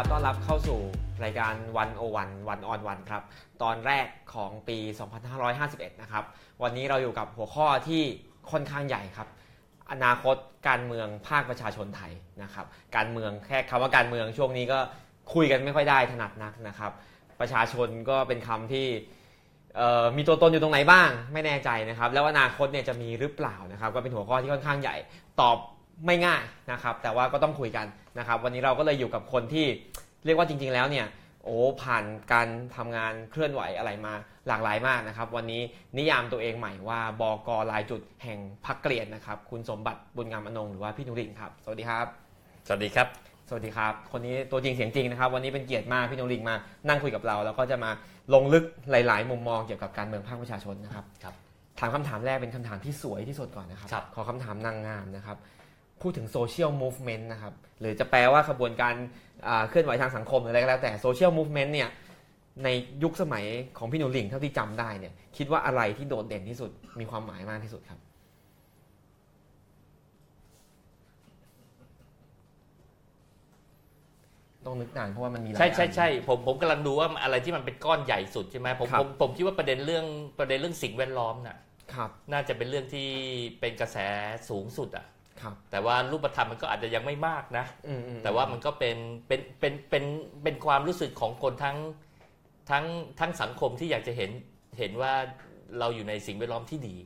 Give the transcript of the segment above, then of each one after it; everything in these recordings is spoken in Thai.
ครับ ต้อนรับเข้าสู่รายการวันโอวันวันออนวันครับ ตอนแรกของปี 2551 นะครับ วันนี้เราอยู่กับหัวข้อที่ค่อนข้างใหญ่ครับ อนาคตการเมืองภาคประชาชนไทยนะครับ การเมืองแค่คำว่าการเมืองช่วงนี้ก็คุยกันไม่ค่อยได้ถนัดนักนะครับ ประชาชนก็เป็นคำที่มีตัวตนอยู่ตรงไหนบ้าง ไม่แน่ใจนะครับ แล้วอนาคตเนี่ยจะมีหรือเปล่านะครับ ก็เป็นหัวข้อที่ค่อนข้างใหญ่ตอบไม่ง่ายนะครับ แต่ว่าก็ต้องคุยกัน นะครับวันนี้เราก็เลยอยู่กับคนที่เรียกว่าจริง ๆ แล้วเนี่ยโอ้ผ่านการทำงานเคลื่อนไหวอะไรมาหลากหลายมากนะครับ วันนี้นิยามตัวเองใหม่ว่าบกลายจุดแห่งพักเกลียดนะครับ คุณสมบัติบุญงามอนงค์หรือว่าพี่นุริงครับ สวัสดีครับ สวัสดีครับ สวัสดีครับ คนนี้ตัวจริงเสียงจริงนะครับ วันนี้เป็นเกียรติมากพี่นุริงมานั่งคุยกับเรา แล้วก็จะมาลงลึกหลาย ๆ มุมมองเกี่ยวกับการเมืองภาคประชาชนนะครับครับถามคำถามแรกเป็นคำถามที่สวยที่สุดก่อนนะครับครับขอคำถามนางงามนะครับ พูดถึง social movement นะครับ หรือจะแปลว่าขบวนการอ่าเคลื่อนไหวทางสังคมหรืออะไรก็แล้วแต่ social movement เนี่ยในยุคสมัยของพี่หนูหริ่งเท่าที่จำได้เนี่ยคิดว่าอะไรที่โดดเด่นที่สุดมีความหมายมากที่สุดครับ ต้องนึกนานเพราะว่ามันมีหลายใช่ใช่อันใช่ผมผมกำลังดูว่าอะไรที่มันเป็นก้อนใหญ่สุดใช่ไหมผมครับผมผมคิดว่าประเด็นเรื่องประเด็นเรื่องสิ่งแวดล้อมน่ะครับน่าจะเป็นเรื่องที่เป็นกระแสสูงสุดอะครับ แต่ว่ารูปธรรมมันก็อาจจะยังไม่มากนะอืมอืมแต่ว่ามันก็เป็นเป็นเป็นเป็นเป็นความรู้สึกของคนทั้งทั้งทั้งสังคมที่อยากจะเห็นเห็นว่าเราอยู่ในสิ่งแวดล้อมที่ดี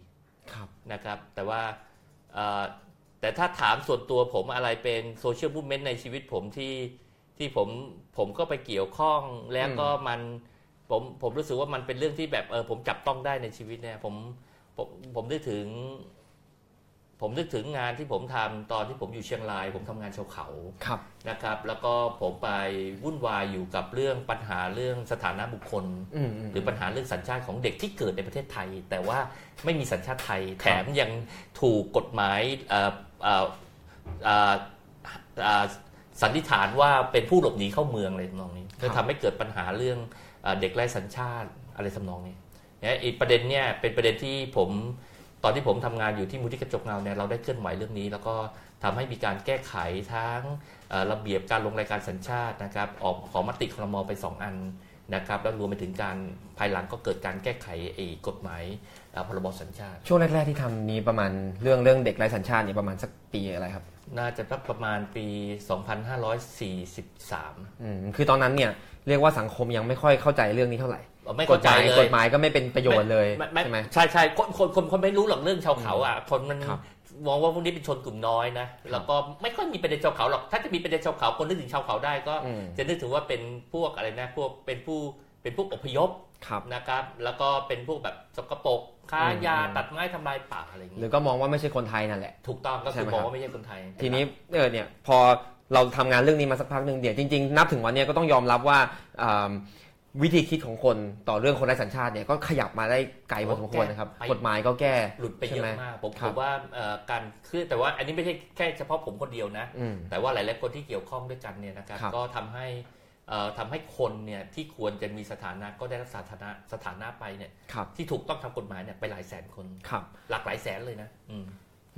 ครับนะครับ แต่ว่าเอ่อแต่ถ้าถามส่วนตัวผมอะไรเป็นโซเชียลมูฟเมนต์ในชีวิตผมที่ที่ผมผมก็ไปเกี่ยวข้องแล้วก็มันผมผมรู้สึกว่ามันเป็นเรื่องที่แบบเออผมจับต้องได้ในชีวิตเนี่ยผมผมผมนึกถึง ผมนึกถึงงานที่ผมทำตอนที่ผมอยู่เชียงราย ผมทำงานชาวเขาครับนะครับ แล้วก็ผมไปวุ่นวายอยู่กับเรื่องปัญหาเรื่องสถานะบุคคลอืมอืมหรือปัญหาเรื่องสัญชาติของเด็กที่เกิดในประเทศไทย แต่ว่าไม่มีสัญชาติไทย แถมยังถูกกฎหมายเอ่อเอ่อเอ่อเอ่อสันนิษฐานว่าเป็นผู้หลบหนีเข้าเมืองอะไรทำนองนี้ก็ทำให้เกิดปัญหาเรื่องเอ่อเด็กไร้สัญชาติอะไรทำนองนี้เนี่ยอีกประเด็นเนี่ยเป็นประเด็นที่ผม ตอนที่ผมทำงานอยู่ที่มูลที่กระจกเงาเนี่ยเราได้เคลื่อนไหวเรื่องนี้ แล้วก็ทำให้มีการแก้ไขทั้งเอ่อระเบียบการลงรายการสัญชาตินะครับ ออกขอมติครมไปสองอันนะครับแล้วรวมไปถึงการภายหลังก็เกิดการแก้ไขไอ้กฎหมายเอ่อพรบสัญชาติ ช่วงแรก ๆ ที่ทำนี้ประมาณเรื่องเรื่องเด็กไร้สัญชาติเนี่ยประมาณสักปีอะไรครับ น่าจะสักประมาณปี 2543 อืมคือตอนนั้นเนี่ย เรียกว่าสังคมยังไม่ค่อยเข้าใจเรื่องนี้เท่าไหร่เอ่อไม่กเข้าฎหใจมายเลยกฎหมายก็ไม่เป็นประโยชน์เลยไม่ไม่ใช่ไหมใช่ใช่คนคนคนคนไม่รู้หรอกเรื่องชาวเขาอะคนมันครับมองว่าพวกนี้เป็นชนกลุ่มน้อยนะแล้วก็ไม่ค่อยมีประเด็นชาวเขาหรอกถ้าจะมีประเด็นชาวเขาคนนึกถึงชาวเขาได้ก็อืมจะนึกถึงว่าเป็นพวกอะไรนะพวกเป็นผู้เป็นพวกอพยพครับนะครับ แล้วก็เป็นพวกแบบสกปรกค้ายาอืมตัดไม้ทำลายป่าอะไรอย่างหเงี้ยรือก็มองว่าไม่ใช่คนไทยนั่นแหละ ถูกต้องก็ใช่คือไหมมองครับว่าไม่ใช่คนไทย ทีนี้เออเนี่ยพอ เราทำงานเรื่องนี้มาสักพักหนึ่งเดี๋ยวจริงๆ นับถึงวันเนี้ยก็ต้องยอมรับว่าอ่าวิธีคิดของคนต่อเรื่องคนไร้สัญชาติเนี่ยก็ขยับมาได้ไกลพอสมควรนะครับ กฎหมายก็แก้หลุดไปเยใช่ไหมอะมากผมครัผบมว่าเอ่อการคือแต่ว่าอันนี้ไม่ใช่แค่เฉพาะผมคนเดียวนะอืมแต่ว่าหลาย ๆ คนที่เกี่ยวข้องด้วยกันเนี่ยนะครับครับก็ทำให้เอ่อทำให้คนเนี่ยที่ควรจะมีสถานะก็ได้รับสถานะสถานะไปเนี่ยครับที่ถูกต้องทำกฎหมายเนี่ยไปหลายแสนคนครับหลักหลายแสนเลยนะอืม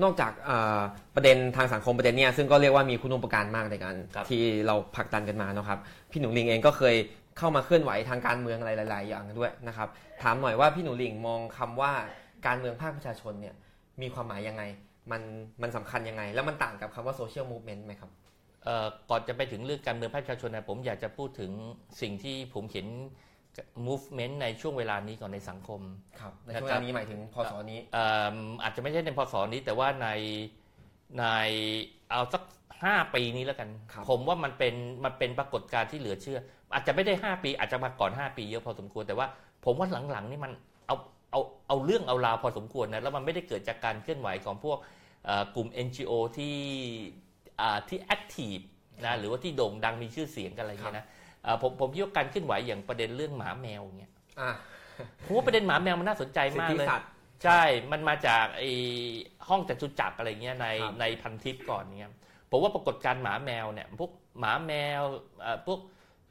นอกจากอ่าประเด็นทางสังคมประเด็นเนี้ยซึ่งก็เรียกว่ามีคุณอุปการมากในการครับที่เราผลักดันกันมาเนาะครับพี่หนูลิงเองก็เคยเข้ามาเคลื่อนไหวทางการเมืองอะไรหลาย ๆ อย่างด้วยนะครับถามหน่อยว่าพี่หนูลิงมองคำว่าการเมืองภาคประชาชนเนี่ยมีความหมายยังไง มันมันสำคัญยังไง แล้วมันต่างกับคำว่าโซเชียลมูฟเมนต์ไหมครับเอ่อก่อนจะไปถึงเรื่องการเมืองภาคประชาชนนะผมอยากจะพูดถึงสิ่งที่ผมเห็น movement ในช่วงเวลานี้ก่อนในสังคมครับในช่วงเวลานี้หมายถึงพศนี้เอ่ออาจจะไม่ใช่ในพศนี้ แต่ว่าในในเอาสักห้าปีนี้แล้วกันครับผมว่ามันเป็นมันเป็นปรากฏการณ์ที่เหลือเชื่อ อาจจะไม่ได้5ปี อาจจะมาก่อน5ปีเยอะพอสมควรแต่ว่า ผมว่าหลังๆนี่มันเอาเอาเอาเรื่องเอาราวพอสมควรนะแล้วมันไม่ได้เกิดจากการเคลื่อนไหวของพวกเอ่อกลุ่ม NGO ที่อ่าที่แอคทีฟนะหรือว่าที่โด่งดังมีชื่อเสียงกันอะไรเงี้ยนะเอ่อ ผมผมคิดว่าการเคลื่อนไหวอย่างประเด็นเรื่องหมาแมวเงี้ยอะผมว่าประเด็นหมาแมวมันน่าสนใจสิทมากธิเลยสัตว์ใช่ มันมาจากไอ้ห้องจตุจักรอะไรเงี้ยในครับในพันทิปก่อนเงี้ยผมว่าปรากฏการณ์หมาแมวเนี่ยพวกหมาแมวเอ่อพวก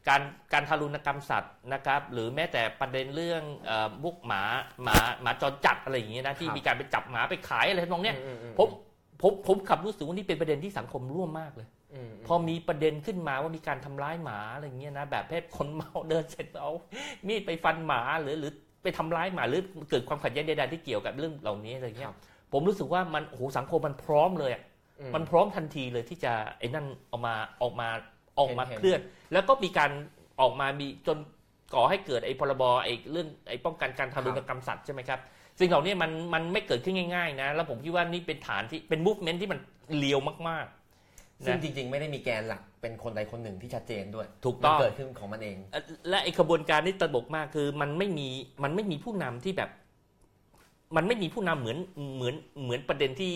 การการทารุณกรรมสัตว์นะครับ หรือแม้แต่ประเด็นเรื่องเอ่อพวกหมาหมาหมาจรจัดอะไรอย่างเงี้ยนะที่มีการไปจับหมาไปขายอะไรทำนองเนี้ยอืมอืมผมผมผมขับรู้สึกว่านี่เป็นประเด็นที่สังคมร่วมมากเลยออืม พอมีประเด็นขึ้นมาว่ามีการทำร้ายหมาอะไรเงี้ยนะแบบเพศคนเมาเดินเสร็จเอามีดไปฟันหมาหรือหรือไปทำร้ายหมาหรือเกิดความขัดแย้งใดๆที่เกี่ยวกับเรื่องเหล่านี้อะไรเงี้ครัยบผมรู้สึกว่ามันโอ้โหสังคมมันพร้อมเลยอะอืมันพร้อมทันทีเลยที่จะไอ้นั่นออกมาออกมาออกมาเห็นๆเคลื่อน แล้วก็มีการออกมามีจนก่อให้เกิดไอ้พรบไอ้เรื่องไอ้ป้องกันการทารุณกรรมสัตว์ใช่ไหมครับสิ่งเหล่านี้มันมันไม่เกิดขึ้นง่ายๆนะ แล้วผมคิดว่านี่เป็นฐานที่เป็นมูฟเมนที่มันเลียวมากๆ ซึ่งนะจริงๆ ไม่ได้มีแกนหลักเป็นคนใดคนหนึ่งที่ชัดเจนด้วยถูกต้องมันเกิดขึ้นของมันเองเอ่อและไอ้ขบวนการนี่ตลกมากคือมันไม่มีมันไม่มีผู้นำที่แบบ มันไม่มีผู้นำเหมือนเหมือนเหมือนประเด็นที่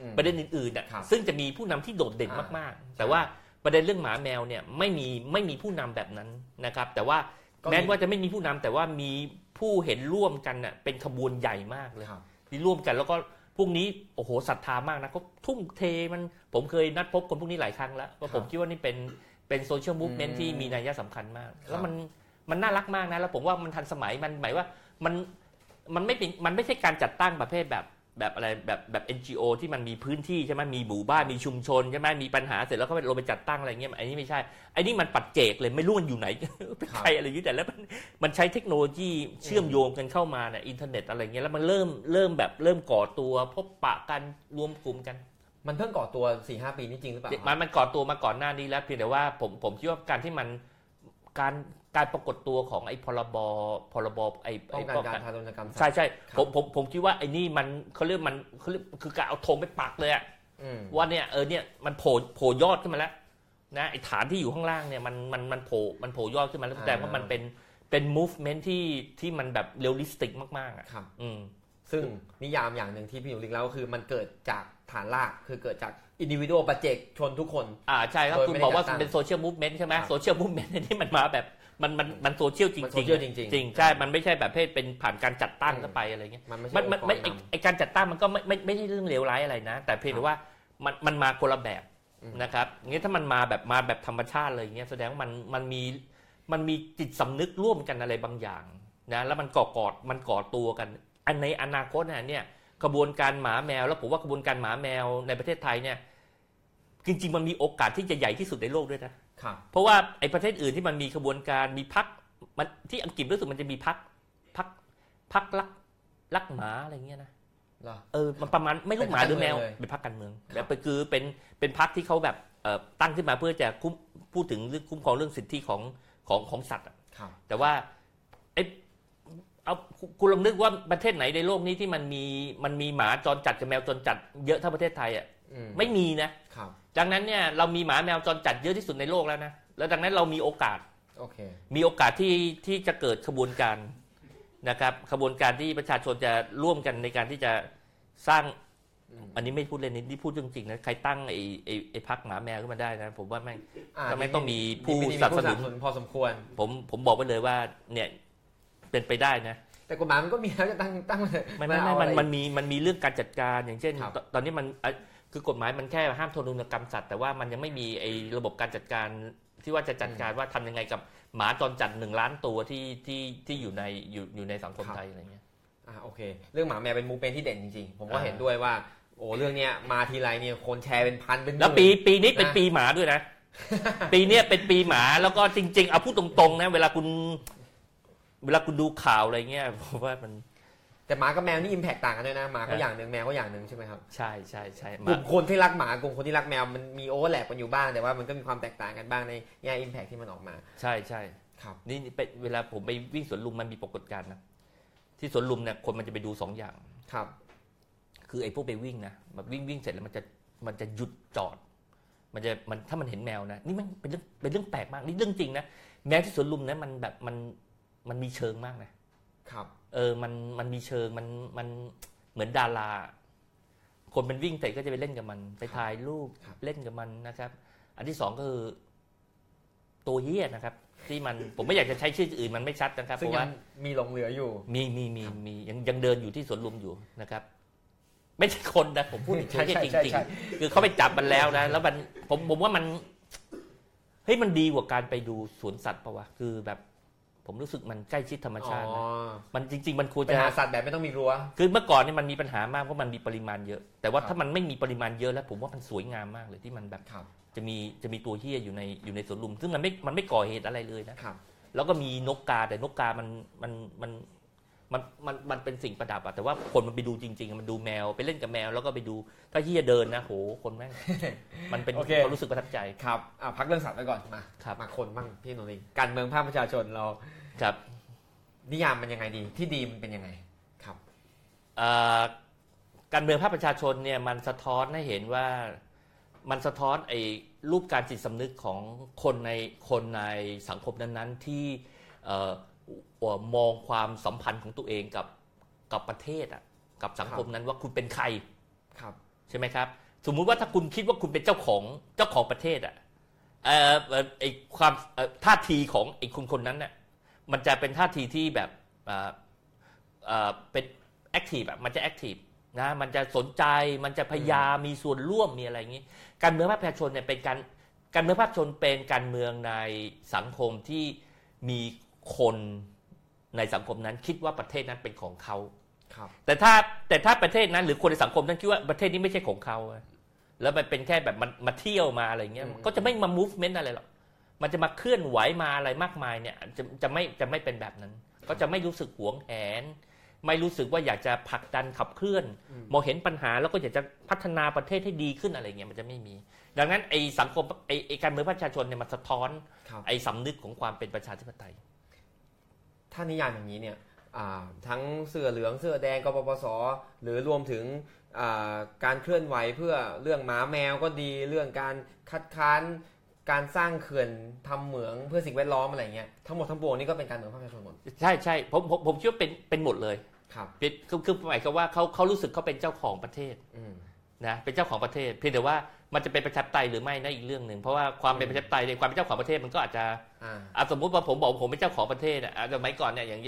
อืมประเด็นอื่นๆอะครับซึ่งจะมีผู้นำที่โดดเด่นอ่ามากๆ แต่ว่าประเด็นเรื่องหมาแมวเนี่ยไม่มีไม่มีผู้นำแบบนั้นนะครับ แต่ว่าก็มีแม้ว่าจะไม่มีผู้นำแต่ว่ามีผู้เห็นร่วมกันน่ะเป็นขบวนใหญ่มากเลยครับที่ร่วมกันแล้วก็ พวกนี้โอ้โหศรัทธามากนะเขาทุ่มเทมันผมเคยนัดพบคนพวกนี้หลายครั้งแล้วก็ผมคิดว่านี่เป็นเป็นโซเชียลมูฟเมนอืมที่มีนัยสำคัญมากครับแล้วมันมันน่ารักมากนะแล้วผมว่ามันทันสมัยมันหมายว่ามันมันไม่เป็นมันไม่ใช่การจัดตั้งประเภทแบบ แบบอะไรแบบแบบ NGO ที่มันมีพื้นที่ใช่ไหมมีหมู่บ้านมีชุมชนใช่ไหมมีปัญหาเสร็จแล้วก็ไปลงไปจัดตั้งอะไรเงี้ยอันนี้ไม่ใช่อันนี้มันปัจเจกเลยไม่รู้มันอยู่ไหนเป็นใครอะไรอย่างนี้แต่แล้วมันมันใช้เทคโนโลยีเชื่อมโยงกันเข้ามาเนี่ยอินเทอร์เน็ตอะไรเงี้ยแล้วมันเริ่มเริ่มแบบเริ่มก่อตัวพบปะกันรวมกลุ่มกัน มันเพิ่งก่อตัว4ี่หปีนี้จริงหรือเปล่ามันมันก่อตัวมาก่อนหน้านี้แล้วเพียงแต่ว่าผมผมคิดว่าการที่มันการ การปรากฏตัวของไอ้พรบพรบไอ้ป้อไอ้งกันป้องการกันทารุณกรรมสัตว์ใช่ใช่ครับผมผมผมคิดว่าไอ้นี่มันเขาเรียกมันเขาเรียกคือการเอาธงไปปักเลยอะอืมว่าเนี่ยเออเนี่ยมันโผล่โผล่ยอดขึ้นมาแล้วนะไอ้ฐานที่อยู่ข้างล่างเนี่ยมันมันมันโผล่มันโผล่ยอดขึ้นมาแล้วแสดงว่ามันเป็นเป็น movement ที่ที่มันแบบ realistic มากๆอะครับอืมซึ่งนิยามอย่างหนึ่งที่พี่หนูหริ่งแล้วก็คือมันเกิดจากฐานรากคือเกิดจากอินดิวิ a l ปัจเจกชนทุกคน อ่าใช่ครับโดยคุณไม่ได้บอกว่าจัดตั้งเป็น social movement ใช่ไหมครับ social movement นี่มันมาแบบ มันมันมันโซเชียลจริงมันๆ social จริงๆจริงใช่ มันไม่ใช่แบบเพศเป็นผ่านการจัดตั้งอืมเข้าไปอะไรเงี้ยมันไม่ใช่มันมันองค์กรไม่ไอ้นำไอการจัดตั้งมันก็ไม่ไม่ไม่ใช่เรื่องเลวร้ายอะไรนะ แต่เพียงแต่ว่ามันมันมาคนละแบบอืมนะครับงี้ถ้ามันมาแบบมาแบบธรรมชาติเลยเงี้ยแสดงว่ามันมันมีมันมีจิตสำนึกร่วมกันอะไรบางอย่างนะแล้วมันก่อกอดมันก่อตัวกัน อันในอนาคตเนี่ยเนี่ยกระบวนการหมาแมว แล้วผมว่ากระบวนการหมาแมวในประเทศไทยเนี่ยจริง ๆ มันมีโอกาสที่จะใหญ่ที่สุดในโลกด้วยนะครับ เพราะว่าไอ้ประเทศอื่นที่มันมีขบวนการมีพักมันที่อังกฤษรู้สึกมันจะมีพักพักพักรักรักหมาอะไรเงี้ยนะเหรอเออมันประมาณไม่รู้หมาหรือแมวเป็นพรรคการเมืองเลยเป็นพักการเมืองครับแบบคือเป็นเป็นพักที่เขาแบบเอ่อตั้งขึ้นมาเพื่อจะคุ้มพูดถึงเรื่องคุ้มครองเรื่องสิทธิของของของสัตว์อะครับแต่ว่าไอ้เอาคุณคุณลองนึกว่าประเทศไหนในโลกนี้ที่มันมีมันมีหมาจรจัดกับแมวจรจัดเยอะเท่าประเทศไทยอะอืมไม่มีนะครับ ดังนั้นเนี่ยเรามีหมาแมวจรจัดเยอะที่สุดในโลกแล้วนะแล้วดังนั้นเรามีโอกาสโอเคมีโอกาสที่ที่จะเกิดขบวนการนะครับขบวนการที่ประชาชนจะร่วมกันในการที่จะสร้างอืมอันนี้ไม่พูดเล่นนี่พูดเรื่องจริงนะใครตั้งไอ้ไอ้ไอ้พักหมาแมวขึ้นมาได้นะผมว่าแม่งอ่าทำไมต้องมีผู้มีสนับสนุนพอสมควร ผมผมบอกไปเลยว่าเนี่ยเป็นไปได้นะแต่กฎหมายมันก็มีแล้วจะตั้งตั้งมาไม่ไม่ไม่เอามันอะไรมันมีมันมีเรื่องการจัดการอย่างเช่น ครับตตอนนี้มันเอ่อ คือกฎหมายมันแค่ห้ามทารุณกรรมสัตว์แต่ว่ามันยังไม่มีไอ้ระบบการจัดการที่ว่าจะจัดการว่าทำยังไงกับหมาจรจัดหนึ่งล้านตัวที่ที่ที่อยู่ในอยู่อยู่ในสังคมไทยอะไรเงี้ยอ่าโอเค เรื่องหมาแมวเป็นมูฟเป็นที่เด่นจริงๆ ผมก็อ่าเห็นด้วยว่า โอ้เรื่องเนี้ยมาทีไรเนี่ยคนแชร์เป็นพันเป็นหมื่นแล้วปีปีนี้เป็นนะปีหมาด้วยนะ ปีเนี้ยเป็นปีหมาแล้วก็จริง ๆ เอาพูดตรงๆนะเวลาคุณ เวลาคุณดูข่าวอะไรเงี้ยผมว่ามัน แต่หมากับแมวนี่อิมแพกต่างกันด้วยนะหมาก็อ่าอย่างหนึ่งแมวก็อย่างหนึ่งใช่ไหมครับใช่ใช่ใช่หกมาลุ่มคนที่รักหมากลุ่มคนที่รักแมวมันมีโอเวอร์แลปกันอยู่บ้างแต่ว่ามันก็มีความแตกต่างกันบ้างในแง่อิมแพกที่มันออกมา ใช่ใช่ครับนี่นี่เป็นเวลาผมไปวิ่งสวนลุมมันมีปรากฏการณ์นะที่สวนลุมเนี่ยคนมันจะไปดูสองอย่างครับ คือไอ้พวกไปวิ่งนะแบบวิ่งวิ่งเสร็จแล้วมันจะมันจะหยุดจอด มันจะมันถ้ามันเห็นแมวนะนี่มันเป็นเรื่องเป็นเรื่องแปลกมากนี่เรื่องจริงนะแมวที่สวนลุมนะมันแบบมันมันมีเชิงมากนะ ครับ เออมันมันมีเชิงมันมันเหมือนดาราคนมันวิ่งเสร็จก็จะไปเล่นกับมัน ไปถ่ายรูปครับเล่นกับมันนะครับ อันที่สองก็คือ ตัวเหี้ยนะครับ ที่มันผมไม่อยากจะใช้ชื่ออื่นมันไม่ชัดนะครับซึ่เพงราะยัว่างมีหลงเหลืออยู่ มีมีมีมียังยังเดินอยู่ที่สวนลุมอยู่นะครับ ไม่ใช่คนนะผมพูดถึงใช่ไม่ใช่ใช่จริงใช่จริงใช่คือเขาไปจับมันแล้วนะแล้วมันผมผมว่ามันเฮ้ยมันดีกว่าการไปดูสวนสัตว์ปะวะคือแบบ ผมรู้สึกมันใกล้ชิดธรรมอ๋อชาตินะมันจริง ๆ มันควรไปจะหาสัตว์แบบไม่ต้องมีรั้ว คือเมื่อก่อนเนี่ยมันมีปัญหามากเพราะมันมีปริมาณเยอะ แต่ว่าครับถ้ามันไม่มีปริมาณเยอะแล้ว ผมว่ามันสวยงามมากเลยที่มันแบบครับจะมีจะมีตัวเฮียอยู่ในอยู่ในสวนลุม ซึ่งมันไม่มันไม่ก่อเหตุอะไรเลยนะครับแล้วก็มีนกกาแต่นกกามันมันมัน มันมันมันเป็นสิ่งประดับอะแต่ว่าคนมันไปดูจริง ๆ มันดูแมวไปเล่นกับแมวแล้วก็ไปดูถ้าที่จะเดินนะโหคนแม่งมันเป็นโอเค ความรู้สึกประทับใจ ครับอะพักเรื่องสัตว์ไว้ก่อนมาครับ มาคนบ้างพี่หนุลิงการเมืองภาคประชาชนเราครับนิยามมันยังไงดี ที่ดีมันเป็นยังไงครับ เอ่อการเมืองภาคประชาชนเนี่ยมันสะท้อนให้เห็นว่ามันสะท้อนไอ้รูปการจิตสำนึกของคนในคนในสังคมนั้นๆที่เอ่อเอ่อ มองความสัมพันธ์ของตัวเองกับกับประเทศอะกับสังคมนั้นว่าคุณเป็นใครครับใช่ไหมครับ สมมุติว่าถ้าคุณคิดว่าคุณเป็นเจ้าของเจ้าของประเทศอะเอ่อเอ่อไอความเอ่อท่าทีของไอคนคนนั้นน่ะมันจะเป็นท่าทีที่แบบเอ่อเอ่อเป็น active อะมันจะ active นะมันจะสนใจมันจะพยายามมีส่วนร่วมมีอะไรอย่างนี้ การเมืองภาคประชาชนเนี่ยเป็นการการเมืองภาคประชาชนเป็นการเมืองในสังคมที่มีคน ในสังคมนั้นคิดว่าประเทศนั้นเป็นของเขาครับ แต่ถ้าแต่ถ้าประเทศนั้นหรือคนในสังคมนั้นคิดว่าประเทศนี้ไม่ใช่ของเขาอะแล้วมันเป็นแค่แบบมันมาเที่ยวมาอะไรเงี้ย อืม ก็จะไม่มา movement อะไรหรอก มันจะมาเคลื่อนไหวมาอะไรมากมายเนี่ยจะจะไม่จะไม่เป็นแบบนั้น ก็จะไม่รู้สึกหวงแหน ไม่รู้สึกว่าอยากจะผลักดันขับเคลื่อน มองเห็นปัญหาแล้วก็อยากจะพัฒนาประเทศให้ดีขึ้นอะไรเงี้ยมันจะไม่มี ดังนั้นไอ้สังคมไอ้ไอ้การเมืองประชาชนเนี่ยมันสะท้อนครับ ไอ้สำนึกของความเป็นประชาธิปไตย ถ้านิยามอย่างนี้เนี่ยอ่าทั้งเสื้อเหลืองเสื้อแดงกปปส หรือรวมถึงอ่าการเคลื่อนไหวเพื่อเรื่องหมาแมวก็ดีเรื่องการคัดค้านการสร้างเขื่อนทำเหมืองเพื่อสิ่งแวดล้อมอะไรเงี้ยทั้งหมดทั้งปวงนี่ก็เป็นการเมืองภาคประชาชนหมดใช่ใช่ผมผมผมคิดว่าเป็นเป็นหมดเลยครับเป็นคือคือหมายความว่าเขาเขารู้สึกเขาเป็นเจ้าของประเทศ อืม นะเป็นเจ้าของประเทศ เพียงแต่ว่ามันจะเป็นประชาธิปไตยหรือไม่นั่นอีกเรื่องหนึ่งเพราะว่าความเป็นประชาธิปไตยในความเป็นเจ้าของประเทศมันก็อาจจะอ่าอะสมมุติว่าผมบอกผมเป็นเจ้าของประเทศอะอะสมัยก่อนเนี่ยอย่าง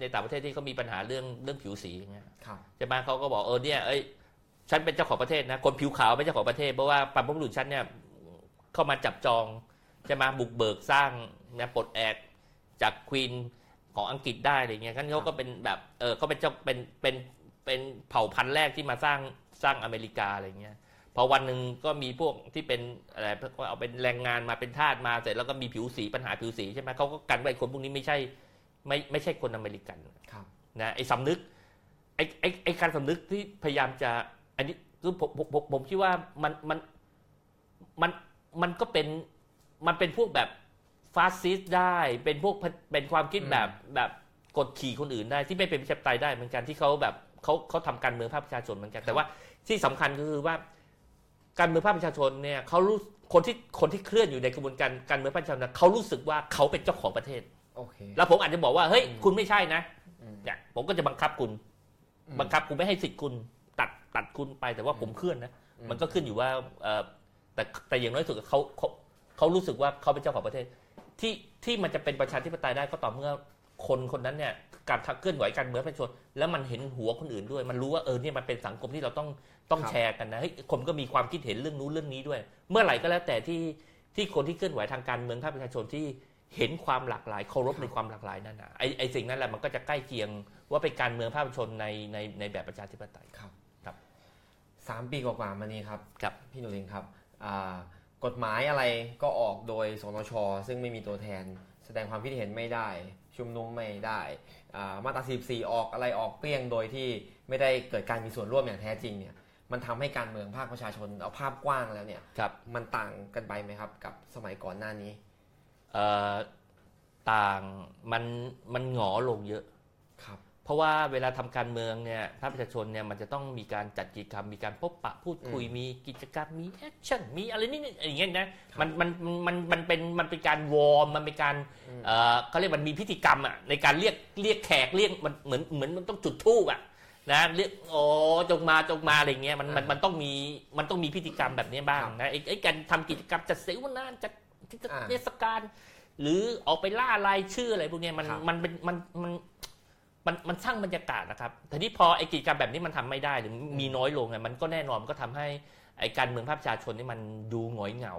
ในต่างประเทศที่เขามีปัญหาเรื่องเรื่องผิวสีอย่างเงี้ยครับใช่ไหมเขาก็บอกเออเนี่ยเอ้ยฉันเป็นเจ้าของประเทศนะคนผิวขาวเป็นเจ้าของประเทศเพราะว่าบรรพบุรุษฉันเนี่ยเข้ามาจับจองใช่ไหมบุกเบิกสร้างนะปลดแอกจากควีนของอังกฤษได้อะไรเงี้ยงั้นเขาก็เป็นแบบเออเขาเป็นเจ้าเป็นเป็นเป็นเผ่าพันธุ์แรกที่มาสร้าง สร้างอเมริกาอะไรเงี้ยพอวันหนึ่งก็มีพวกที่เป็นอะไรก็เอาเป็นแรงงานมาเป็นทาสมาเสร็จแล้วก็มีผิวสีปัญหาผิวสีใช่ไหมเขาก็กันไว้คนพวกนี้ไม่ใช่ไม่ไม่ใช่คนอเมริกันครับนะไอ้สำนึกไอ้ไอ้ไอ้การสำนึกที่พยายามจะอันนี้คือผมผมผมผมคิดว่ามันมันมันมันก็เป็นมันเป็นพวกแบบฟาสซิสต์ได้ เป็นพวกเป็นความคิดแบบแบบกดขี่คนอื่นได้ที่ไม่เป็นประชาธิปไตยได้เหมือนกันที่เขาแบบเขาเขาทำการเมืองภาคประชาชนเหมือนกัน แต่ว่า ที่สำคัญก็คือว่าการเมืองภาคประชาชนเนี่ยเขารู้คนที่คนที่เคลื่อนอยู่ในกระบวนการการเมืองภาคประชาชนนะเขารู้สึกว่าเขาเป็นเจ้าของประเทศโอเคแล้วผมอาจจะบอกว่าเฮ้ยอืมคุณไม่ใช่นะอืมเนี่ยผมก็จะบังคับคุณอืมบังคับคุณไม่ให้สิทธิ์คุณตัดตัดคุณไปแต่ว่าผมเคลื่อนนะอืมมันก็ขึ้นอยู่ว่าเอ่อแต่แต่อย่างน้อยสุดเขาเขาเขารู้สึกว่าเขาเป็นเจ้าของประเทศ ที่ที่มันจะเป็นประชาธิปไตยได้ก็ต่อเมื่อ คนคนนั้นเนี่ยการเคลื่อนไหวการเมืองประชาชนแล้วมันเห็นหัวคนอื่นด้วย มันรู้ว่าเออเนี่ยมันเป็นสังคมที่เราต้องต้องครับแชร์กันนะเฮ้ยคนก็มีความคิดเห็นเรื่องนู้นเรื่องนี้ด้วย เมื่อไหร่ก็แล้วแต่ที่ที่คนที่เคลื่อนไหวทางการเมืองภาคประชาชนที่เห็นความหลากหลายเคารพในความหลากหลายนั่นนะไอไอสิ่งนั้นแหละมันก็จะใกล้เคียงว่าเป็นการเมืองภาคประชาชนในในในแบบประชาธิปไตยครับครับสามปีกว่าๆมานี้ครับครับพี่หนุลิงครับอ่ากฎหมายอะไรก็ออกโดยสนชซึ่งไม่มีตัวแทน แสดงความคิดเห็นไม่ได้ ชุมนุมไม่ได้อ่ามาตรา44ออกอะไรออกเปรี้ยงโดยที่ไม่ได้เกิดการมีส่วนร่วมอย่างแท้จริงเนี่ยมันทำให้การเมืองภาคประชาชนเอาภาพกว้างแล้วเนี่ยครับมันต่างกันไปไหมครับกับสมัยก่อนหน้านี้เอ่อต่างมันมันหงอลงเยอะครับ เพราะว่าเวลาทำการเมืองเนี่ยภาคประชาชนเนี่ยมันจะต้องมีการจัดกิจกรรม มีการพบปะพูดคุยมีกิจกรรมมี action มีอะไรนี่นี่อย่างเงี้ยนะมันมันมันมันเป็นมันเป็นการ warm มันเป็นการเอ่อเขาเรียกมันมีพิธีกรรมอะในการเรียกเรียกแขกเรียกมันเหมือนเหมือนมันต้องจุดธูปอะนะเรียกโอ้จงมาจงมาอะไรเงี้ยมันมันมันต้องมีมันต้องมีพิธีกรรมแบบนี้บ้างนะไอ้ไอ้การทำกิจกรรมจัดเสวนาจัดเทศกาลหรือออกไปล่ารายชื่ออะไรพวกเนี้ยมันครับมันเป็นมันมัน มันมันสร้างบรรยากาศนะครับแต่ที่พอไอ้กิจกรรมแบบนี้มันทำไม่ได้หรือมีน้อยลงไงมันก็แน่นอนมันก็ทำให้ไอ้การเมืองภาคประชาชนนี่มันดูหงอยเหงา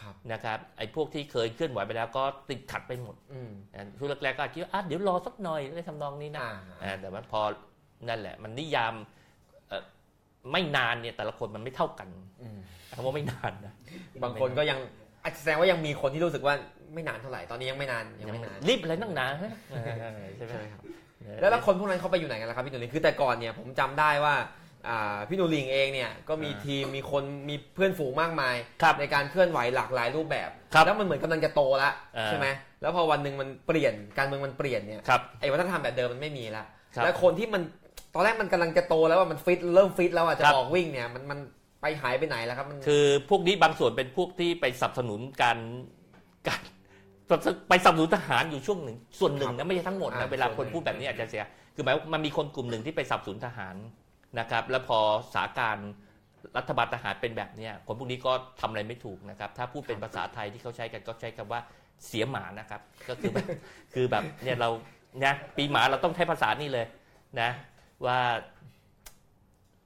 ครับนะครับไอ้พวกที่เคยเคลื่อนไหวไปแล้วก็ติดขัดไปหมดอืมอ่าช่วงแรกๆก็คิดว่าอะเดี๋ยวรอสักหน่อยอะไรทำนองนี้นะอ่าอ่าแต่ว่าพอนั่นแหละ มันนิยามเอ่อไม่นานเนี่ยแต่ละคนมันไม่เท่ากันอืมคำว่าไม่นานนะบางคนก็ยังอาจจะแสดงว่ายังมีคนที่รู้สึกว่าไม่นานเท่าไหร่ตอนนี้ยังไม่นานยังยังไม่ไม่นานรีบอะไรนั่งหนาฮะเออใช่ไหมใช่ไหมครับ แล้วแล้วคนพวกนั้นเขาไปอยู่ไหนกันล่ะครับพี่หนูลิงคือแต่ก่อนเนี่ยผมจำได้ว่าอ่าพี่หนูลิงเองเนี่ยก็มีทีมมีคนมีเพื่อนฝูงมากมายครับในการเคลื่อนไหวหลากหลายรูปแบบครับแล้วมันเหมือนกำลังจะโตแล้วอ่าใช่ไหมแล้วพอวันหนึ่งมันเปลี่ยนการเมืองมันเปลี่ยนเนี่ยครับไอ้วัฒนธรรมแบบเดิมมันไม่มีแล้วครับแล้วคนที่มันตอนแรกมันกำลังจะโตแล้วว่ามันฟิตเริ่มฟิตแล้วอะจะครับออกวิ่งเนี่ยมันมันไปหายไปไหนแล้วครับมันคือพวกนี้บางส่วนเป็นพวกที่ไปสนับสนุนการการ ไปสนับสนุนทหารอยู่ช่วงหนึ่งส่วนหนึ่งนะไม่ใช่ทั้งหมดนะเวลาคนพูดแบบนี้อาจจะเสีย คือหมายว่ามันมีคนกลุ่มหนึ่งที่ไปสนับสนุนทหารนะครับ แล้วพอสถานการณ์รัฐบาลทหารเป็นแบบเนี้ยคนพวกนี้ก็ทำอะไรไม่ถูกนะครับ ถ้าพูดเป็นภาษาไทยที่เขาใช้กันก็ใช้คำว่าเสียหมานะครับ ก็คือแบบคือแบบเนี่ยเราเนี่ยปีหมาเราต้องใช้ภาษานี่เลยนะ ว่า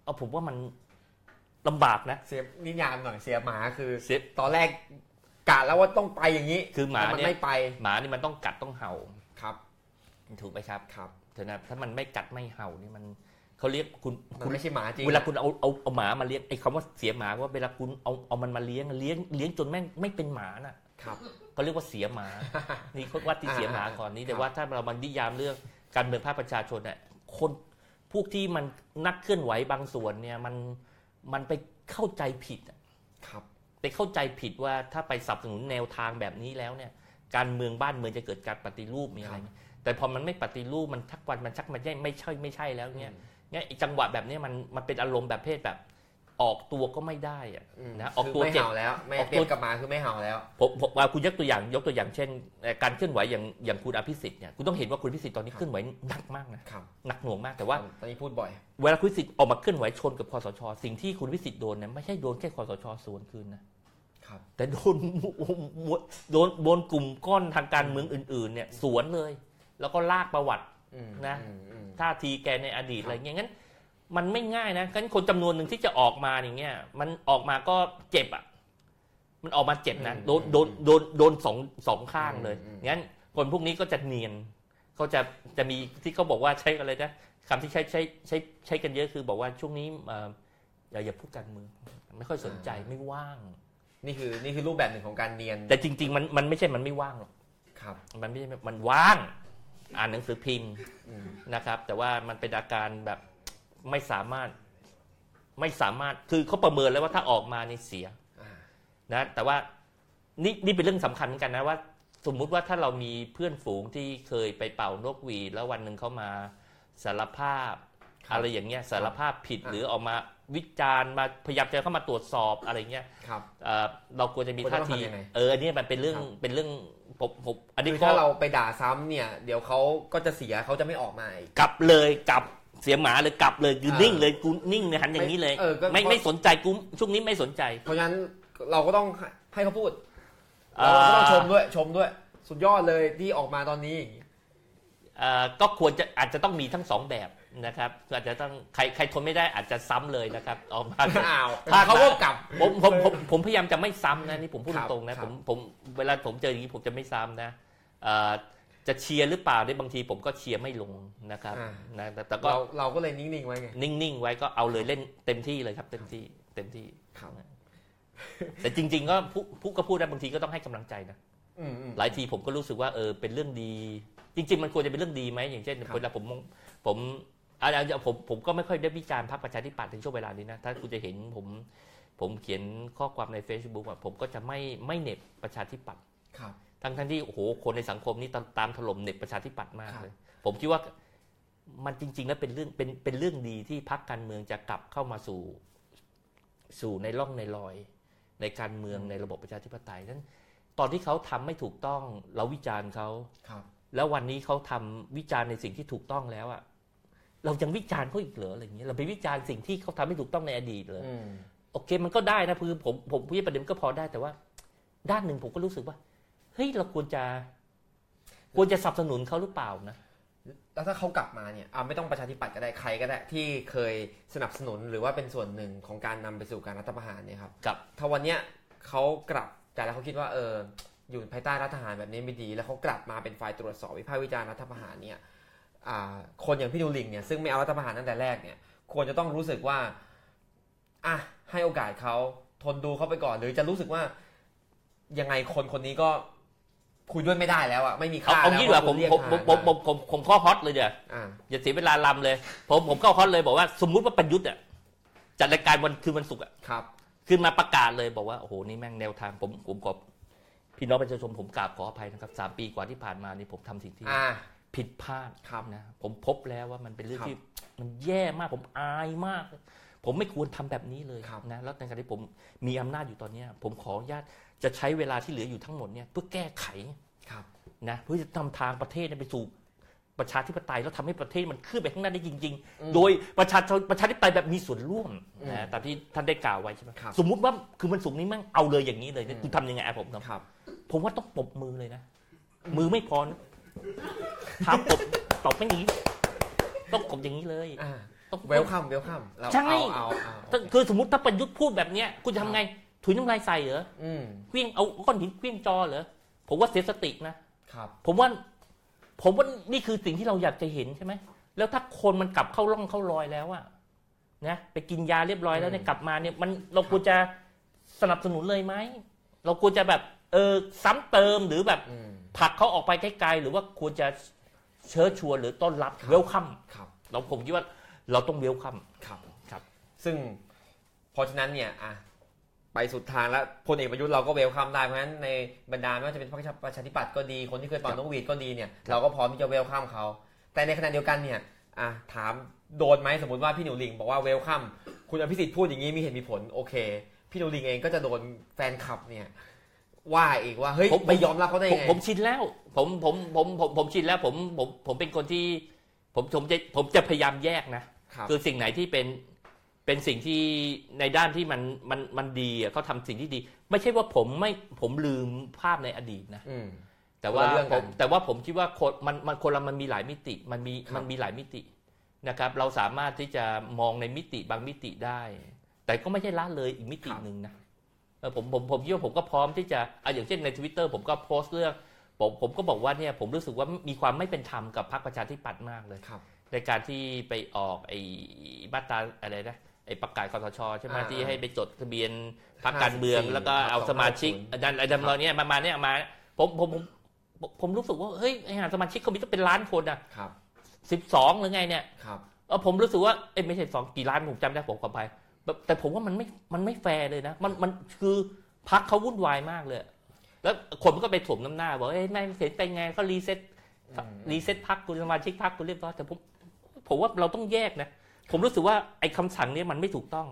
เอาผมว่ามันลำบากนะเสียนิยามหน่อยเสียหมาคือเสียตอนแรก กะแล้วว่าต้องไปอย่างนี้คือหมาแต่มันเนี่ยไม่ไปหมานี่มันต้องกัดต้องเห่าครับ ถูกไหมครับครับเถอะนะถ้ามันไม่กัดไม่เห่านี่มันเขาเรียกคุณมันคุณไม่ใช่หมาจริงเวลาคุณเอาเอาเอาหมามาเลี้ยงไอ้คำว่าเสียหมาว่าเวลาคุณเอาเอามันมาเลี้ยงเลี้ยงเลี้ยงจนแม่งไม่เป็นหมาน่ะครับเขาเรียกว่าเสียหมา นี่เขาว่าที่เสียหมาก่อนนี้ครัแต่บว่าถ้าเรามันนิยามเรื่องการเมืองภาคประชาชนเนี่ยคนพวกที่มันนักเคลื่อนไหวบางส่วนเนี่ยมันมันไปเข้าใจผิดอะครับ ไปเข้าใจผิดว่าถ้าไปสนับสนุนแนวทางแบบนี้แล้วเนี่ยการเมืองบ้านเมืองจะเกิดการปฏิรูปมีอะไรครับแต่พอมันไม่ปฏิรูปมันทักวันมันชักมันไม่ไม่ใช่ไม่ใช่แล้วเนี่ยเนี่ยไอ้จังหวะแบบเนี้ยมันมันเป็นอารมณ์แบบเพศแบบ ออกตัวก็ไม่ได้อะมนะออกคือตัวไม่เจ็บเห่าแล้วไม่ออกตัวเปรียบกับหมาคือไม่เห่าแล้วผมผมว่าคุณยกตัวอย่างยกตัวอย่างเช่นเอ่อการเคลื่อนไหวอย่างอย่างคุณอภิสิทธิ์เนี่ยคุณต้องเห็นว่าคุณอภิสิทธิ์ตอนนี้ครับเคลื่อนไหวหนักมากนะครับหนักหน่วงมากแต่ว่าตอนนี้พูดบ่อย เวลาคุณอภิสิทธิ์ออกมาเคลื่อนไหวชนกับคอสช สิ่งที่คุณอภิสิทธิ์โดนเนี่ยไม่ใช่โดนแค่คอสชสวนคืนนะครับแต่โดนโดนโดนกลุ่มก้อนทางการเมืองอื่น ๆ เนี่ยสวนเลย แล้วก็ลากประวัติอืมนะอืมอืมท่าทีแกในอดีตครับอะไรเงี้ยงั้น มันไม่ง่ายนะงั้นคนจำนวนหนึ่งที่จะออกมาอย่างเงี้ย มันออกมาก็เจ็บอะ มันออกมาเจ็บนะ โดนโดนโดนโดนสองสองข้างเลย งั้นคนพวกนี้ก็จะเนียน เขาจะจะมีที่เขาบอกว่าใช้อะไรนะคำที่ใช้ใช้ใช้ใช้กันเยอะคือบอกว่าช่วงนี้เอ่ออย่าอย่าพูดการเมืองไม่ค่อยสนใจไม่ว่าง นี่คือนี่คือรูปแบบหนึ่งของการเนียน แต่จริง ๆ มันมันไม่ใช่มันไม่ว่างหรอกครับ มันไม่ใช่มันว่าง อ่านหนังสือพิมพ์อืมนะครับ แต่ว่ามันเป็นอาการแบบ ไม่สามารถไม่สามารถคือเขาประเมินแล้วว่าถ้าออกมานี่เสียอ่านะแต่ว่านี่นี่เป็นเรื่องสำคัญเหมือนกันนะว่า สมมุติว่าถ้าเรามีเพื่อนฝูงที่เคยไปเป่านกหวีดแล้ววันหนึ่งเขามาสารภาพครับอะไรอย่างเงี้ยสารภาพผิดอ่าหรือออกมาวิจารณ์มาพยายามจะเข้ามาตรวจสอบอะไรเงี้ยครับเอ่อเราควรจะมีควรจะท่าต้องทีทำยังไงเอออันนี้มันเป็นเรื่องครับเป็นเรื่องผมผมอันนี้คือก็ถ้าเราไปด่าซ้ำเนี่ย เดี๋ยวเขาก็จะเสียเขาจะไม่ออกมาอีกกลับเลยกลับ เสียหมาเลยกลับเลยคืออ่านิ่นิ่งเลยกูนิ่งเลยหันอย่างนี้เลยเออก็ ไม่ไม่สนใจกูช่วงนี้ไม่สนใจ เพราะฉะนั้นเราก็ต้องให้ให้เขาพูดอ่าเราก็ต้องชมด้วยชมด้วย สุดยอดเลยที่ออกมาตอนนี้อย่างนี้ เอ่อก็ควรจะอาจจะต้องมีทั้งสองแบบนะครับคืออาจจะต้องใครใครทนไม่ได้อาจจะซ้ำเลยนะครับออกมาอ้าวถ้าเขาก็กลับผมผมผมผมพยายามจะไม่ซ้ำนะนี่ผมพูดครับตรงๆนะครับ ผมผมเวลาผมเจออย่างนี้ผมจะไม่ซ้ำนะเอ่อ จะเชียร์หรือเปล่าเนี่ยบางทีผมก็เชียร์ไม่ลงนะครับอ่านะแต่แต่ก็เราเราก็เลยนิ่งๆไว้ไงนิ่งๆไว้ก็เอาเลยเล่นเต็มที่เลยครับ เต็มที่เต็มที่ครับแต่จริง ๆ ก็พูพูดก็พูดได้บางทีก็ต้องให้กำลังใจนะอืมอืมหลายทีผมก็รู้สึกว่าเออเป็นเรื่องดี จริง ๆ มันควรจะเป็นเรื่องดีไหมอย่างเช่นครับเวลาผมมองผมอาจจะผมผมก็ไม่ค่อยได้วิจารณ์พรรคประชาธิปัตย์ในช่วงเวลานี้นะถ้าคุณจะเห็นผมผมเขียนข้อความใน Facebook อะผมก็จะไม่ไม่เหน็บประชาธิปัตย์ครับ ทั้งทั้งที่โอ้โหคนในสังคมนี่ตามตามถล่มเหน็บประชาธิปัตย์มากครับเลย ผมคิดว่ามันจริง ๆ แล้วเป็นเรื่องเป็นเป็นเรื่องดีที่พรรคการเมืองจะกลับเข้ามาสู่สู่ในร่องในรอย ในการเมืองในระบบประชาธิปไตยนั้นตอนที่เขาทำไม่ถูกต้องเราวิจารณ์เขาครับ แล้ววันนี้เขาทำวิจารณ์ในสิ่งที่ถูกต้องแล้วอะเรายังวิจารณ์เขาอีกเหรออะไรอย่างเงี้ยเราไปวิจารณ์สิ่งที่เขาทำไม่ถูกต้องในอดีตเลยอืมโอเคมันก็ได้นะคือผมผมพูดประเด็นก็พอได้แต่ว่า ด้านหนึ่งผมก็รู้สึกว่า เฮ้ยเราควรจะควรจะสนับสนุนเขาหรือเปล่านะแล้วถ้าเขากลับมาเนี่ยอ่าไม่ต้องประชาธิปัตย์ก็ได้ใครก็ได้ที่เคยสนับสนุนหรือว่าเป็นส่วนหนึ่งของการนำไปสู่การรัฐประหารเนี่ยครับกับถ้าวันเนี้ยเขากลับแต่แล้วเขาคิดว่าเอออยู่ภายใต้รัฐทหารแบบนี้ไม่ดี แล้วเขากลับมาเป็นฝ่ายตรวจสอบวิพากษ์วิจารณ์รัฐประหารเนี่ยอ่าคนอย่างพี่นูริงเนี่ยซึ่งไม่เอารัฐประหารตั้งแต่แรกเนี่ยควรจะต้องรู้สึกว่าอะให้โอกาสเขาทนดูเขาไปก่อน หรือจะรู้สึกว่ายังไงคนคนนี้ก็ คุยด้วยไม่ได้แล้วอะไม่มีเอาค่าเอาแล้วงี้ดีกว่าผมเรียกผมทผหามผมผมผมผมผมข้อฮอตเลยเดี๋ยวอ่าอย่าเสียเวลาลำเลย ผมผมเข้าฮอตเลยบอกว่าสมมุติว่าประยุทธ์อะจัดรายการวันคืนวันศุกร์อะครับขึ้นมาประกาศเลยบอกว่าโอ้โหนี่แม่งแนวทางผมผมขอพี่น้องประชาชนผมกราบขออภัยนะครับสามปีกว่าที่ผ่านมานี่ผมทำสิ่งที่อ่าผิดพลาดครับนะผมพบแล้วว่ามันเป็นเรื่องครับที่มันแย่มากผมอายมาก ผมไม่ควรทำแบบนี้เลยครับนะแล้วในขณะที่ผมมีอำนาจอยู่ตอนเนี้ยผมขออนุญาต จะใช้เวลาที่เหลืออยู่ทั้งหมดเนี่ยเพื่อแก้ไขครับนะเพื่อจะนำทางประเทศเนี่ยไปสู่ประชาธิปไตยแล้วทำให้ประเทศมันขึ้นไปข้างหน้าได้จริงอืมๆโดยประชาชนประชาธิปไตยแบบมีส่วนร่วมอืมนะตามที่ท่านได้กล่าวไว้ใช่ไหมครับสมมุติว่าคือมันสูงนี้มั่งเอาเลยอย่างนี้เลยเนี่ยอืมคุณทำยังไงอะผมเนาะครับ ผมว่าต้องปรบมือเลยนะ มือไม่พอนะเท้าปรบตบไม่หนีต้องกบอย่างนี้เลยอ่าต้องเวลคัมเวลคัมเราใช่เอาเอาเอาถ้าคือสมมติถ้าประยุทธ์พูดแบบเนี้ยคุณจะทำไง ถุยน้ำลายใส่เหรออืมเคลี้ยงเอาก้อนหินเคลี้ยงจอเหรอผมว่าเสียสตินะครับ ผมว่า ผมว่านี่คือสิ่งที่เราอยากจะเห็นใช่ไหมแล้วถ้าคนมันกลับเข้าร่องเข้ารอยแล้วอะนะไปกินยาเรียบร้อยแล้วเนี่ยอืมกลับมาเนี่ยมันเราควรจะสนับสนุนเลยไหมเราควรจะแบบเออซ้ำเติมหรือแบบอืม ผลักเขาออกไปไกลๆหรือว่าควรจะเชิญชวนหรือต้อนรับครับเวลคัมครับ เราผมคิดว่าเราต้องเวลคัม ครับ ครับ ซึ่งเพราะฉะนั้นเนี่ยอะ ไปสุดทางแล้วพลเอกประยุทธ์เราก็เวลคัมได้เพราะฉะนั้นในบรรดาไม่ว่าจะเป็นพรรคประชาธิปัตย์ก็ดีคนที่เคยเป่านกหวีดก็ดีเนี่ยเราก็พร้อมที่จะเวลคัมเขาแต่ในขณะเดียวกันเนี่ยอะถามโดนไหมสมมติว่าพี่หนูลิงบอกว่าเวลคัมคุณอภิสิทธิ์พูดอย่างนี้มีเหตุมีผลโอเค พี่หนูลิงเองก็จะโดนแฟนคลับเนี่ยว่าอีกว่าเฮ้ยผมไม่ยอมรับเขาได้ผมไงผมชินแล้ว ผมผมผมผมผมชินแล้วผมผมผมเป็นคนที่ผมผมจะผมจะพยายามแยกนะครับคือสิ่งไหนที่เป็น เป็นสิ่งที่ในด้านที่มันมันมันดีอะเขาทำสิ่งที่ดี ไม่ใช่ว่าผมไม่ผมลืมภาพในอดีตนะอืม แต่ว่าคนละเรื่องผกัมนแต่ว่าผมคิดว่าคนมันมันคนละมันมีหลายมิติมันมีครับมันมีหลายมิตินะครับ เราสามารถที่จะมองในมิติบางมิติได้ แต่ก็ไม่ใช่ละเลยอีกมิติหนึ่งนะเออผมผมผมคิดว่าผมก็พร้อมที่จะอะอย่างเช่นในทวิตเตอร์ผมก็โพสต์เรื่องผมผมก็บอกว่าเนี่ยผมรู้สึกว่ามีความไม่เป็นธรรมกับพรรคประชาธิปัตย์มากเลย ครับ ในการที่ไปออกไอ้มาตราอะไรนะ ไอ้ประกาศคอสชใช่ไหมอ่าที่ให้ไปจดทะเบียนพรรคการเมือง 54แล้วก็เอาสมาชิก250ดันไอ้ดำเราเนี่ยมามาเนี่ยมาผมผมผมผมผมรู้สึกว่าเฮ้ยไอ้หาสมาชิกเขามีต้องเป็นล้านคนอะครับ สิบสองหรือไงเนี่ยครับ เออผมรู้สึกว่าเอ้ยไม่ใช่สองกี่ล้านผมจำได้ผมขอไปแบบแต่ผมว่ามันไม่มันไม่แฟร์เลยนะ มันมันคือพักเขาวุ่นวายมากเลย แล้วคนมันก็ไปถมน้ำหน้าบอกเอ้ยนายเห็นไปไงเขารีเซ็ตอืม reset พรรคคุณสมาชิกพรรคคุณเรียบร้อยแต่ผมผมว่าเราต้องแยกนะ ผมรู้สึกว่าไอ้คำสั่งเนี้ยมันไม่ถูกต้อง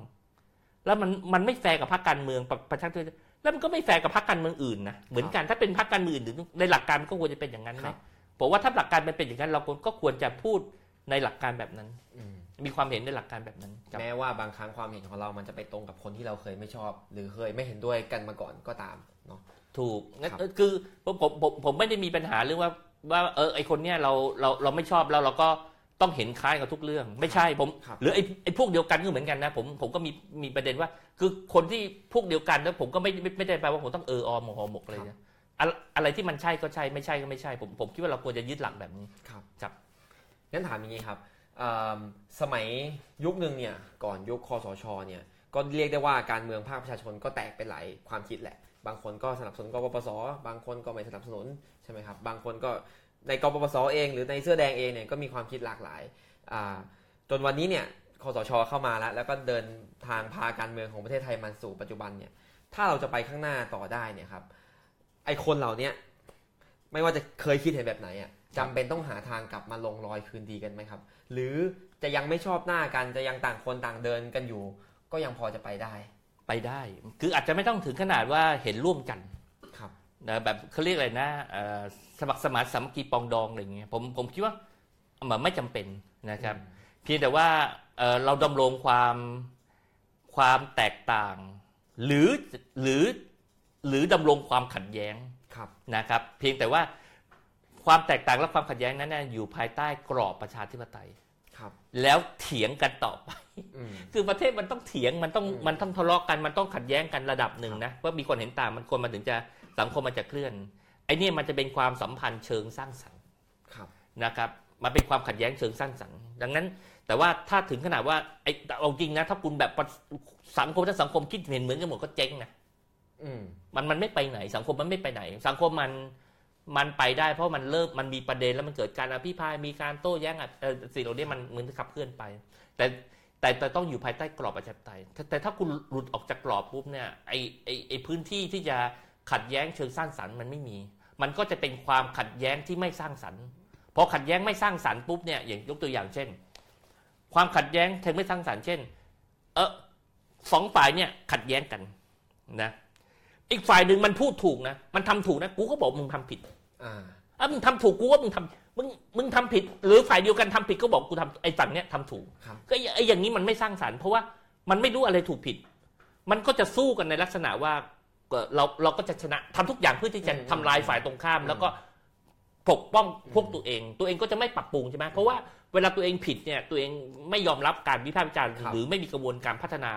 แล้วมันมันไม่แฟร์กับพรรคการเมืองประประชาธิปไตยแล้วมันก็ไม่แฟร์กับพรรคการเมืองอื่นนะเหมือนกันถ้าเป็นพรรคการเมืองอื่นหรือในหลักการมันก็ควรจะเป็นอย่างนั้นไหมครับผมว่าถ้าหลักการมันเป็นอย่างนั้นเราก็ควรจะพูดในหลักการแบบนั้นอืมมีความเห็นในหลักการแบบนั้นครับแม้ว่าบางครั้งความเห็นของเรามันจะไปตรงกับคนที่เราเคยไม่ชอบ หรือเคยไม่เห็นด้วยกันมาก่อนก็ตามเนาะถูกงั้นครับเออคือผมผมผมผมไม่ได้มีปัญหาเรื่องว่าว่าเออไอคนเนี้ยเราเราเราไม่ชอบแล้วเราก็ ต้องเห็นคล้ายกับทุกเรื่อง ไม่ใช่ผมครับหรือไอ้ไอ้พวกเดียวกันก็เหมือนกันนะผมผมก็มีมีประเด็นว่า คือคนที่พวกเดียวกันแล้วผมก็ไม่ไม่ไม่ได้แปลว่าผมต้องเอออมหอหมกอะไรนะอะไรอะไรที่มันใช่ก็ใช่ไม่ใช่ก็ไม่ใช่ ผมผมคิดว่าเราควรจะยึดหลักแบบนี้ครับครับงั้นถามอย่างนี้ครับเอิ่มสมัยยุคหนึ่งเนี่ยก่อนยุคคอสชเนี่ยก็เรียกได้ว่าการเมืองภาคประชาชนก็แตกเป็นหลายความคิดแหละ บางคนก็สนับสนุนกปปส บางคนก็ไม่สนับสนุนใช่ไหมครับ บางคนก็ ในกปปสเอง หรือในเสื้อแดงเองเนี่ยก็มีความคิดหลากหลายจนวันนี้เนี่ยคอสชเข้ามาแล้ว แล้วก็เดินทางพาการเมืองของประเทศไทยมาสู่ปัจจุบันเนี่ยถ้าเราจะไปข้างหน้าต่อได้เนี่ยครับไอคนเหล่านี้ไม่ว่าจะเคยคิดเห็นแบบไหนอะจำเป็นต้องหาทางกลับมาลงรอยคืนดีกันไหมครับ หรือจะยังไม่ชอบหน้ากันจะยังต่างคนต่างเดินกันอยู่ ก็ยังพอจะไปได้ ไปได้ คืออาจจะไม่ต้องถึงขนาดว่าเห็นร่วมกัน นะแบบเขาเรียกอะไรนะเอ่อสมัครสมานสามัคคีปรองดองอะไรอย่างเงี้ยผมผมคิดว่ามันไม่จำเป็นนะครับ เพียงแต่ว่าเอ่อเราดำรงความความแตกต่าง หรือหรือหรือดำรงความขัดแย้งครับนะครับ เพียงแต่ว่าความแตกต่างและความขัดแย้งนั้นนะอยู่ภายใต้กรอบประชาธิปไตยครับ แล้วเถียงกันต่อไปอืมคือประเทศมันต้องเถียงมันต้องอืมมันต้องทะเลาะกันมันต้องขัดแย้งกันระดับหนึ่งนะว่ามีคนเห็นต่างมันคนมันถึงจะ สังคมมันจะเคลื่อนไอ้เนี่ยมันจะเป็นความสัมพันธ์เชิงสร้างสรรค์ครับนะครับมันเป็นความขัดแย้งเชิงสร้างสรรค์ดังนั้น แต่ว่าถ้าถึงขนาดว่าไอ้เอาจริงนะ ถ้าคุณแบบสังคมถ้าสังคมคิดเห็นเหมือนกันหมดก็เจ๊งนะอืมมันมันไม่ไปไหน สังคมมันไม่ไปไหน สังคมมันมันไปได้เพราะมันเริ่มมันมีประเด็นแล้วมันเกิดการอภิปรายมีการโต้แย้งอะเอ่อสิ่งเหล่านี้มันเหมือนขับเคลื่อนไป แต่แต่แต่ต้องอยู่ภายใต้กรอบประชาธิปไตยแต่แต่ถ้าคุณหลุดออกจากกรอบปุ๊บเนี่ยไอไอไอพื้นที่ที่จะ ขัดแย้งเชิงสร้างสรรค์มันไม่มี มันก็จะเป็นความขัดแย้งที่ไม่สร้างสรรค์พอขัดแย้งไม่สร้างสรรค์ปุ๊บเนี่ยอย่างยกตัวอย่างเช่น ความขัดแย้งเชิงไม่สร้างสรรค์เช่น เออสองฝ่ายเนี่ยขัดแย้งกันนะอีกฝ่ายหนึ่งมันพูดถูกนะ มันทำถูกนะกูก็บอกมึงทำผิดอ่าอะมึงทำถูกกูว่ามึงทำมึงมึงทำผิด หรือฝ่ายเดียวกันทำผิดก็บอกกูทำไอ้ฝั่งเนี้ยทำถูกครับก็ไอ้อย่างนี้มันไม่สร้างสรรค์เพราะว่ามันไม่รู้อะไรถูกผิด มันก็จะสู้กันในลักษณะว่า เอ่อเราเราก็จะชนะทำทุกอย่างเพื่อที่จะอืมทำลายฝ่ายตรงข้าม แล้วก็ปกป้องพวกตัวเอง ตัวเองก็จะไม่ปรับปรุงใช่ไหมเพราะว่าเวลาตัวเองผิดเนี่ยตัวเองไม่ยอมรับการวิพากษ์วิจารณ์ครับหรือไม่มีกระบวนการพัฒนา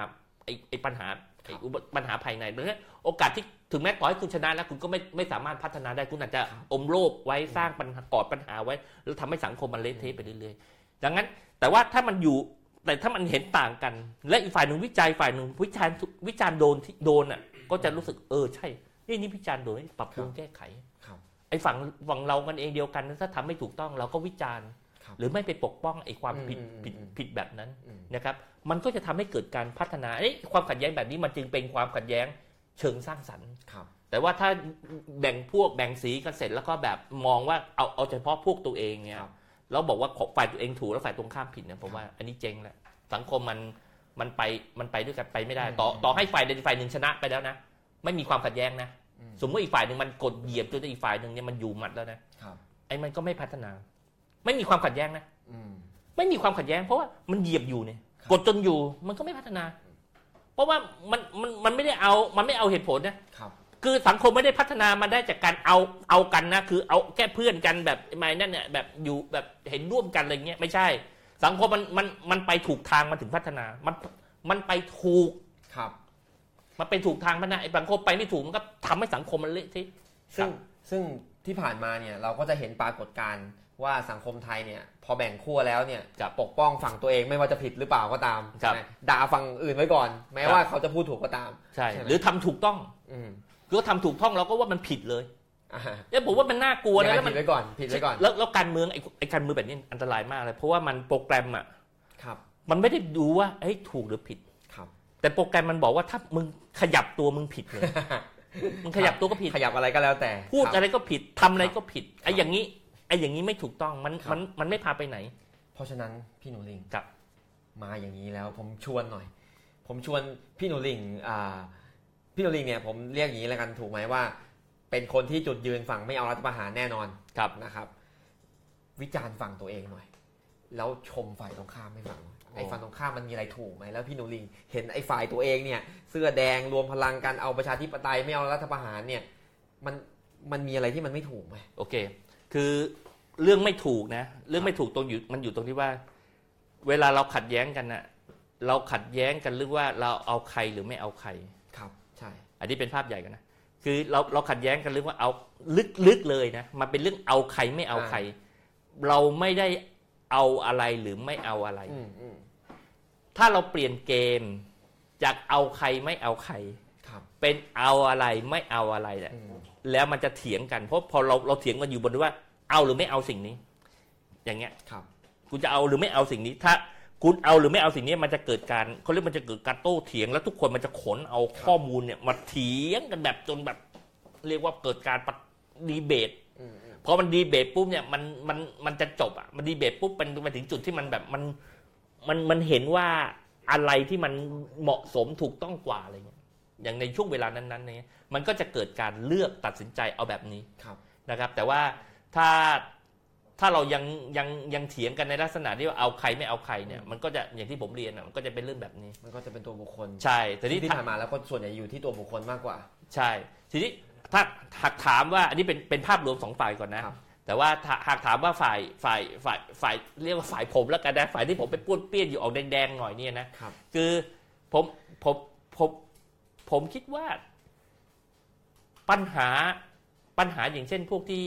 ไอ้ไอ้ปัญหาไอ้อุปปัญหาภายในดังนั้นโอกาสที่ถึงแม้ต่อให้คุณชนะแล้วคุณก็ไม่ไม่สามารถพัฒนาได้คุณอาจจะอมโลภไว้สร้างปัญหากอดปัญหาไว้ แล้วทำให้สังคมมันเละเทะไปเรื่อยๆดังนั้น แต่ว่าถ้ามันอยู่แต่ถ้ามันเห็นต่างกัน และอีกฝ่ายหนึ่งวิจัยฝ่ายหนึ่งวิจารณ์วิจารณ์โดนที่โดนอะ ก็จะรู้สึกเออใช่นี่นี่วิจารณ์โดนนี่ปรับปรุงครับแก้ไขครับไอ้ฝั่งฝั่งเรากันเองเดียวกันถ้าทำไม่ถูกต้องเราก็วิจารณ์ครับหรือไม่ไปปกป้องไอ้ความผิดอืมอืมผิดอืมผิดแบบนั้นอืมนะครับ มันก็จะทำให้เกิดการพัฒนาเอ้ยความขัดแย้งแบบนี้มันจึงเป็นความขัดแย้งเชิงสร้างสรรค์ครับแต่ว่าถ้าแบ่งพวกแบ่งสีกันเสร็จแล้วก็แบบมองว่าเอาเอาเฉพาะพวกตัวเองเนี่ยครับแล้วบอกว่าของฝ่ายตัวเองถูกแล้วฝ่ายตรงข้ามผิดเนี่ยผมว่าอันนี้เจ๊งแหละสังคมมัน มันไปมันไปด้วยกันไปไม่ได้ ต่ออืมต่อให้ฝ่ายใดฝ่ายหนึ่งชนะไปแล้วนะ ไม่มีความขัดแย้งนะอืมสมมติอีกฝ่ายหนึ่งมันกดเหยียบจนอีกฝ่ายหนึ่งเนี่ยมันอยู่หมัดแล้วนะครับไอ้มันก็ไม่พัฒนา ไม่มีความขัดแย้งนะอืมไม่มีความขัดแย้ง เพราะว่ามันเหยียบอยู่เนี่ยครับกดจนอยู่มันก็ไม่พัฒนา เพราะว่ามันมันมันไม่ได้เอามันไม่เอาเหตุผลนะครับคือสังคมไม่ได้พัฒนามาได้จากการเอาเอากันนะ คือเอาแค่เพื่อนกันแบบไม่นั่นเนี่ยแบบอยู่แบบเห็นร่วมกันอะไรเงี้ยไม่ใช่ สังคมมันมันมันไปถูกทางมันถึงพัฒนา มันมันไปถูกครับ มันไปถูกทางพัฒนาไอ้สังคมไปไม่ถูกมันก็ทำให้สังคมมันเละเทะซึ่งซึ่งที่ผ่านมาเนี่ยเราก็จะเห็นปรากฏการณ์ว่าสังคมไทยเนี่ยพอแบ่งขั้วแล้วเนี่ยจะปกป้องฝั่งตัวเองไม่ว่าจะผิดหรือเปล่าก็ตามครับนะด่าฝั่งอื่นไว้ก่อน แม้ครับว่าเขาจะพูดถูกก็ตาม ใช่ใช่ไหมหรือทำถูกต้องอืมคือทำถูกต้องเราก็ว่ามันผิดเลย อ่าแล้วผมว่ามันน่ากลัวยังนะไงแล้วมัผินดไว้ก่อนผิดไว้ก่อนแล้วแล้วการเมืองไอ้ไอ้การเมืองแบบนี้อันตรายมากเลย เพราะว่ามันโปรแกรมอะครับ มันไม่ได้ดูว่าเฮ้ยถูกหรือผิดครับ แต่โปรแกรมมันบอกว่าถ้ามึงขยับตัวมึงผิดเลยมึงขยับตัวก็ผิดขยับอะไรก็แล้วแต่ พูดครับอะไรก็ผิดทำอะไรก็ผิดไอ้ครับอย่างนี้ไอ้อย่างนี้ไม่ถูกต้องมันครับมันมันไม่พาไปไหน เพราะฉะนั้นพี่หนูลิงครับ มาอย่างนี้แล้วผมชวนหน่อย ผมชวนพี่หนูลิงอ่าพี่หนูลิงเนี่ยผมเรียกอย่างนี้แล้วกันถูกไหมว่า เป็นคนที่จุดยืนฝั่งไม่เอารัฐประหารแน่นอนครับนะครับ วิจารณ์ฝั่งตัวเองหน่อย แล้วชมฝ่ายตรงข้ามไม่ฟังหน่อยไอ้ฝั่งตรงข้ามมันมีอะไรถูกไหมแล้วพี่หนูลิงเห็นไอ้ฝ่ายตัวเองเนี่ยเสื้อแดงรวมพลังกันเอาประชาธิปไตยไม่เอารัฐประหารเนี่ยมันมันมีอะไรที่มันไม่ถูกไหมโอเค คือเรื่องไม่ถูกนะ เรื่องไม่ถูกตรงอยู่มันอยู่ตรงที่ว่า เวลาเราขัดแย้งกันน่ะเราขัดแย้งกันเรื่องว่าเราเอาใครหรือไม่เอาใครครับ ใช่ อันนี้เป็นภาพใหญ่กันนะ คือเราเราขัดแย้งกันเรื่องว่าเอาลึกๆเลยนะมันเป็นเรื่องเอาใครไม่เอาใคร เราไม่ได้เอาอะไรหรือไม่เอาอะไรอืมอืมถ้าเราเปลี่ยนเกมจากเอาใครไม่เอาใครครับเป็นเอาอะไรไม่เอาอะไรเนี่ยอืมแล้วมันจะเถียงกันเพราะพอเราเราเถียงกันอยู่บนว่า เอาหรือไม่เอาสิ่งนี้ อย่างเงี้ยครับคุณจะเอาหรือไม่เอาสิ่งนี้ ถ้า คุณเอาหรือไม่เอาสิ่งนี้มันจะเกิดการเขาเรียกมันจะเกิดการโต้เถียง แล้วทุกคนมันจะขนเอาข้อมูลเนี่ยมาเถียงกันแบบจนแบบ เรียกว่าเกิดการปะดีเบตอืมอืมพอมันดีเบตปุ๊บเนี่ยมันมันมันจะจบอะมันดีเบตปุ๊บมันไปถึงจุดที่มันแบบมันมันมันเห็นว่าอะไรที่มันเหมาะสมถูกต้องกว่าอะไรเงี้ยอย่างในช่วงเวลานั้นๆเนี่ยมันก็จะเกิดการเลือกตัดสินใจเอาแบบนี้ครับนะครับ แต่ว่าถ้า ถ้าเรายังยังยังเถียงกันในลักษณะที่ว่าเอาใครไม่เอาใครเนี่ยมันก็จะอย่างที่ผมเรียนอะมันก็จะเป็นเรื่องแบบนี้ มันก็จะเป็นตัวบุคคลใช่แต่ที่ที่ที่ผ่านมาแล้วก็ส่วนใหญ่อยู่ที่ตัวบุคคลมากกว่า ใช่ ทีนี้ถ้าหากถามว่าอันนี้เป็นเป็นภาพรวมสองฝ่ายก่อนนะครับแต่ว่าถ้าหากถามว่าฝ่ายฝ่ายฝ่ายฝ่ายเรียกว่าฝ่ายผมแล้วกันนะฝ่ายที่ผมไปป้วนเปี้ยนอยู่ออกแดงๆหน่อยเนี่ยนะครับคือผมผมผมผมคิดว่า ปัญหาปัญหาอย่างเช่นพวกที่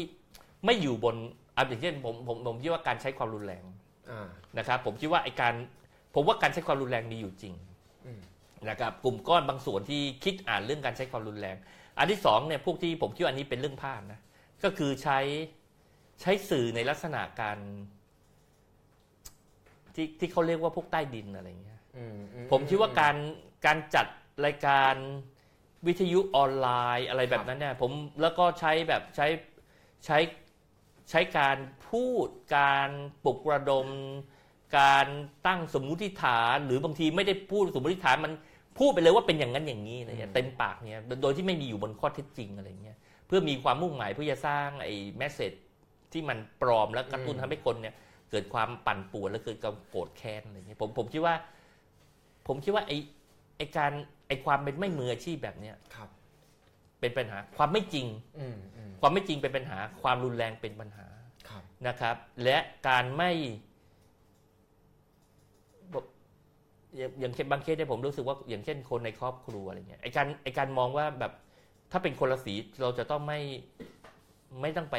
ไม่อยู่บน อะอย่างเช่นผมผมผมคิดว่าการใช้ความรุนแรงอ่านะครับ ผมคิดว่าไอการผมว่าการใช้ความรุนแรงมีอยู่จริงอืมนะครับกลุ่มก้อนบางส่วนที่คิดอ่านเรื่องการใช้ความรุนแรง อันที่สองเนี่ยพวกที่ผมคิดว่าอันนี้เป็นเรื่องพลาดนะก็คือใช้ใช้สื่อในลักษณะการที่ที่เขาเรียกว่าพวกใต้ดินอะไรอย่างเงี้ยอืมอืผมคิดว่าการการจัดรายการวิทยุออนไลน์อะไรแบบนั้นเนี่ยผมแล้วก็ใช้แบบใช้ใช้ ใช้การพูดการปลุกระดม การตั้งสมมุติฐานหรือบางทีไม่ได้พูดสมมุติฐานมันพูดไปเลยว่าเป็นอย่างนั้นอย่างนี้อะไรเงี้ยเต็มปากเนี่ยโดยที่ไม่มีอยู่บนข้อเท็จจริงอะไรเงี้ยเพื่อมีความมุ่งหมายเพื่อจะสร้างไอ้แมสเซจที่มันปลอมแล้วกระตุ้นทำให้คนเนี่ยเกิดความปั่นป่วนและเกิดความโกรธแค้นอะไรเงี้ยผมผมคิดว่า ผมคิดว่าไอ้ไอ้การไอ้ความเป็นไม่มืออาชีพแบบเนี้ยครับ เป็นปัญหา ความไม่จริงอืมอืมความไม่จริงเป็นปัญหา ความรุนแรงเป็นปัญหาครับนะครับ และการไม่บอกอย่างอย่างเช่นบางเคสเนี่ยผมรู้สึกว่าอย่างเช่นคนในครอบครัวอะไรเงี้ยไอการไอการมองว่าแบบถ้าเป็นคนละสีเราจะต้องไม่ไม่ต้องไป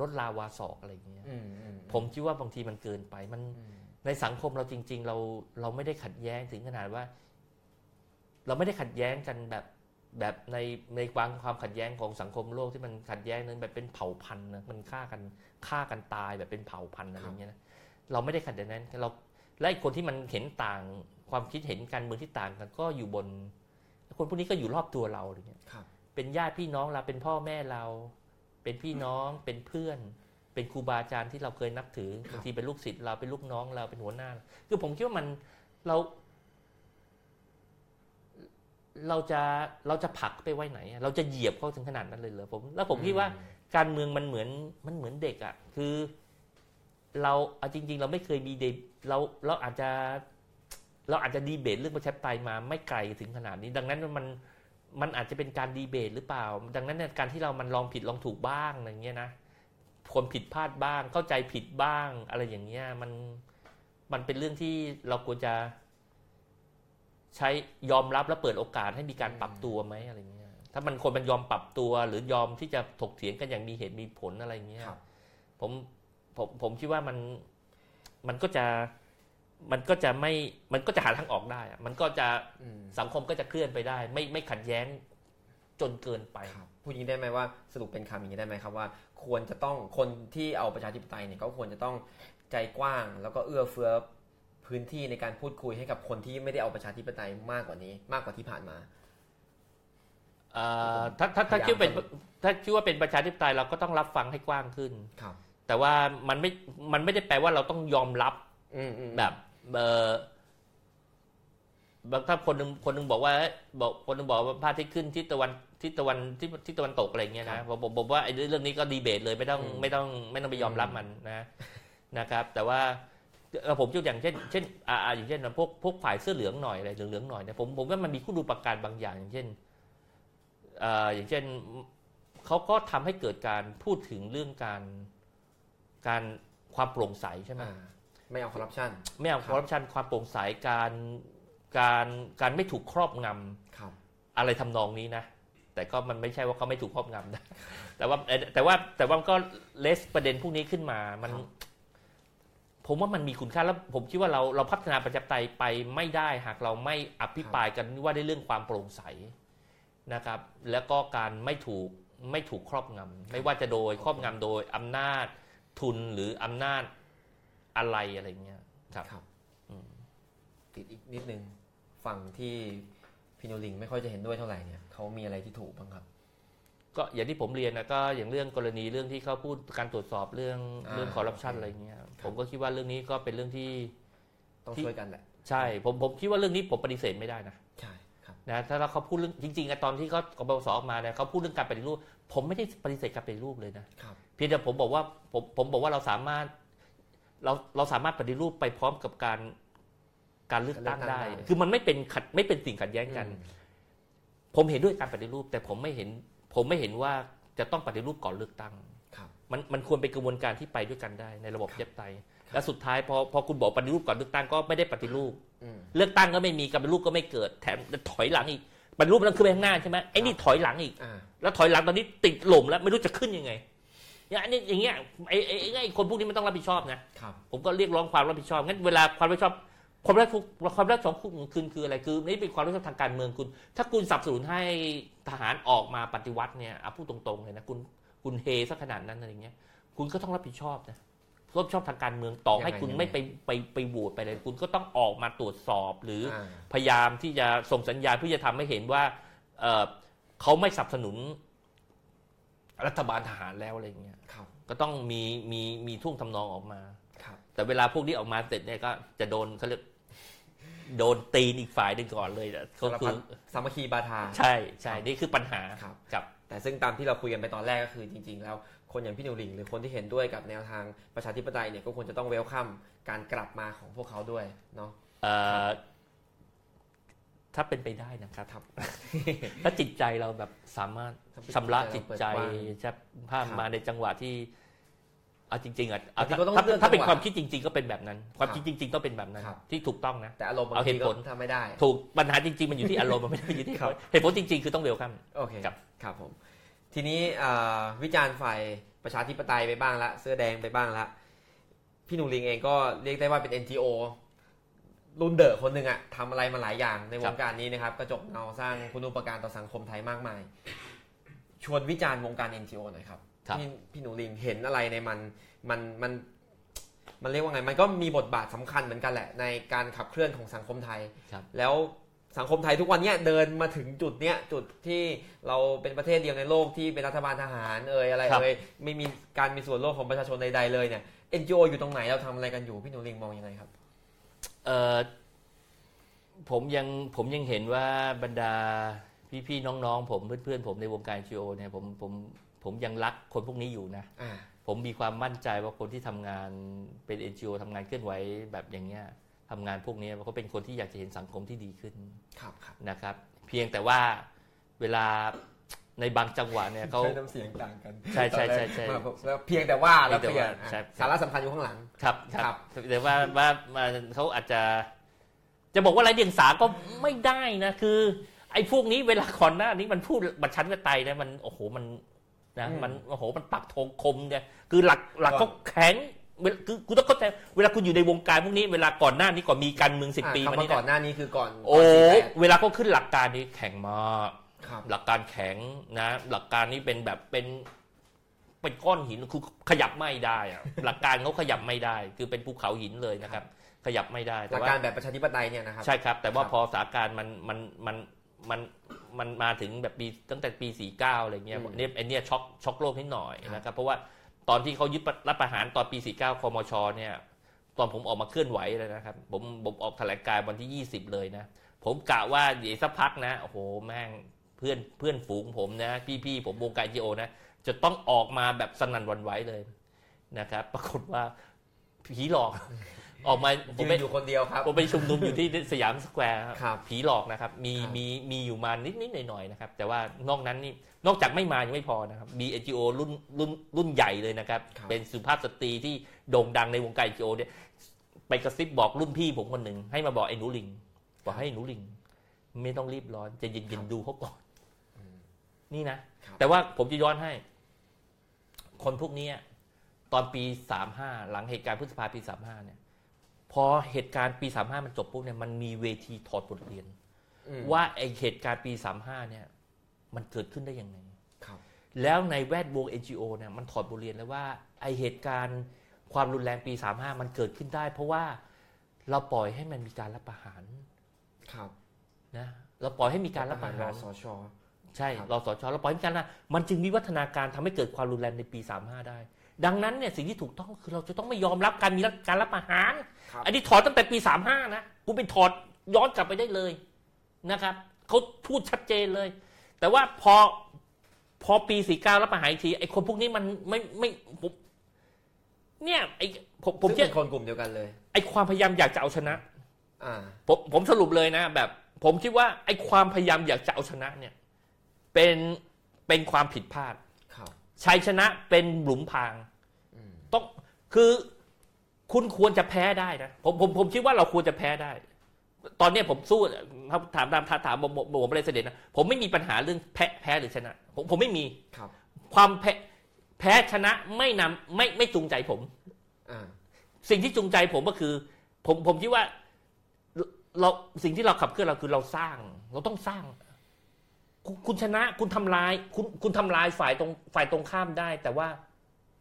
ลดลาวาศอกอะไรเงี้ยอืมอืมผมคิดว่าบางทีมันเกินไปมันอืมในสังคมเราจริง ๆ เราเราไม่ได้ขัดแย้งถึงขนาดว่า เราไม่ได้ขัดแย้งกันแบบ แบบในในความความขัดแย้งของสังคมโลกที่มันขัดแย้งนั้นแบบเป็นเผ่าพันธุ์นะมันฆ่ากันฆ่ากันตายแบบเป็นเผ่าพันธุ์อะไรอย่างเงี้ยนะเราไม่ได้ขัดแย้งนั้นเราและไอ้คนที่มันเห็นต่างความคิดเห็นการเมืองที่ต่างกันก็อยู่บน คนพวกนี้ก็อยู่รอบตัวเราอะไรเงี้ยครับเป็นญาติพี่น้องเราเป็นพ่อแม่เรา เป็นพี่น้องเป็นเพื่อน เป็นครูบาอาจารย์ที่เราเคยนับถือบางทีเป็นลูกศิษย์เราเป็นลูกน้องเราเป็นหัวหน้า คือผมคิดว่ามันเรา เราจะเราจะผลักไปไว้ไหนอะเราจะเหยียบเขาถึงขนาดนั้นเลยเหรอผม แล้วผมคิดว่าการเมืองมันเหมือนมันเหมือนเด็กอะ่ะ คือ เราเอาจริง ๆ เราไม่เคยมีเดบเราเราอาจจะ เราอาจจะดีเบตเรื่องประชาธิปไตยมาไม่ไกลถึงขนาดนี้ ดังนั้นมันมันอาจจะเป็นการดีเบตหรือเปล่า ดังนั้นเนี่ยการที่เรามันลองผิดลองถูกบ้างอะไรเงี้ยนะคนผิดพลาดบ้าง เข้าใจผิดบ้าง อะไรอย่างเงี้ยมันมันเป็นเรื่องที่เราควรจะ ใช้ยอมรับและเปิดโอกาสให้มีการปรับตัวไหมอะไรเงี้ยถ้ามันคนมันยอมปรับตัว หรือยอมที่จะถกเถียงกันอย่างมีเหตุมีผลอะไรเงี้ยครับผมผมผมคิดว่ามันมันก็จะมันก็จะไม่มันก็จะหาทางออกได้อะมันก็จะอืมสังคมก็จะเคลื่อนไปได้ ไม่ไม่ขัดแย้งจนเกินไปครับพูดอย่างนี้ได้ไหมว่าสรุปเป็นคำอย่างนี้ได้ไหมครับว่า ควรจะต้องคนที่เอาประชาธิปไตยเนี่ยก็ควรจะต้องใจกว้าง แล้วก็เอื้อเฟื้อ พื้นที่ในการพูดคุยให้กับคนที่ไม่ได้เอาประชาธิปไตยมากกว่านี้ มากกว่าที่ผ่านมาเอ่อถ้าถ้าถ้าพยายามคิดว่าเป็นถ้าคิดว่าเป็นประชาธิปไตยเราก็ต้องรับฟังให้กว้างขึ้นครับแต่ว่ามันไม่ มันไม่ได้แปลว่าเราต้องยอมรับอืมอืมแบบเออบางถ้าคนหนึ่งคนหนึ่งบอกว่า บอกคนหนึ่งบอกว่าพระอาทิตย์ขึ้นทิศตะวันทิศตะวันทิศทิศตะวันตกอะไรเงี้ยนะผมผมผมว่าไอ้เรื่องนี้ก็ดีเบตเลยไม่ต้องไม่ต้องไม่ต้องไปยอมรับมันนะนะครับ แต่ว่าเอ่อ ผมยกอย่างเช่น เช่นอ่าอ่าอย่างเช่นพวกพวกฝ่ายเสื้อเหลืองหน่อยอะไรเหลืองๆหน่อยเนี่ยผมผมว่ามันมีคู่ดูประการบางอย่าง อย่างเช่นอ่าอย่างเช่นเขาก็ทำให้เกิดการพูดถึงเรื่องการการความโปร่งใสใช่ไหมอ่าไม่เอาคอร์รัปชันไม่เอาคครับอร์รัปชันความโปร่งใสการการการไม่ถูกครอบงำครับอะไรทำนองนี้นะ แต่ก็มันไม่ใช่ว่าเขาไม่ถูกครอบงำนะแต่ว่าแต่ว่าแต่ว่ามันก็เลสประเด็นพวกนี้ขึ้นมามันครับ ผมว่ามันมีคุณค่าแล้วผมคิดว่าเราเราพัฒนาประชาธิปไตยไปไม่ได้หากเราไม่อภิปรายกันว่าในเรื่องความโปร่งใสนะครับ แล้วก็การไม่ถูกไม่ถูกครอบงำไม่ว่าจะโดยครอบงำโดยอำนาจทุนหรืออำนาจอะไรอะไรเงี้ยครับครับอืมติดอีกนิดนึงฝั่งที่พี่โนลิงไม่ค่อยจะเห็นด้วยเท่าไหร่เนี่ยเขามีอะไรที่ถูกบ้างครับ ก็อย่างที่ผมเรียนนะก็อย่างเรื่องกรณีเรื่องที่เขาพูดการตรวจสอบเรื่องอ่าเรื่องคอร์รัปชันโอเคอะไรเงี้ยผมก็คิดว่าเรื่องนี้ก็เป็นเรื่องที่ต้องที่ช่วยกันแหละใช่ผมผมคิดว่าเรื่องนี้ผมปฏิเสธไม่ได้นะใช่ครับนะถ้าเราเขาพูดเรื่องจริงๆอะตอนที่เขากบพศออกมาเนี่ยเขาพูดเรื่องการปฏิรูป ผมไม่ได้ปฏิเสธการปฏิรูปเลยนะครับเพียงแต่ผมบอกว่าผมผมบอกว่าเราสามารถเราเราสามารถปฏิรูปไปพร้อมกับการการเลือกตั้งได้ คือมันไม่เป็นขัดไม่เป็นสิ่งขัดแย้งกันอืมผมเห็นด้วยการปฏิรูป แต่ผมไม่เห็น ผมไม่เห็นว่าจะต้องปฏิรูปก่อนเลือกตั้งครับมันมันควรเป็นกระบวนการที่ไปด้วยกันได้ในระบบครับเย็บไตและสุดท้ายพอพอคุณบอกปฏิรูปก่อนเลือกตั้งก็ไม่ได้ปฏิรูปอืมเลือกตั้งก็ไม่มีการปฏิรูปก็ไม่เกิดแถมถอยหลังอีกปฏิรูปมันต้องขึ้นไปข้างหน้าใช่ไหมไอ้นี่ถอยหลังอีกอ่าแล้วถอยหลังตอนนี้ติดหล่มแล้วไม่รู้จะขึ้นยังไงอย่างอันนี้อย่างเงี้ยไอ้ไอ้ไอ้ไอ้คนพวกนี้มันต้องรับผิดชอบนะครับผมก็เรียกร้องความรับผิดชอบงั้นเวลาความรับผิดชอบ ความรับผิดความรับผิดชอบคุณคือคืออะไรคือนี่เป็นความรับผิดชอบทางการเมืองคุณ ถ้าคุณสนับสนุนให้ทหารออกมาปฏิวัติเนี่ยเอาพูดตรงๆเลยนะคุณคุณเฮซะขนาดนั้นอะไรเงี้ย คุณก็ต้องรับผิดชอบนะรับผิดชอบทางการเมืองต่อให้คุณไม่ไปไปไปโหวตไปเลยคุณก็ต้องออกมาตรวจสอบ หรือออ่าพยายามที่จะส่งสัญญาณเพื่อจะทำให้เห็นว่าเอ่อเขาไม่สนับสนุน รัฐบาลทหารแล้วอะไรเงี้ยครับก็ต้องมีมีมีท่วงทำนองออกมาครับแต่เวลาพวกนี้ออกมาเสร็จเนี่ยก็จะโดนเขาเรียก โดนตีนอีกฝ่ายหนึ่งก่อนเลยอะก็สารคืพัอดสามัคคีบาทา ใช่ใช่ครับนี่คือปัญหาครับกับแต่ซึ่งตามที่เราคุยกันไปตอนแรกก็คือจริง ๆ แล้วคนอย่างพี่หนูหลิงหรือคนที่เห็นด้วยกับแนวทางประชาธิปไตยเนี่ยก็ควรจะต้องเวลคัมการกลับมาของพวกเขาด้วยเนาะเอ่อถ้าเป็นไปได้นะครับครับถ้าจิตใจเราแบบสามารถชำระจิตใจจะภาพครับมาในจังหวะที่ เอาจริงๆอะเอาบางทีก็ต้องถ้าเลือกถ้าเป็นจังหวะความคิดจริง ๆ ก็เป็นแบบนั้น ความครับคิดจริง ๆ ต้องเป็นแบบนั้น ครับ ที่ถูกต้องนะ แต่อารมณ์บางเอาเหทีตุก็ผลทำไม่ได้ ถูกปัญหาจริง ๆ มันอยู่ที่อารมณ์มันไม่ได้อยู่ที่ครับ เหตุผลจริง ๆ คือต้องเวลคัม โอเคครับ ครับผม ทีนี้อ่าวิจารณ์ฝ่ายประชาธิปไตยไปบ้างละ เสื้อแดงไปบ้างละ พี่หนูหลิงเองก็เรียกได้ว่าเป็น NGO รุ่นเดอะคนหนึ่งอะทำอะไรมาหลายอย่างในวงการนี้นะครับ กระจกเงาสร้างคุณูปการต่อสังคมไทยมากมาย ชวนวิจารณ์วงการ NGO หน่อยครับ ครับพี่พี่หนูหลิงเห็นอะไรในมันมันมันมันเรียกว่าไง มันก็มีบทบาทสำคัญเหมือนกันแหละ ในการขับเคลื่อนของสังคมไทยครับแล้วสังคมไทยทุกวันเนี้ยเดินมาถึงจุดเนี้ยจุดที่เราเป็นประเทศเดียวในโลกที่เป็นรัฐบาลทหารเอ่ยอะไรครับเอ่ยไม่มีการมีส่วนร่วมของประชาชนใดๆเลยเนี่ย NGO อยู่ตรงไหนเราทำอะไรกันอยู่พี่หนูลิงมองยังไงครับเอ่อผมยังผมยังเห็นว่าบรรดาพี่ๆน้องๆ ผมเพื่อนๆผมในวงการจีโอเนี่ยผมผม ผมยังรักคนพวกนี้อยู่นะอ่าผมมีความมั่นใจว่าคนที่ทำงานเป็น NGO ทำงานเคลื่อนไหวแบบอย่างเงี้ยทำงานพวกนี้เขาเป็นคนที่อยากจะเห็นสังคมที่ดีขึ้นครับครับนะครับ เพียงแต่ว่าเวลาในบางจังหวะเนี่ยเขาใช้น้ำเสียงต่างกัน ใช่ใช่ใช่ใช่แล้วเพียงแต่ว่าแล้วเพีเปยงแต่ลี่ยนว่าใช่อะสาระสำคัญอยู่ข้างหลังครับคครัรับบแต่ว่าว่าว่าเขาอาจจะ จะบอกว่าไรเดียงสาก็ไม่ได้นะคือ ไอ้พวกนี้เวลาก่อนหน้านี้มันพูดบัญชันกับไตนะมันโอ้โหมัน นะอืมมันโอ้โหมันปักธงคมเนี่ยคือหลักหลักเขาแข็งเวลาคือคุณต้องเข้าใจเวลาคุณอยู่ในวงการพวกนี้เวลาก่อนหน้านี้ก่อนมีการเมืองสิบอะปีมาคำว่านี้ก่อนนะหน้านี้คือก่อนโอ้ก่น48เวลาเขาขึ้นหลักการนี้แข็งมากครับหลักการแข็งนะ หลักการนี้เป็นแบบเป็นเป็นก้อนหินคือขยับไม่ได้อะหลักการเขาขยับไม่ได้ คือเป็นภูเขาหินเลยนะครับ ขยับไม่ได้หแต่ลักว่าการแบบประชาธิปไตยเนี่ยนะครับใช่ครับ แต่ว่าครับพอสถานการณ์มันมันมันมัน มันมาถึงแบบปีตั้งแต่ปี 49 อะไรเงี้ยอืมเนี่ยไอเนี่ยช็อกช็อกโลกนิดหน่อยครับนะครับเพราะว่าตอนที่เขายึดรับประหารตอนปี 49 คมชเนี่ย ตอนผมออกมาเคลื่อนไหวเลยนะครับผมผมออกแถลงการณ์วันที่ 20 เลยนะ ผมกะว่าเดี๋ยวสักพักนะโอ้โหแม่งเพื่อนเพื่อนฝูงผมนะ พี่ๆผมวงการจีโอนะจะต้องออกมาแบบสนั่นหวันไหวเลยนะครับ ปรากฏว่าผีหลอก ออกมาผมยืนไม่อยู่คนเดียวครับผมไปชุมนุมอยู่ที่สยามสแควร์ครับผีหลอกนะครับ มีครับมีมีอยู่มานิดนิดหน่อยหน่อยๆนะครับ แต่ว่านอกนั้นนี่นอกจากไม่มายังไม่พอนะครับมี NGO รุ่นรุ่นรุ่นใหญ่เลยนะครับครับ เป็นสุภาพสตรีที่โด่งดังในวงการ NGO เนี่ยไปกระซิบบอกรุ่นพี่ผมคนหนึ่งให้มาบอกไอ้หนูหริ่งบอกให้หนูหริ่ง ไม่ต้องรีบร้อนใจเย็นๆดูเขาก่อนนี่นะครับแต่ว่าผมจะย้อนให้ คนพวกเนี้ยตอนปีสามห้าหลังเหตุการณ์พฤษภาปีสามห้าเนี่ย พอเหตุการณ์ปีสามห้ามันจบปุ๊บเนี่ยมันมีเวทีถอดบทเรียนอืมว่าไอเหตุการณ์ปีสามห้าเนี่ย มันเกิดขึ้นได้ยังไงครับแล้วในแวดวง NGO เนี่ยมันถอดบทเรียนแล้วว่าไอเหตุการณ์ความรุนแรงปี 35 มันเกิดขึ้นได้ เพราะว่าเราปล่อยให้มันมีการรับประหารครับนะเราปล่อยให้มีการรับประรหารสชใช่ครับรอสชเราปล่อยให้มีการนะมันจึงวิวัฒนาการทำให้เกิดความรุนแรงในปี 35 ได้ ดังนั้นเนี่ยสิ่งที่ถูกต้องคือเราจะต้องไม่ยอมรับการมีการรับประหาร ครับ อันนี้ถอดตั้งแต่ปี 35 นะกูไปถอดย้อนกลับไปได้เลยนะครับเขาพูดชัดเจนเลย แต่ว่าพอพอปี 49 รับประหารอีกทีไอ้คนพวกนี้มันไม่ไม่ผมเนี่ยไอ้ผมผมซึ่งเชื่อเป็นคนกลุ่มเดียวกันเลย ไอ้ความพยายามอยากจะเอาชนะ อ่า ผมผมสรุปเลยนะแบบ ผมคิดว่าไอ้ความพยายามอยากจะเอาชนะเนี่ย เป็นเป็นความผิดพลาดครับ ชัยชนะเป็นหลุมพรางอืมต้องคือคุณควรจะแพ้ได้นะผมผมผมคิดว่าเราควรจะแพ้ได้ ตอนเนี้ยผมสู้ถามถามถามถามถามผมผมผมเลยเสด็จนะผมไม่มีปัญหาเรื่องแพ้แพ้หรือชนะ ผมผมไม่มีครับ ความแพ้แพ้ชนะไม่นำไม่ไม่จูงใจผมอ่าสิ่งที่จูงใจผมก็คือ ผมผมคิดว่าเราสิ่งที่เราขับเคลื่อนเราคือเราสร้าง เราต้องสร้าง คุณคุณชนะคุณทำลาย คุณคุณทำลายฝ่ายตรงฝ่ายตรงข้ามได้ แต่ว่า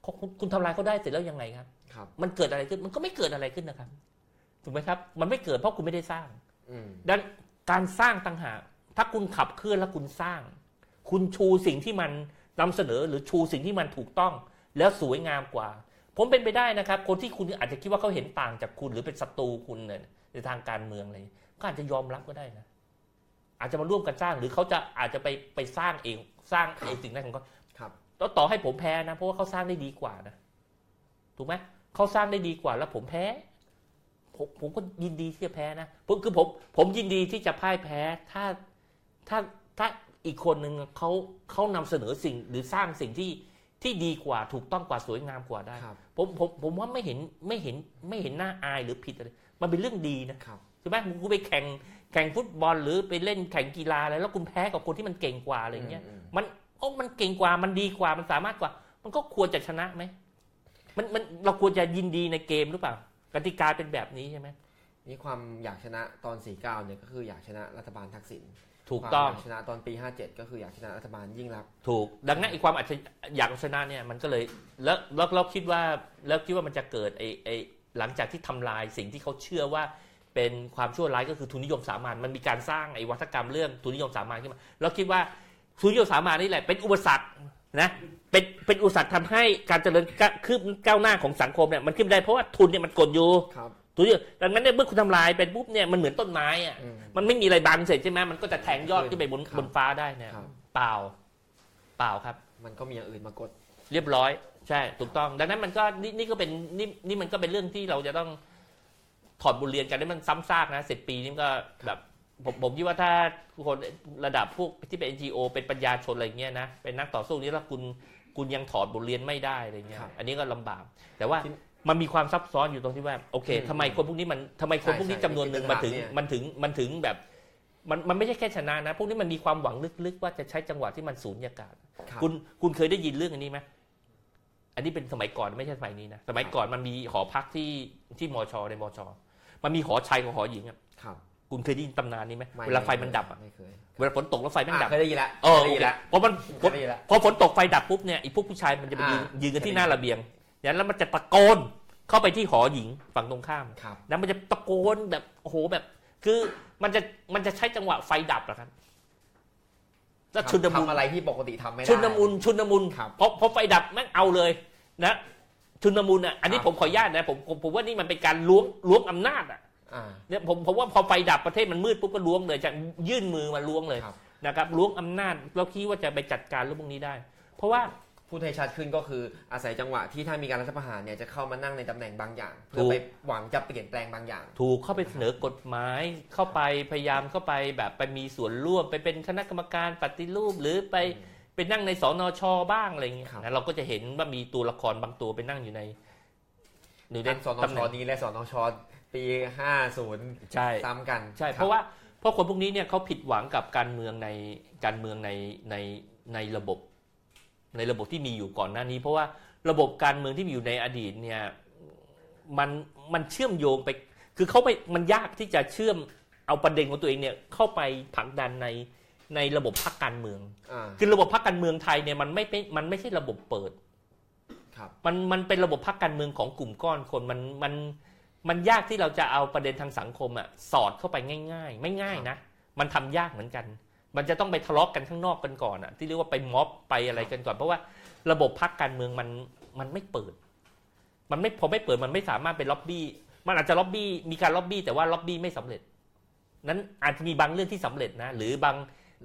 เขาคุณคุณทำลายเขาได้เสร็จแล้วยังไงครับ ครับ มันเกิดอะไรขึ้นมันก็ไม่เกิดอะไรขึ้นนะครับถูกไหมครับ มันไม่เกิดเพราะคุณไม่ได้สร้างอืมดังการสร้างต่างหากถ้าคุณขับเคลื่อนแล้วคุณสร้าง คุณชูสิ่งที่มันนำเสนอหรือชูสิ่งที่มันถูกต้อง แล้วสวยงามกว่า ผมเป็นไปได้นะครับ คนที่คุณอาจจะคิดว่าเขาเห็นต่างจากคุณ หรือเป็นศัตรูคุณเนี่ยในทางการเมืองอะไรอย่างเงี้ยก็อาจจะยอมรับก็ได้นะ อาจจะมาร่วมกันสร้างหรือเขาจะอาจจะไปไปสร้างเองสร้างไอ้สิ่งนั้นของเขาครับ แล้วต่อให้ผมแพ้นะเพราะว่าเขาสร้างได้ดีกว่านะถูกไหมเขาสร้างได้ดีกว่าแล้วผมแพ้ ผมผมก็ยินดีที่จะแพ้นะผมคือผมผมยินดีที่จะพ่ายแพ้ ถ้าถ้าถ้าอีกคนหนึ่งเขาเขานำเสนอสิ่งหรือสร้างสิ่งที่ที่ดีกว่าถูกต้องกว่าสวยงามกว่าได้ครับ ผมผมผมว่าไม่เห็นไม่เห็นไม่เห็นหน้าอายหรือผิดอะไรมันเป็นเรื่องดีนะครับใช่ไหมคุณไปแข่ง แข่งฟุตบอลหรือไปเล่นแข่งกีฬาอะไรแล้วคุณแพ้กับคนที่มันเก่งกว่าอะไรอย่างเงี้ยมมันโอ้มันเก่งกว่ามันดีกว่ามันสามารถกว่า มันก็ควรจะชนะไหมมันมันเราควรจะยินดีในเกมหรือเปล่ากติกาเป็นแบบนี้ใช่ไหมนี่ความอยากชนะตอน49เนี่ยก็คืออยากชนะรัฐบาลทักษิณถูกต้องความยากชนะตอนปี 57 ก็คืออยากชนะรัฐบาลยิ่งรักษณ์ถูก ดังนั้นไอ้ความอาจจะอยากชนะเนี่ยมันก็เลยแล้วแล้วเราคิดว่าแล้วคิดว่ามันจะเกิดไอ้ไอ้หลังจากที่ทำลายสิ่งที่เขาเชื่อว่า เป็นความชั่วร้ายก็คือทุนนิยมสามัญมันมีการสร้างไอ้วัฒกรรมเรื่องทุนนิยมสามัญขึ้นมาแล้วคิดว่าทุนนิยมสามัญนี่แหละเป็นอุปสรรคนะเป็นเป็นอุปสรรคทำให้การเจริญก้าคืบก้าวหน้าของสังคมเนี่ยมันขึ้นไม่ได้เพราะว่าทุนเนี่ยมันกดอยู่ครับทุนเนี่ยดังนั้นเนี่ยเมื่อคุณทำลายเป็นปุ๊บเนี่ยมันเหมือนต้นไม้อะอืมมันไม่มีอะไรบังเสร็จใช่ไหมมันก็จะแทงยอดขึ้นไปบนครับบนฟ้าได้เนี่ยครับเปล่าเปล่าครับ มันก็มีอย่างอื่นมากดเรียบร้อย ใช่ถูกต้อง ดังนั้นมันก็นี่นี่ก็เป็นนี่นี่มันก็เป็นเรื่องที่เราจะต้อง ถอดบทเรียนกันได้มันซ้ำซากนะสิบปีนี่ก็แบบผมผมคิดว่าถ้าคนระดับพวกที่เป็น NGO เป็นปัญญาชนอะไรเงี้ยนะเป็นนักต่อสู้นี่แล้วคุณคุณยังถอดบทเรียนไม่ได้อะไรเงี้ยครับอันนี้ก็ลำบาก แต่ว่าที่มันมีความซับซ้อนอยู่ตรงที่ว่าโอเคอืมทำไมคนพวกนี้มันทำไมคนพวกนี้ใช่จำนวนหนึ่งใช่มาถึงเนี่ยมันถึงมันถึงแบบมันมันไม่ใช่แค่ชนะนะ พวกนี้มันมีความหวังลึกๆ ว่าจะใช้จังหวะที่มันสูญญากาศครับคุณคุณเคยได้ยินเรื่องอันนี้ไหมอันนี้เป็นสมัยก่อนไม่ใช่สมัยนี้นะสมัยก่อนมันมีหอพักที่ที่มอชอในมอชอ มันมีหอชายกับหอหญิงอะครับ คุณเคยได้ยินตำนานนี้ไหมไม่เวลาไฟมันดับอะไม่เคยเวลาฝนตกแล้วไฟมันดับอะเคยได้ยินแล้วเออเคยได้ยินแล้วพอมันเคยได้ยินแล้วพอฝนตกไฟดับปุ๊บเนี่ยไอ้พวกผู้ชายมันจะไปยืนอ่ายืนกันที่หน้าระเบียงอย่างนั้นแล้วมันจะตะโกนเข้าไปที่หอหญิงฝั่งตรงข้ามครับแล้วมันจะตะโกนแบบโอ้โหแบบ คือมันจะมันจะใช้จังหวะไฟดับเหรอครับแล้วชุนมุนทำอะไรที่ปกติทำไม่ได้ชุนมุนชุนมุนครับพอพอไฟดับแม่งเอาเลยนะ ชุนมุนอะอันนี้ครับผมขออนุญาตนะผมผมผมว่านี่มันเป็นการล้วงล้วงอำนาจอะอ่าเนี่ยผมผมว่าพอไฟดับประเทศมันมืดปุ๊บก็ล้วงเลยจะยื่นมือมาล้วงเลยครับนะครับล้วงอำนาจแล้วคิดว่าจะไปจัดการเรื่องพวกนี้ได้ เพราะว่าพูดให้ชัดขึ้นก็คืออาศัยจังหวะที่ถ้ามีการรัฐประหารเนี่ยจะเข้ามานั่งในตำแหน่งบางอย่าง เพื่อถูกไปหวังจะเปลี่ยนแปลงบางอย่าง ถูกเข้าไปเสนอกฎหมายเข้าไปพยายามเข้าไปแบบไปมีส่วนร่วมไปเป็นคณะกรรมการปฏิรูปหรือไป ไปนั่งในสนชบ้างอะไรอย่างเงี้ยครับ นะเราก็จะเห็นว่ามีตัวละครบางตัวไปนั่งอยู่ในอยู่ในทั้งสนตำชแหน่งนี้และสนชปี50ใช่ซ้ำกันใช่ คบเพราะว่าเพราะคนพวกนี้เนี่ยเขาผิดหวังกับการเมืองในการเมืองในในในระบบ ในระบบที่มีอยู่ก่อนหน้านี้ เพราะว่าระบบการเมืองที่มีอยู่ในอดีตเนี่ยมันมันเชื่อมโยงไป คือเขาไปมันยากที่จะเชื่อมเอาประเด็นของตัวเองเนี่ยเข้าไปผลักดันใน ในระบบพรรคการเมือง อ่า คือระบบพรรคการเมืองไทยเนี่ยมันไม่เป็นมันไม่ใช่ระบบเปิด ครับ มันมันเป็นระบบพรรคการเมืองของกลุ่มก้อนคนมันมันมันยากที่เราจะเอาประเด็นทางสังคมอะสอดเข้าไปง่าย ๆ ไม่ง่ายนะ มันทำยากเหมือนกัน มันจะต้องไปทะเลาะกันข้างนอกกันก่อนอะที่เรียกว่าไปม็อบไปอะไรกันก่อน เพราะว่าระบบพรรคการเมืองมันมันไม่เปิด มันไม่พอไม่เปิดมันไม่สามารถไปล็อบบี้มันอาจจะล็อบบี้มีการล็อบบี้แต่ว่าล็อบบี้ไม่สำเร็จ นั้นอาจจะมีบางเรื่องที่สำเร็จนะ หรือบาง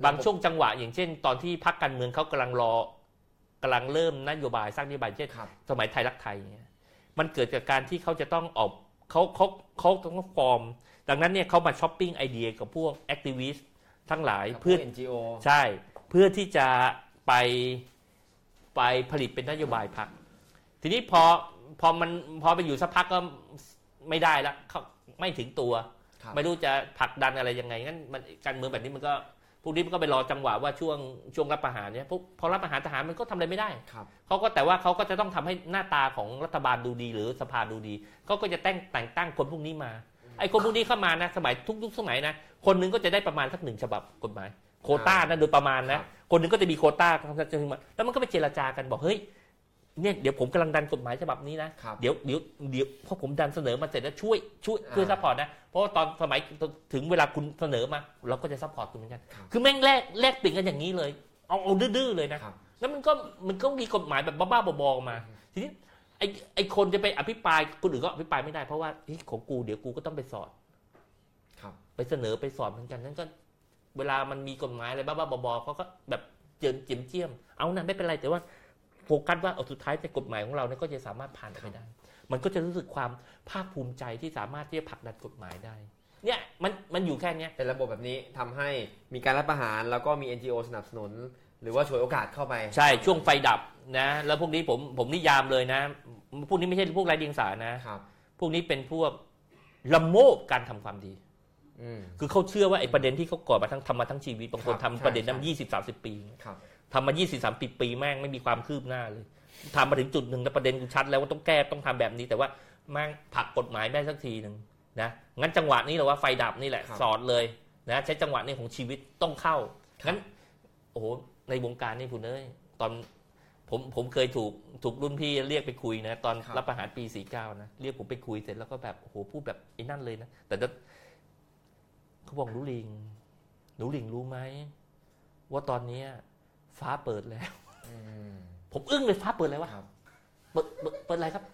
บางช่วงจังหวะ อย่างเช่น ตอนที่พรรคการเมืองเขากำลังรอกำลังเริ่มนโยบายสร้างนโยบายเช่นครับสมัยไทยรักไทยเนี่ยมันเกิดจากการที่เขาจะต้องออกเขาเขาเขาต้องฟอร์ม ดังนั้นเนี่ยเขามา shopping idea กับพวก activist ทั้งหลายกับเพื่อพวก NGO ใช่ เพื่อที่จะไปไปไปผลิตเป็นนโยบายพรรคทีนี้พอพอมันพอไปอยู่สักพักก็ไม่ได้ละเขาไม่ถึงตัวครับไม่รู้จะผลักดันอะไรยังไงงั้นมันการเมืองแบบนี้มันก็พ พวกนี้มันก็ไปรอจังหวะว่าช่วงช่วงรัฐประหารเนี่ยพวกพอรัฐประหารทหารมันก็ทำอะไรไม่ได้ครับเขาก็แต่ว่าเขาก็จะต้องทำให้หน้าตาของรัฐบาลดูดี หรือสภาดูดีเขาก็จะแต่งแต่งตั้งคนพวกนี้มาไอ้คนพวกนี้เข้ามานะสมัยทุกยุคสมัยนะคนหนึ่งก็จะได้ประมาณสักหนึ่งฉบับกฎหมาย โควต้านะโดยประมาณนะคนหนึ่งก็จะมีโควต้าจะถึงมาแล้วมันก็ไปเจรจากันบอกเฮ้ย เนี่ยเดี๋ยวผมกำลังดันกฎหมายฉบับนี้นะ ครับ เดี๋ยวเดี๋ยวเดี๋ยวพอผมดันเสนอมาเสร็จแล้วช่วยช่วยอ่าช่วย support นะ เพราะว่าตอนสมัยถึงเวลาคุณเสนอมา เราก็จะ support คุณเหมือนกัน ครับคือแม่งแลกแลกเปลี่ยนกันอย่างนี้เลย เอาเอาดื้อๆเลยนะ ครับ แล้วมันก็มันก็มีกฎหมายแบบบ้าๆบอๆออกมา ทีนี้ไอ้ไอ้คนจะไปอภิปรายคนอื่นก็อภิปรายไม่ได้เพราะว่าเฮ้ยของกูเดี๋ยวกูก็ต้องไปสอน ครับ ไปเสนอไปสอนเหมือนกันนั้นก็ เวลามันมีกฎหมายอะไรบ้าๆบอๆเขาก็แบบเจียมเจียมเจียม เอานะไม่เป็นไรแต่ว่า โฟกัสว่าเอาสุดท้ายในกฎหมายของเราเนี่ยก็จะสามารถผ่านไปได้ มันก็จะรู้สึกความภาคภูมิใจที่สามารถที่จะผลักดันกฎหมายได้เนี่ยมันมันอยู่แค่เนี้ยเป็นระบบแบบนี้ทำให้มีการรัฐประหารแล้วก็มี NGO สนับสนุน หรือว่าฉวยโอกาสเข้าไป ใช่ช่วงไฟดับนะ แล้วพวกนี้ผมผมนิยามเลยนะ พวกนี้ไม่ใช่พวกไร้เดียงสานะครับพวกนี้เป็นพวกละโมบการทำความดีอืมคือเขาเชื่อว่าไอ้ประเด็นที่เขาก่อมาทั้งทำมาทั้งชีวิตบางคนครับทำใช่ประเด็นนั้นใช่ยี่สิบสามสิบปีครับ ทำมายี่สิบสามปีปีแม่งไม่มีความคืบหน้าเลยทำมาถึงจุดหนึ่งแล้วประเด็นกูชัดแล้วว่าต้องแก้ต้องทำแบบนี้ แต่ว่าแม่งผลักกฎหมายแม่งสักทีหนึ่งนะงั้นจังหวะนี้เราว่าไฟดับนี่แหละครับสอนเลยนะใช้จังหวะนี้ของชีวิตต้องเข้างั้นโอ้โหในวงการนี่คุณเอ้ยตอนผมผมเคยถูกถูกรุ่นพี่เรียกไปคุยนะ ตอนครับรับประหารปีสี่เก้านะ เรียกผมไปคุยเสร็จแล้วก็แบบโอ้โหพูดแบบไอ้นั่นเลยนะ แต่ถ้าเขาบอกหนูลิงหนูลิงรู้ไหมว่าตอนเนี้ย ฟ้าเปิดแล้วอืมผมอึ้งเลยฟ้าเปิดอะไรวะครับเปิดเปิดเปิดอะไรครับ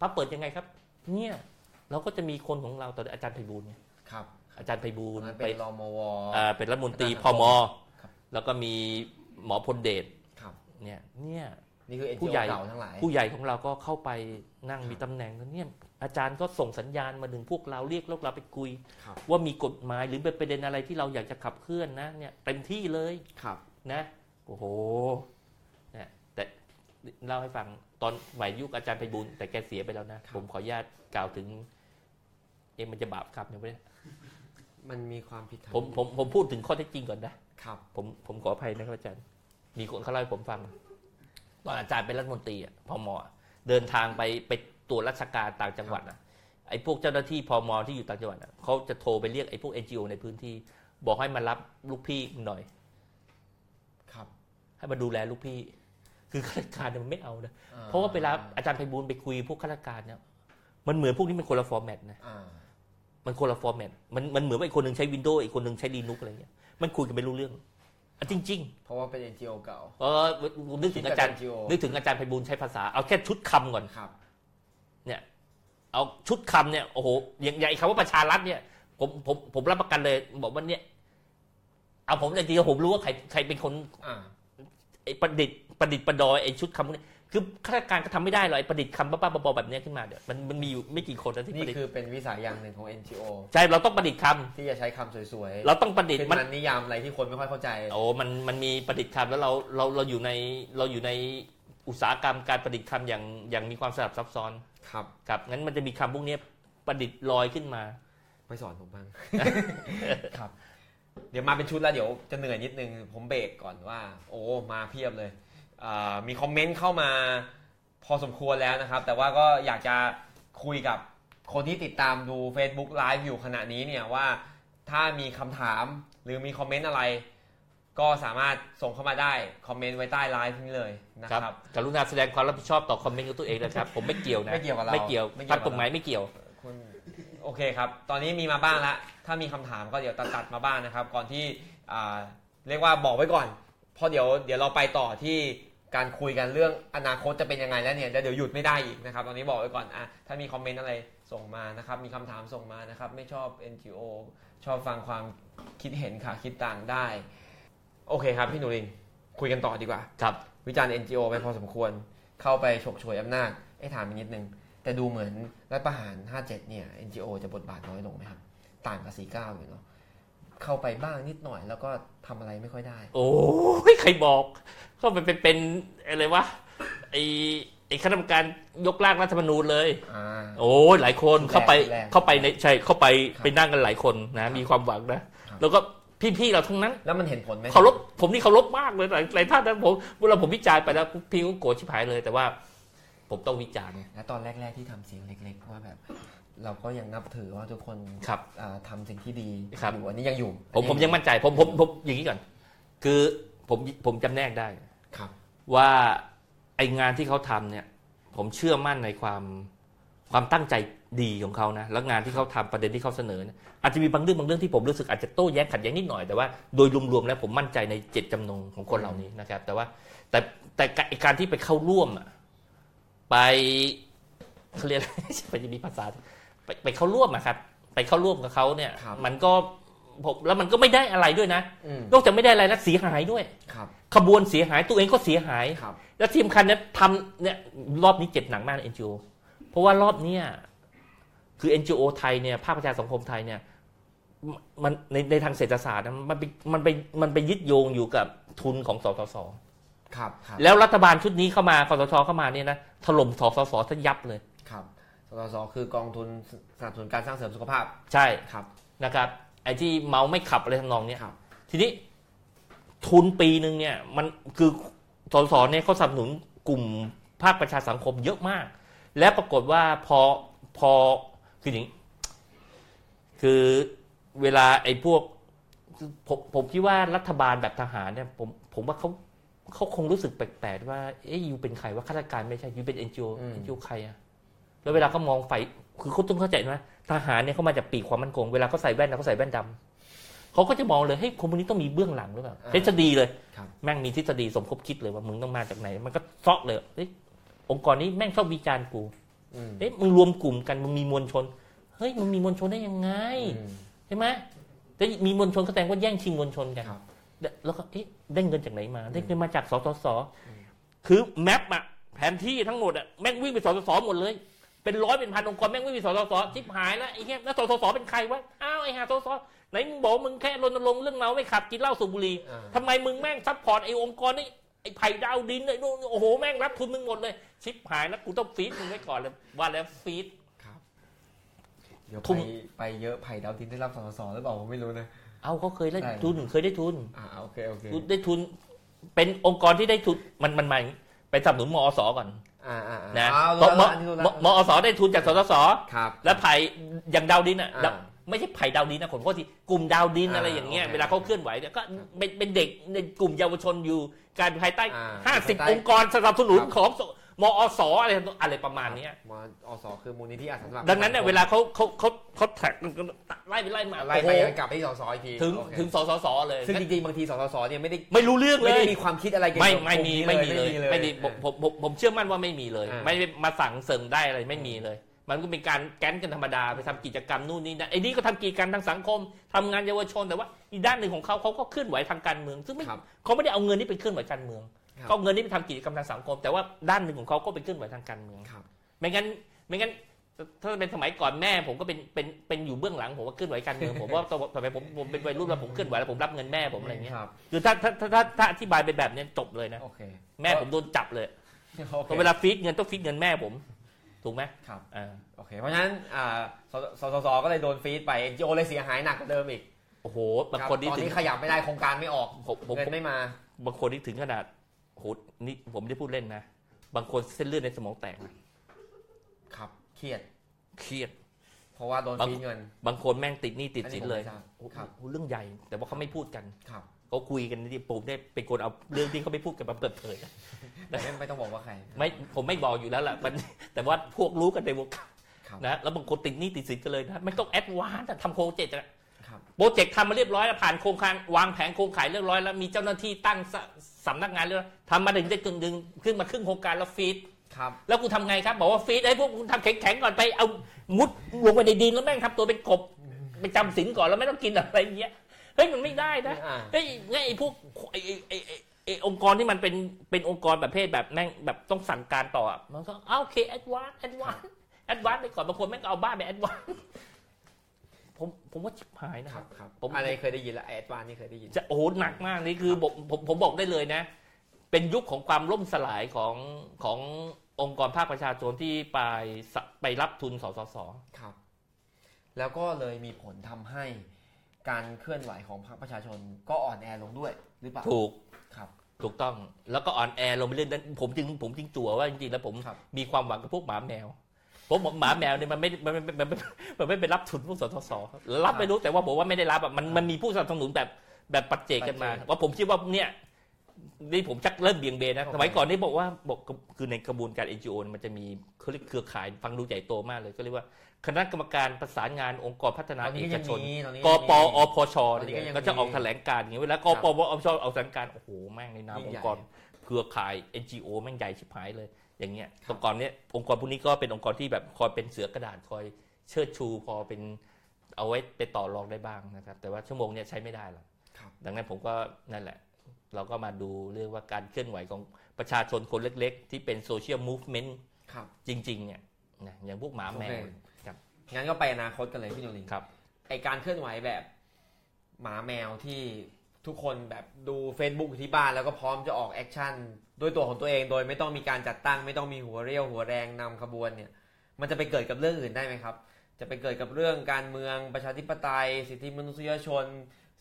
ฟ้าเปิดยังไงครับ เนี่ยเราก็จะมีคนของเราตอนอาจารย์ไพบูลย์ไงครับอาจารย์ไพบูตอลนย์นั้นไปเป็นรมวอ่าเป็นรัฐมนตรีอาจารย์พมครับแล้วก็มีหมอพลเดชครับเนี่ยเนี่ยนี่คือผู้ NGO ใหญ่เก่าทั้งหลายผู้ใหญ่ของเราก็เข้าไปนั่งครับมีตำแหน่งแล้วเนี่ยอาจารย์ก็ส่งสัญญาณมาถึงพวกเราเรียกพวกเราไปคุยครับว่ามีกฎหมายหรือเป็นประเด็นอะไรที่เราอยากจะขับเคลื่อนนะเนี่ยเต็มที่เลยครับนะ โอ้โหเนี่ยแต่เล่าให้ฟังตอนสมัยยุคอาจารย์ไพบูลย์แต่แกเสียไปแล้วนะครับผมขออนุญาตกล่าวถึง เอ็มมันจะบาปครับเนี่ยไม่ได้มันมีความผิดทางผมผมผมพูดถึงข้อเท็จจริงก่อนนะครับ ผมผมขออภัยนะครับอาจารย์ มีคนเขาเล่าให้ผมฟัง ตอนอาจารย์เป็นรัฐมนตรีอะพมอะเดินทางไปไปตรวจราชการต่างจังหวัดอะไอ้พวกเจ้าหน้าที่พมที่อยู่ต่างจังหวัดอะเขาจะโทรไปเรียกไอ้พวกเอ็นจีโอในพื้นที่ บอกให้มารับลูกพี่หน่อยครับ ให้มาดูแลลูกพี่ คือข้าราชการเนี่ยมันไม่เอานะอ่เพราะว่าเวลาอาจารย์ไพบูลย์ไปคุยพวกข้าราชการเนี่ยมันเหมือนพวกนี้มันคนละ format นะอ่ามันคนละ format มันมันเหมือนว่าอีกคนหนึ่งใช้ Windows อีกคนหนึ่งใช้ Linux อะไรเงี้ยมันคุยกันไม่รู้เรื่องอะจริงเพราะว่าเป็น NGO เก่าๆเออนึกถึงอาจารย์คิดแบบ NGO นึกถึงอาจารย์ไพบูลย์ใช้ภาษาเอาแค่ชุดคำก่อนครับเอาชุดคำเนี่ยโอ้โหอย่างอย่างไอ้คำว่าประชารัฐเนี่ย ผมผมผมรับประกันเลย บอกว่าเนี่ยเอาผมเลยทีเดียวผมรู้ว่าใครใครเป็นคนอ่า ไอ้ประดิษฐ์ประดิษฐ์ประดอยไอ้ชุดคำพวกนี้คือข้าราชการก็ทำไม่ได้หรอกไอ้ประดิษฐ์คำบ้าๆบอๆแบบเนี้ยขึ้นมาเดี๋ยวมันมันมีอยู่ไม่กี่คนนะที่ปนี่ระดิษฐ์คือเป็นวิสัยอย่างหนึ่งของ NGO ใช่เราต้องประดิษฐ์คำที่จะใช้คำสวยเราต้องประดิษฐ์ซึ่งมัน มันนิยามอะไรที่คนไม่ค่อยเข้าใจ โอ้มัน มันมีประดิษฐ์คำแล้วเรา เรา เราอยู่ใน เราอยู่ในอุตสาหกรรมการประดิษฐ์คำอย่าง อย่างมีความสลับซับซ้อนครับ ครับ งั้นมันจะมีคำพวกเนี้ยประดิษฐ์ลอยขึ้นมา ไปสอนผมบ้าง ครับ เดี๋ยวมาเป็นชุดแล้วเดี๋ยวจะเหนื่อยนิดนึง ผมเบรกก่อนว่า โอ้มาเพียบเลยอ่ามีคอมเมนต์เข้ามาพอสมควรแล้วนะครับ แต่ว่าก็อยากจะคุยกับคนที่ติดตามดู Facebook Live อยู่ขณะนี้เนี่ยว่าถ้ามีคำถามหรือมีคอมเมนต์อะไร ก็สามารถส่งเข้ามาได้คอมเมนต์ไว้ใต้ไลฟ์นี้เลยนะครับครับกรุณาแสดงความรับผิดชอบต่อคอมเมนต์ของตัวเองนะครับ ผมไม่เกี่ยวนะไม่เกี่ยวกับเราไม่เกี่ยวไม่เกี่ยวทากับงกฎหมายไม่เกี่ยวคุณ โอเคครับ ตอนนี้มีมาบ้างแล้วถ้ามีคำถามก็เดี๋ยวตัดตัดมาบ้างนะครับ ก่อนที่อ่าเรียกว่าบอกไว้ก่อนเพราะเดี๋ยวเดี๋ยวเราไปต่อที่การคุยกันเรื่องอนาคตจะเป็นยังไงแล้วเนี่ยเดี๋ยวหยุดไม่ได้อีกนะครับ ตอนนี้บอกไว้ก่อนอะถ้ามีคอมเมนต์อะไรส่งมานะครับ มีคำถามส่งมานะครับ ไม่ชอบ NGO ชอบฟังความคิดเห็นค่ะคิดต่างได้ โอเคครับ พี่หนูรินคุยกันต่อดีกว่า ครับ วิจารณ์ NGO ไปพอสมควร เข้าไปฉกฉวยอำนาจไอ้ถามอีกนิดนึง แต่ดูเหมือนรัฐประหาร 57 เนี่ย NGO จะบทบาทน้อยลงไหมครับ ต่างกับ 49 อยู่เนาะเข้าไปบ้างนิดหน่อยแล้วก็ทำอะไรไม่ค่อยได้ โอ้ยใครบอกก็เป็นเป็นเป็นอะไรวะไอ้ไอ้คณะกรรมการยกร่างรัฐธรรมนูญเลยอ่าโอ้ยหลายคนเข้าไปแรงเข้าไปในใช่เข้าไปครับไปนั่งกันหลายคนนะ มีความหวังนะครับแล้วก็พี่ๆเราทั้งนั้น แล้วมันเห็นผลไหมเคารพผมนี่เคารพมากเลยหลายหลายท่านนะผมเวลาผมวิจารณ์ไปแล้วพี่ก็โกรธชิบหายเลยแต่ว่า ผมต้องวิจารณ์แล้วตอนแรก ๆที่ทำเสียงเล็ก ๆ ว่าแบบ เราก็ยังนับถือว่าทุกคนครับอ่าทำสิ่งที่ดีครับอยู่อันนี้ยังอยู่ ผมผมยังมั่นใจผมผมผมอย่างนี้ก่อน คือผมผมจำแนกได้ครับ ว่าไองานที่เขาทำเนี่ย ผมเชื่อมั่นในความความตั้งใจดีของเขานะ แล้วงานที่เขาทำประเด็นที่เขาเสนอเนี่ยอาจจะมีบางเรื่องบางเรื่องที่ผมรู้สึกอาจจะโต้แย้งขัดแย้งนิดหน่อยแต่ว่าโดยรวมๆแล้วผมมั่นใจในเจตจำนงของคนเหล่านี้นะครับ แต่ว่าแต่แต่ไอ้การที่ไปเข้าร่วมอะ ไปเขาเรียกไปจะมีภาษาไปไปเข้าร่วมอะครับ ไปเข้าร่วมกับเขาเนี่ย ครับมันก็ผมแล้วมันก็ไม่ได้อะไรด้วยนะอืม นอกจากไม่ได้อะไรแล้วเสียหายด้วย ครับขบวนเสียหายตัวเองก็เสียหาย ครับ แล้วที่สำคัญเนี่ยทำเนี่ยรอบนี้เจ็บหนักมากเอ็นจีโอเพราะว่ารอบเนี้ยคือ NGO ไทยเนี่ยภาคประชาสังคมไทยเนี่ยมมันในในทางเศรษฐศาสตร์นะมันไปมันไปมันไปยึดโยงอยู่กับทุนของสสส ครับครับแล้วรัฐบาลชุดนี้เข้ามาคอสชเข้ามาเนี่ยนะถล่มสสสซะยับเลย ครับสสสคือกองทุนสนับสนุนการสร้างเสริมสุขภาพใช่ครับนะครับ ไอ้ที่เมาไม่ขับอะไรทำนองเนี้ยครับ ทีนี้ทุนปีหนึ่งเนี่ยมันคือสสเนี่ยเขาสนับสนุนกลุ่มภาคประชาสังคมเยอะมาก และปรากฏว่าพอพอคืออย่างนี้คือเวลาไอ้พวกผมผมคิดว่ารัฐบาลแบบทหารเนี่ยผมผมว่าเขา เขาคงรู้สึกแปลกๆว่า เอ๊ยยูเป็นใครว่าข้าราชการไม่ใช่ยูเป็นเอ็นจีโออืมเอ็นจีโอใครอะแล้วเวลาเขามองไฟคือเขาต้องเข้าใจนะทหารเนี่ยเขามาจากปีกความมั่นคงเวลาเขาใส่แว่นนะเขาใส่แว่นดำเขาก็จะมองเลยเฮ้ยคนพวกนี้ต้องมีเบื้องหลังหรือเปล่าทฤษฎีเลยครับแม่งมีทฤษฎีสมคบคิดเลยว่ามึงต้องมาจากไหน มันก็เซาะเลยเฮ้ยองค์กรนี้แม่งชอบวิจารณ์กูอืมเฮ้ยมึงรวมกลุ่มกันมึงมีมวลชนเฮ้ยมึงมีมวลชนได้ยังไงอืมใช่ไหมแต่มีมวลชนก็แสดงว่าแย่งชิงมวลชนกันครับ แล้วก็เอ๊ะได้เงินจากไหนมา ได้เงินมาจากสสสคือ map อะแผนที่ทั้งหมดอะแม่งวิ่งไปสสสหมดเลย เป็นร้อยเป็นพันองค์กรแม่งวิ่งไปสสสชิบหายแล้วไอ้เหี้ยแล้วสสสเป็นใครวะอ้าวไอ้หาสสไหนมึงบอกมึงแค่รณรงค์เรื่องเมาไม่ขับกินเหล้าสูบบุหรี่อ่าทำไมมึงแม่ง support ไอ้องค์กรนี่ไอ้ไผ่ดาวดินไอ้นู่นโอ้โหแม่งรับทุนมึงหมดเลย ชิบหายแล้วกูต้องฟีดมึงไว้ก่อนเลยว่าแล้วฟีดครับเดี๋ยวทุ่ไปมไปเยอะไผ่ดาวดินได้รับสสสหรือเปล่าผมไม่รู้นะ เอาเขาเคยได้ได้ทุนเคยได้ทุนอ่าโอเคโอเคได้ทุน เป็นองค์กรที่ได้ทุนมันมันมาอย่างนี้ไปสนับสนุนมอสก่อนอ่าอ่าอ่านะอ้าวเพราะรู้มแล้วอันนี้รู้มแล้วมอสได้ทุนจากสสสครับแล้วไผ่อย่างดาวดินอะอ่าดาวไม่ใช่ไผ่ดาวดินนะผมก็ทีกลุ่มดาวดินอ่าอะไรอย่างเงี้ยโอเคเวลาเขาเคลื่อนไหวเนี่ยก็เป็นเป็นเด็กในกลุ่มเยาวชนอยู่การภายใต้อ่าห้าสิบภายใต้องค์กรสนับสนุนครับของส มอสอะไรอะไรประมาณเนี้ยมอสคือมูลนิธิอาสาสมัครดังนั้นเนี่ยเวลาเขาเขาเขาเขาแท็กไล่ไปไล่มาไล่โอ้ไปโหกลับไปที่สสอีกทีถึงโอเคถึงสสสเลยซึ่งจริงๆบางทีสสสเนี่ยไม่ได้ไม่รู้เรื่องเลไม่ยได้มีความคิดอะไรเกี่ยวไม่กับไม่มีกลุ่ไม่มีเลยเลยไม่มีผมผมผมผมเชื่อมั่นว่าไม่มีเลยอ่าไม่ได้มาสั่งเสริงได้อะไรไม่มีเลย มันก็เป็นการแก๊นกันธรรมดาไปทำกิจกรรมนู่นนี่นะไอ้นี่ก็ทำกิจกรรมทางสังคมทำงานเยาวชนแต่ว่าอีกด้านหนึ่งของเขาเขาก็เคลื่อนไหวทางการเมือง ซึ่งไม่ครับเขาไม่ได้เอาเงินนี้ไปเคลื่อนไหวการเมือง ครับเขาเอาเงินนี้ไปทำกิจกรรมทางสังคม แต่ว่าด้านหนึ่งของเขาก็ไปเคลื่อนไหวทางการเมืองครับ ไม่งั้นไม่งั้นถ้าเป็นสมัยก่อนแม่ผมก็เป็นเป็นเป็นอยู่เบื้องหลังผมว่าเคลื่อนไหวการเมืองผมว่าตอนสมัยผมผมเป็นวัยรุ่นแล้วผมเคลื่อนไหวแล้วผมรับเงินแม่ผมอะไรเงี้ยครับคือถ้าถ้าถ้าถ้าถ้าอธิบายไปแบบเนี้ยจบเลยนะโอเคแม่ผมโดนจับเลยโอเคเวลาฟีดเงินต้องฟีดเงินแม่ผม ถูกไหมครับอ่าโอเค เพราะฉะนั้นอ่าสสสสก็เลยโดนฟีดไป NGO เลยเสียหายหนักกว่าเดิมอีกโอ้โหบางรับคนนี่ตอนถึงนี้ขยับไม่ได้โครงการไม่ออกผมผมเงินไม่มาบางคนนี่ถึงขนาด โหนี่ผมไม่ได้พูดเล่นนะ บางคนเส้นเลือดในสมองแตกนะครับเครียด เครียด เพราะว่าโดนบางฟีดเงิน บางคนแม่งติดหนี้ติดสินเลยอันนี้ผมไม่ทราบโอ้ครับโหเรื่องใหญ่ แต่ว่าเขาไม่พูดกันครับเขาคุยกันที่ผมได้เป็นคนเอาเรื่องที่เขาไม่พูดกันมาเปิดเผยแต่ไม่ไม่ต้องบอกว่าใคร ไม่ผมไม่บอกอยู่แล้วแหละมันแต่ว่าพวกรู้กันในวงการครับนะแล้วบางคนติดหนี้ติดสินกันเลยนะไม่ต้องแอดวานซ์อะทำโปรเจกต์อะครับ project ทำมาเรียบร้อยแล้วผ่านโครงการวางแผนโครงข่ายเรียบร้อยแล้วมีเจ้าหน้าที่ตั้งสสำนักงานเรียบร้อยทำมาถึงได้กึ่งหนึ่งขึ้นมาครึ่งโครงการแล้วฟีดครับ แล้วกูทำไงครับ บอกว่าฟีดไอ้พวกคุณทำแข็งๆก่อนไปเอามุดลงไปในดินแล้วแม่งทำตัวเป็นกบไปจำศีลก่อนแล้วไม่ต้องกินอะไรอย่างเงี้ยเฮ้ยมันไม่ได้นะอ่า เฮ้ยไงไอ้พวกไอ้ไอ้ไอ้ไอ้ไอ้องค์กรที่มันเป็นเป็นองค์กรประเภทแบบแม่งแบบต้องสั่งการต่ออะมันก็เอาโอเค advance advance advance ไปก่อนบางคนแม่งก็เอาบ้านไป advance ผมผมว่าชิบหายนะคครัรับบครับผมอะไรเคยได้ยินแล้ว advance นี่เคยได้ยิน จะโอ้โหหนักมากนี่คือผมผมผมบอกได้เลยนะ เป็นยุคของความล่มสลายของขององค์กรภาคประชาชนที่ไปสไปรับทุนสสส ครับ แล้วก็เลยมีผลทำให้การเคลื่อนไหวของพรรคประชาชนก็อ่อนแอลงด้วยหรือเปล่าถูก ครับ ถูกต้องแล้วก็อ่อนแอลงไปเรื่อยๆผมจึงผมจึงจั่วว่าจริงๆแล้วผมครับ มีความหวังกับพวกหมาแมว ผมบอกหมาแมวเนี่ยมันไม่มันมันมันมันมันไม่ไปรับทุนพวกสทศรับไม่รู้แต่ว่าบอกว่าไม่ได้รับอะมันมันมีผู้สนับสนุนแบบแบบปัจเจกกันมาปัจเจกว่าผมคิดว่าเนี่ยนี่ผมชักเริ่มเบี่ยงเบนนะโอเคสมัยก่อนนี่บอกว่าบอกคือในกระบวนการ NGO เนี่ยมันจะมีเขาเรียกเครือข่ายฟังดูใหญ่โตมากเลย ก็เรียกว่าคณะกรรมการประสานงานองค์กรพัฒนาตอนนี้เอก็กยังชนมีตอนนี้กยังมีปอพชตอนนี้ก็ยังก็จะออกมีแถลงการอย่างนี้เวลากครับปปอชออกแถลงการโอ้โหแม่งในนามยิ่องงใหญ่ค์กรเครือข่าย NGO แม่งใหญ่ชิบหายเลย อย่างเงี้ยครับองค์กรเนี้ยองค์กรพวกนี้ก็เป็นองค์กรที่แบบคอยเป็นเสือกระดาษคอยเชิดชู พอเป็นเอาไว้ไปต่อรองได้บ้างนะครับ แต่ว่าชั่วโมงเนี้ยใช้ไม่ได้หรอกครับดังนั้นผมก็นั่นแหละ เราก็มาดูเรื่องว่าการเคลื่อนไหวของประชาชนคนเล็ก ๆ ที่เป็นโซเชียลมูฟเมนต์ครับจริงๆเนี่ยนะอย่างพวกหมาแมวโอเคครับงั้นก็ไปอนาคตกันเลยพี่โนรินครับไอการเคลื่อนไหวแบบหมาแมวที่ ทุกคนแบบดู Facebook อยู่ที่บ้านแล้วก็พร้อมจะออก action ด้วยตัวของตัวเอง โดยไม่ต้องมีการจัดตั้ง ไม่ต้องมีหัวเรี่ยวหัวแรงนำขบวนเนี่ย มันจะไปเกิดกับเรื่องอื่นได้ไหมครับ จะไปเกิดกับเรื่องการเมืองประชาธิปไตย สิทธิมนุษยชน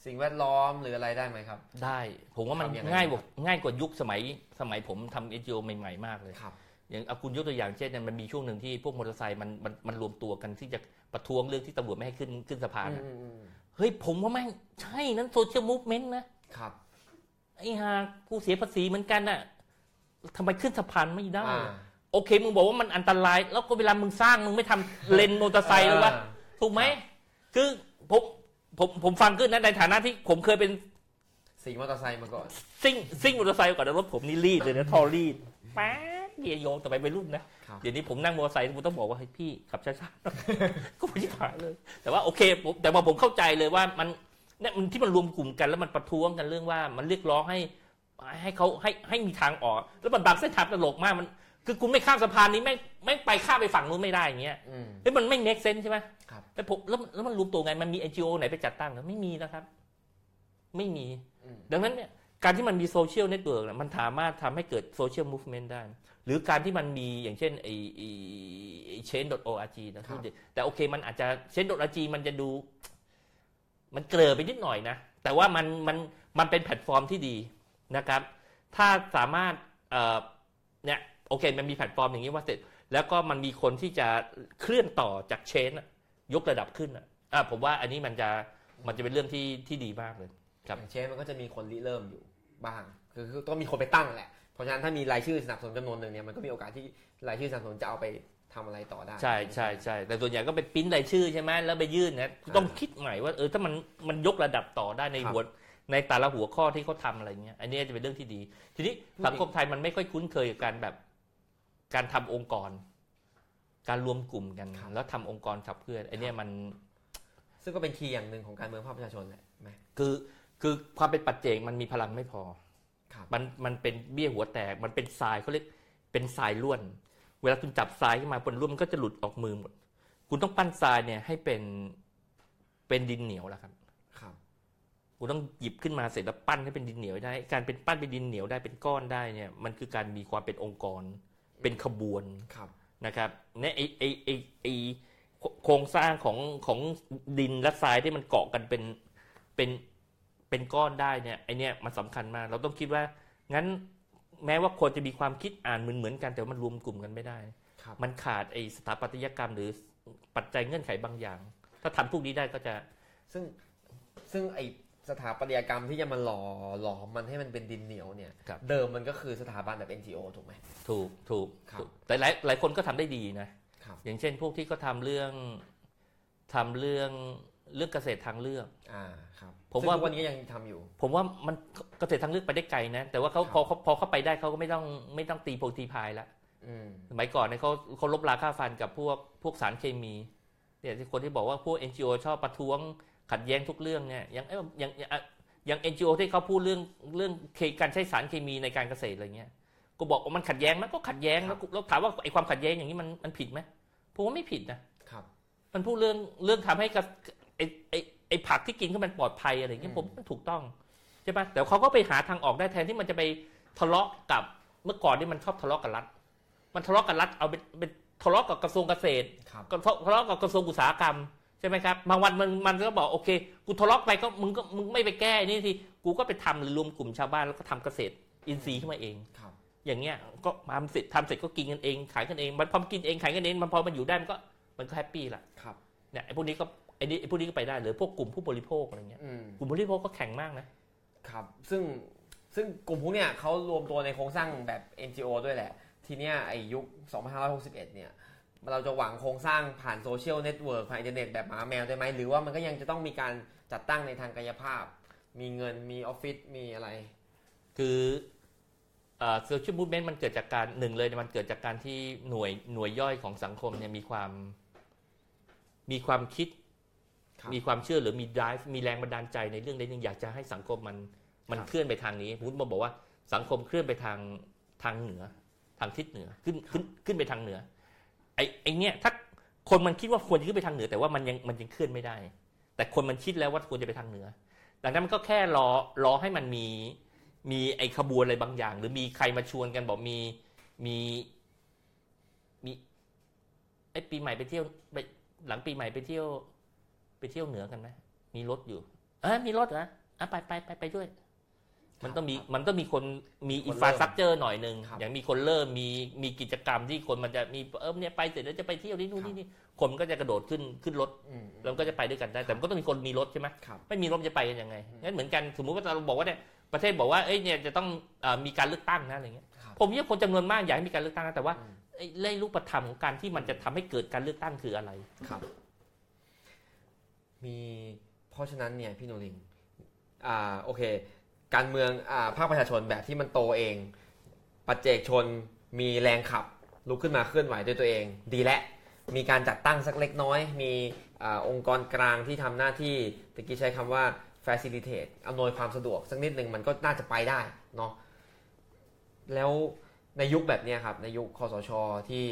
สิ่งแวดล้อมหรืออะไรได้ไหมครับ ได้ผมว่ามันทำยังไงง่ายกว่าง่ายกว่ายุคสมัยสมัยผมทำ NGO ใหม่ๆมากเลยครับอย่างเอาคุณยกตัวอย่างเช่นเนี่ยมันมีช่วงหนึ่งที่พวกมอเตอร์ไซค์มันมันมันรวมตัวกันที่จะประท้วงเรื่องที่ตำรวจไม่ให้ขึ้นขึ้นสะพานอะอืมอืม เฮ้ยผมว่าแม่งใช่นั้น social movement นะครับ ไอ้ห่าผู้เสียภาษีเหมือนกันน่ะทำไมขึ้นสะพานไม่ได้ อ่า โอเค มึงบอกว่ามันอันตราย แล้วก็เวลามึงสร้างมึงไม่ทำเลนมอเตอร์ไซค์หรือวะอ่าถูกไหม คือผมผมผมฟังขึ้นนะในฐานะที่ผมเคยเป็นขี่มอเตอร์ไซค์มาก่อน ซิ่งซิ่งมอเตอร์ไซค์ก่อนนะรถผมนี่รีดเลยนะท่อรีดแป๊บ เดียโยงแต่ไปไปรุ่นนะ ครับ เดี๋ยวนี้ผมนั่งมอเตอร์ไซค์ผมต้องบอกว่าให้ยพี่ขับช้าๆ ก็ไม่ใช่ขาเลย แต่ว่าโอเคผมแต่ว่าผมเข้าใจเลยว่ามันเนี่ยมันที่มันรวมกลุ่มกันแล้วมันประท้วงกันเรื่องว่ามันเรียกร้องให้ ให้เขาให้ให้มีทางออก แล้วมันบางเส้นทางตลกมากมัน คือคุณไม่ข้ามสะพานนี้ไม่ไม่ไปข้ามไปฝั่งนู้นไม่ได้อย่างเงี้ยอืมเฮ้ยมันไม่ make sense ใช่ไหมครับ แล้วผมแล้วมันแล้วมันรวมตัวไงมันมี NGO ไหนไปจัดตั้งหรือไม่มีนะครับ ไม่มี อืม ดังนั้นเนี่ยการที่มันมี social network มันสามารถทำให้เกิด social movement ได้ หรือการที่มันมีอย่างเช่นไอ้เชน .org นะครับแต่โอเคมันอาจจะเชน .org มันจะดู มันเกลือไปนิดหน่อยนะ แต่ว่ามันมันมันเป็นแพลตฟอร์มที่ดีนะครับ ถ้าสามารถเอ่อเนี่ยโอเคมันมีแพลตฟอร์มอย่างนี้ว่าเสร็จ แล้วก็มันมีคนที่จะเคลื่อนต่อจาก Change อะยกระดับขึ้นอะอะผมว่าอันนี้มันจะมันจะเป็นเรื่องที่ที่ดีมากเลย ครับอย่างเช่นมันก็จะมีคนริเริ่มอยู่บ้าง คือคือต้องมีคนไปตั้งแหละ เพราะฉะนั้นถ้ามีรายชื่อสนับสนุนจำนวนหนึ่งเนี่ยมันก็มีโอกาสที่รายชื่อสนับสนุนจะเอาไปทำอะไรต่อได้ใช่ใช่ใช่แต่ส่วนใหญ่ก็ไปปริ้นรายชื่อใช่ไหมแล้วไปยื่นนะต้องคิดใหม่ว่าเออถ้ามันมันยกระดับต่อได้ในหัวในแต่ละหัวข้อที่เขาทำอะไรเงี้ย อันนี้จะเป็นเรื่องที่ดี ทีนี้สังคมไทยมันไม่ค่อยคุ้นเคยกับการแบบการทำองค์กร การรวมกลุ่มกัน แล้วทำองค์กรขับเคลื่อนไอันนี้มัน ซึ่งก็เป็นคีย์อย่างหนึ่งของการเมืองภาคประชาชนแหละไหมคือคือความเป็นปัจเจกมันมีพลังไม่พอครับ มันมันเป็นเบี้ยหัวแตก มันเป็นทรายเขาเรียกเป็นทรายล้วน เวลาคุณจับทรายขึ้นมาบนร่วมมันก็จะหลุดออกมือหมด คุณต้องปั้นทรายเนี่ยให้เป็นเป็นดินเหนียวแล้วครับครับคุณต้องหยิบขึ้นมาเสร็จแล้วปั้นให้เป็นดินเหนียวได้ การเป็นปั้นเป็นดินเหนียวได้เป็นก้อนได้เนี่ย มันคือการมีความเป็นองค์กร เป็นขบวนครับนะครับเนี่ยไอไอไอไอโครงสร้างของของดินและทรายที่มันเกาะกันเป็นเป็นเป็นก้อนได้เนี่ยไอเนี่ยมันสำคัญมาก เราต้องคิดว่า งั้นแม้ว่าคนจะมีความคิดอ่านเหมือนเหมือนกันแต่ว่ามันรวมกลุ่มกันไม่ได้ครับมันขาดไอสถาปัตยกรรมหรือปัจจัยเงื่อนไขบางอย่าง ถ้าทำพวกนี้ได้ก็จะ ซึ่งซึ่งไอสถาปัตยกรรมที่จะมาหล่อหลอมมันให้มันเป็นดินเหนียวเนี่ยครับเดิมมันก็คือสถาบันแบบ NGO ถูกไหมถูกถูกครับถูกแต่หลายหลายคนก็ทำได้ดีนะครับอย่างเช่นพวกที่เขาทำเรื่องทำเรื่องเรื่องเกษตรทางเลือกอ่าครับ ผมว่าซึ่งทุกวันนี้ก็ยังทำอยู่ ผมว่ามันเกษตรทางเลือกไปได้ไกลนะ แต่ว่าเขาครับพอเขาพอเขาไปได้เขาก็ไม่ต้องไม่ต้องตีโพงตีพายละอืมสมัยก่อนเนี่ยเขาเขาลบราค่าฟันกับพวกพวกสารเคมีเนี่ยที่คนที่บอกว่าพวก NGO ชอบประท้วงขัดแย้งทุกเรื่องเนี่ยอย่างเอ้ยอย่างอย่างอะอย่าง NGO ที่เขาพูดเรื่องเรื่องเคการใช้สารเคมีในการเกษตรอะไรเงี้ยก็บอกว่ามันขัดแย้งมันก็ขัดแย้งแล้วแล้วถามว่าไอ้ความขัดแย้งอย่างนี้มันมันผิดไหมผมว่าไม่ผิดนะครับ มันพูดเรื่องเรื่องทำให้กับไอ้ไอ้ ไอ้ผักที่กินก็มันปลอดภัยอะไรเงี้ยผมว่ามันถูกต้องใช่ปะแต่เขาก็ไปหาทางออกได้แทนที่มันจะไปทะเลาะกับเมื่อก่อนนี่มันชอบทะเลาะกับรัฐ มันทะเลาะกับรัฐเอาเป็นเป็นทะเลาะกับกระทรวงเกษตรครับก็ทะเลาะกับกระทรวงอุตสาหกรรมใช่ไหมครับบางวันมันมันก็บอกโอเค กูทะเลาะไปก็มึงก็มึงไม่ไปแก้นี่ทีกูก็ไปทำหรือรวมกลุ่มชาวบ้านแล้วก็ทำเกษตรอินทรีย์ขึ้นมาเองครับอย่างเงี้ยก็ทำเสร็จทำเสร็จก็กินกันเองขายกันเอง มันพอกินเองขายกันเองมันพอมันอยู่ได้มันก็มันก็แฮปปี้ละครับเนี่ยไอ้พวกนี้ก็ไอ้นี่ไอ้พวกนี้ก็ไปได้หรือพวกกลุ่มผู้บริโภคอะไรเงี้ยอืมกลุ่มผู้บริโภคก็แข็งมากนะครับ ซึ่งซึ่งกลุ่มพวกเนี้ยเขารวมตัวในโครงสร้างแบบ NGO ด้วยแหละ ทีเนี้ยไอ้ยุค 2561 เนี่ย เราจะหวังโครงสร้างผ่าน social network ผ่านอินเทอร์เน็ตแบบหมาแมวได้ไหม หรือว่ามันก็ยังจะต้องมีการจัดตั้งในทางกายภาพ มีเงินมีออฟฟิศมีอะไร คือ social movement มันเกิดจากการหนึ่งเลยเนี่ยมันเกิดจากการที่หน่วยหน่วยย่อยของสังคมเนี่ยมีความมีความคิดครับ มีความเชื่อหรือมี drive มีแรงบันดาลใจในเรื่องใดเรื่องอยากจะให้สังคมมันมันครับเคลื่อนไปทางนี้พุทธมาบอกว่าสังคมเคลื่อนไปทางทางเหนือ ทางทิศเหนือขึ้นขึ้นขึ้นไปทางเหนือไอ้ไอ้เนี้ยถ้าคนมันคิดว่าควรจะขึ้นไปทางเหนือ แต่ว่ามันยังมันยังเคลื่อนไม่ได้ แต่คนมันคิดแล้วว่าควรจะไปทางเหนือ ดังนั้นมันก็แค่รอรอให้มันมีมีไอ้ขบวนอะไรบางอย่าง หรือมีใครมาชวนกันบอกมีมีมีไอ้ปีใหม่ไปเที่ยวไปหลังปีใหม่ไปเที่ยว ไปเที่ยวเหนือกันไหมมีรถอยู่เออมีรถเหรออะไปไปไปไปด้วย มันต้องมีครับมันต้องมีคนมีคนเริ่มอินฟราสตรักเจอร์หน่อยหนึ่งครับอย่างมีคนเริ่มมีมีกิจกรรมที่คนมันจะมีเออเนี่ยไปเสร็จแล้วจะไปเที่ยวที่นู่นครับนี่นี่คนมันก็จะกระโดดขึ้นขึ้นรถอืมแล้วมันก็จะไปด้วยกันได้ แต่มันก็ต้องมีคนมีรถใช่ไหมครับไม่มีรถจะไปกันยังไงงั้นเหมือนกันสมมุติว่าเราบอกว่าเนี่ยประเทศบอกว่าเอ้ยเนี่ยจะต้องเออมีการเลือกตั้งนะอะไรเงี้ยครับผมว่าคนจำนวนมากอยากให้มีการเลือกตั้งนะแต่ว่าอืมไอ้เล่รูปธรรมของการที่มันจะทำให้เกิดการเลือกตั้งคืออะไรครับ มีเพราะฉะนั้นเนี่ยพี่โนริงอ่าโอเค การเมืองอ่าภาคประชาชนแบบที่มันโตเอง ปัจเจกชนมีแรงขับลุกขึ้นมาเคลื่อนไหวด้วยตัวเอง ดีและ มีการจัดตั้งสักเล็กน้อย มีอาองค์กรกลางที่ทำหน้าที่ตะกี้ใช้คำว่า facilitate อำนวยความสะดวกสักนิดหนึ่งมันก็น่าจะไปได้เนาะแล้วในยุคแบบนี้ครับ ในยุคคอสช ที่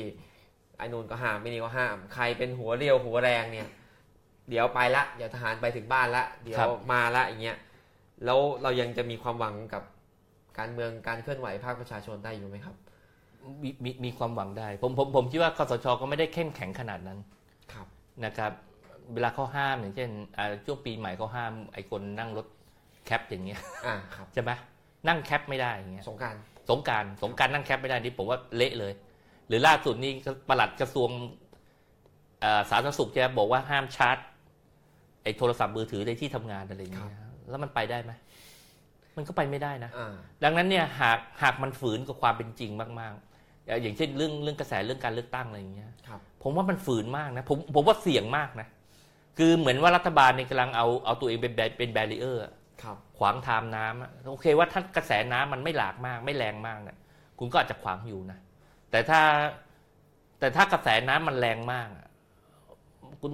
ไอ้นูนก็ห้ามไม่นี่ก็ห้าม ใครเป็นหัวเรียวหัวแรงเนี่ย เดี๋ยวไปละเดี๋ยวทหารไปถึงบ้านละเดี๋ยครัวบมาละอย่างเงี้ยแล้วเรายังจะมีความหวังกับการเมืองการเคลื่อนไหวภาคประชาชนได้อยู่ไหมครับ มีมีมีความหวังได้ ผมผมผมคิดว่าคสชก็ไม่ได้เข้มแข็งขนาดนั้นครับนะครับ เวลาเขาห้ามอย่างเช่นอ่าช่วงปีใหม่เขาห้ามไอ้คนนั่งรถแคปอย่างเงี้ยอ่าครับใช่ไหมนั่ง cab ไม่ได้อย่างเงี้ยสงกรานต์สงกรานต์สงกรานต์นั่ง cab ไม่ได้นี่ผมว่าเละเลย หรือล่าสุดนี่ประหลัดกระทรวงอ่าสาธารณสุขจะบอกว่าห้ามชาร์จ ไอ้โทรศัพท์มือถือในที่ทำงานอะไรอย่างเงี้ยแล้วมันไปได้ไหมมันก็ไปไม่ได้นะอ่าดังนั้นเนี่ยหากหากมันฝืนกับความเป็นจริงมากๆอย่างอย่างเช่นเรื่องเรื่องกระแสเรื่องการเลือกตั้งอะไรอย่างเงี้ยครับผมว่ามันฝืนมากนะผมผมว่าเสี่ยงมากนะ คือเหมือนว่ารัฐบาลเนี่ยกำลังเอาเอาตัวเองเป็นแบเป็น barrierครับขวางทางน้ำอะโอเคว่าถ้ากระแสน้ำมันไม่หลากมาก ไม่แรงมากเนี่ยคุณก็อาจจะขวางอยู่นะ แต่ถ้าแต่ถ้ากระแสน้ำมันแรงมากอะคุณ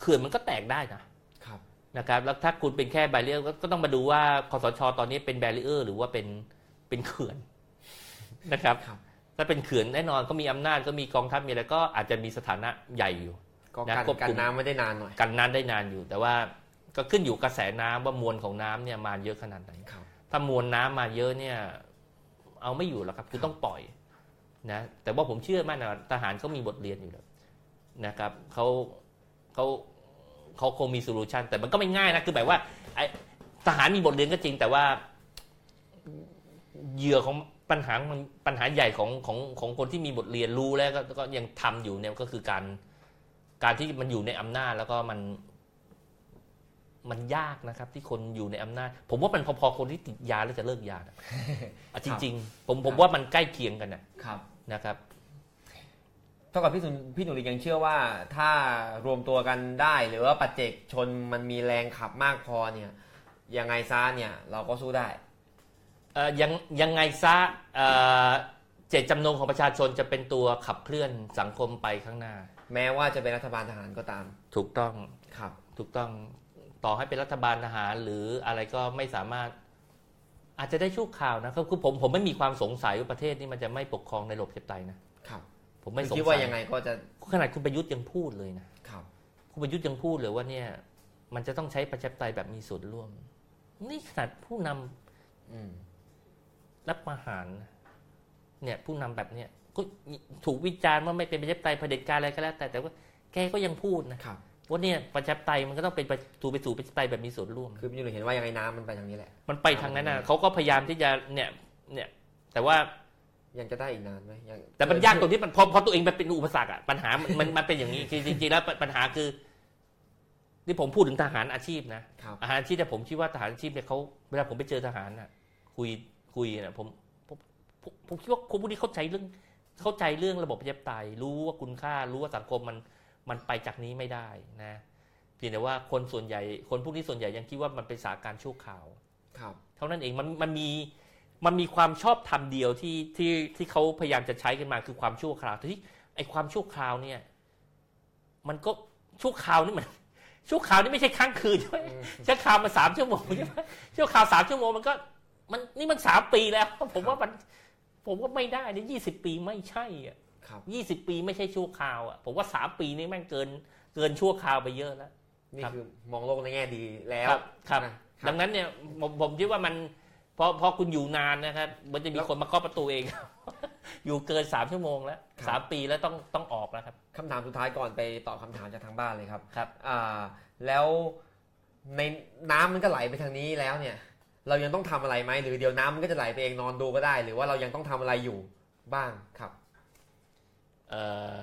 เขื่อนมันก็แตกได้นะครับนะครับแล้วถ้าคุณเป็นแค่แบเรียร์ก็ต้องมาดูว่าคอสช ตอนนี้เป็นแบเรียร์หรือว่าเป็นเป็นเขื่อนนะครับครับถ้าเป็นเขื่อนแน่นอนก็มีอำนาจก็มีกองทัพมีอะไรก็อาจจะมีสถานะใหญ่อยู่ก็นะกันควบกันคุมน้ำไม่ได้นานหน่อยกันน้ำได้นานอยู่ แต่ว่าก็ขึ้นอยู่กระแสน้ำว่ามวลของน้ำเนี่ยมาเยอะขนาดไหนครับถ้ามวลน้ำมาเยอะเนี่ย เอาไม่อยู่หรอกครับคือต้องปล่อยนะแต่ว่าผมเชื่อมั่นนะทหารเขามีบทเรียนอยู่แล้วนะครับเขา เขาเขาคงมี solution แต่มันก็ไม่ง่ายนะ คือแบบว่าไอ้ทหารมีบทเรียนก็จริง แต่ว่าเหยื่อของปัญหามันปัญหาใหญ่ของของของคนที่มีบทเรียนรู้แล้วก็ก็ยังทำอยู่เนี่ยก็คือการการที่มันอยู่ในอำนาจแล้วก็มัน มันยากนะครับ ที่คนอยู่ในอำนาจ ผมว่ามันพอๆคนที่ติดยาแล้วจะเลิกยานะอะจริง ๆ ผมผมว่ามันใกล้เคียงกันนะครับนะครับ เท่ากับพี่สุนพี่หนูริยังเชื่อว่าถ้ารวมตัวกันได้หรือว่าปัจเจกชนมันมีแรงขับมากพอเนี่ยยังไงซะเนี่ยเราก็สู้ได้เอ่อยังยังไงซะเอ่อเจตจำนงของประชาชนจะเป็นตัวขับเคลื่อนสังคมไปข้างหน้า แม้ว่าจะเป็นรัฐบาลทหารก็ตาม ถูกต้องครับถูกต้องต่อให้เป็นรัฐบาลทหารหรืออะไรก็ไม่สามารถ อาจจะได้ชั่วข่าวนะครับคือผมผมไม่มีความสงสัยว่าประเทศนี้มันจะไม่ปกครองในระบบเจ็บไตนะครับ ผมไม่สงคิดสัว่ายยังไงก็จะขนาดคุณประยุทธ์ยังพูดเลยนะครับ คุณประยุทธ์ยังพูดเลยว่าเนี่ย มันจะต้องใช้ประชาธิปไตยแบบมีส่วนร่วม นี่ขนาดผู้นำอืมรับประหาร เนี่ย ผู้นำแบบเนี้ยก็ถูกวิจารณ์ว่าไม่เป็นประชาธิปไตยเผด็จการอะไรก็แล้ว แต่แต่ว่าแกก็ยังพูดนะครับว่าเนี่ยประชาธิปไตยมันก็ต้องเป็นประถูกไปสู่ประชาธิปไตยแบบมีส่วนร่วม คือพี่หนุ่ยเห็นว่ายังไงน้ำมันไปทางนี้แหละ มันไปทางนั้นนะเขาก็พยายามที่จะเนี่ยเนี่ย แต่ว่า ยังจะได้อีกนานไหมยังแต่มันยากตรงที่มันพอพอตัวเองไปเป็นอุปสรรคอะปัญหามันมันมันเป็นอย่างนี้คือจริงๆแล้วปัญหาคือที่ผมพูดถึงทหารอาชีพนะครับทหารอาชีพแต่ยผมคิดว่าทหารอาชีพเนี่ยเขาเวลาผมไปเจอทหารน่ะ คุยคุยน่ะผมผมผมผมคิดว่าคนพวกนี้เข้าใจเรื่อง เข้าใจเรื่องระบบประชาธิปไตยรู้ว่าคุณค่า รู้ว่าสังคมมันมันไปจากนี้ไม่ได้นะเพียงแต่ว่าคนส่วนใหญ่ คนพวกนี้ส่วนใหญ่ยังคิดว่ามันเป็นสถานการณ์ชั่วคราวครับ เท่านั้นเองมันมันมี มันมีความชอบธรรมเดียวที่ที่ที่เขาพยายามจะใช้กันมาคือความชั่วคราวที่ไอความชั่วคราวเนี่ย มันก็ชั่วคราวนี่มันชั่วคราวนี่ไม่ใช่ค้างคืนใช่ไหมอืมชั่วคราวมาสามชั่วโมงใช่ไหมชั่วคราวสามชั่วโมงมันก็ มันนี่มันสามปีแล้ว ผมว่ามัน ผมว่าไม่ได้นี่ยี่สิบปีไม่ใช่อะครับยี่สิบปีไม่ใช่ชั่วคราวอะผมว่าสามปีนี่แม่งเกิน เกินชั่วคราวไปเยอะแล้วนี่ครับคือมองโลกในแง่ดีแล้วครับครับนะดังนั้นเนี่ยผมผมคิดว่ามัน พอพอคุณอยู่นานนะครับ มันจะมีคนมาเคาะประตูเอง อยู่เกินสามชั่วโมงแล้วสามปีแล้วต้องต้องออกแล้วครับคำถามสุดท้ายก่อนไปตอบคำถามจากทางบ้านเลยครับครับอ่าแล้วในน้ำมันก็ไหลไปทางนี้แล้วเนี่ย เรายังต้องทำอะไรไหมหรือเดี๋ยวน้ำมันก็จะไหลไปเองนอนดูก็ได้ หรือว่าเรายังต้องทำอะไรอยู่บ้างครับเอ่อ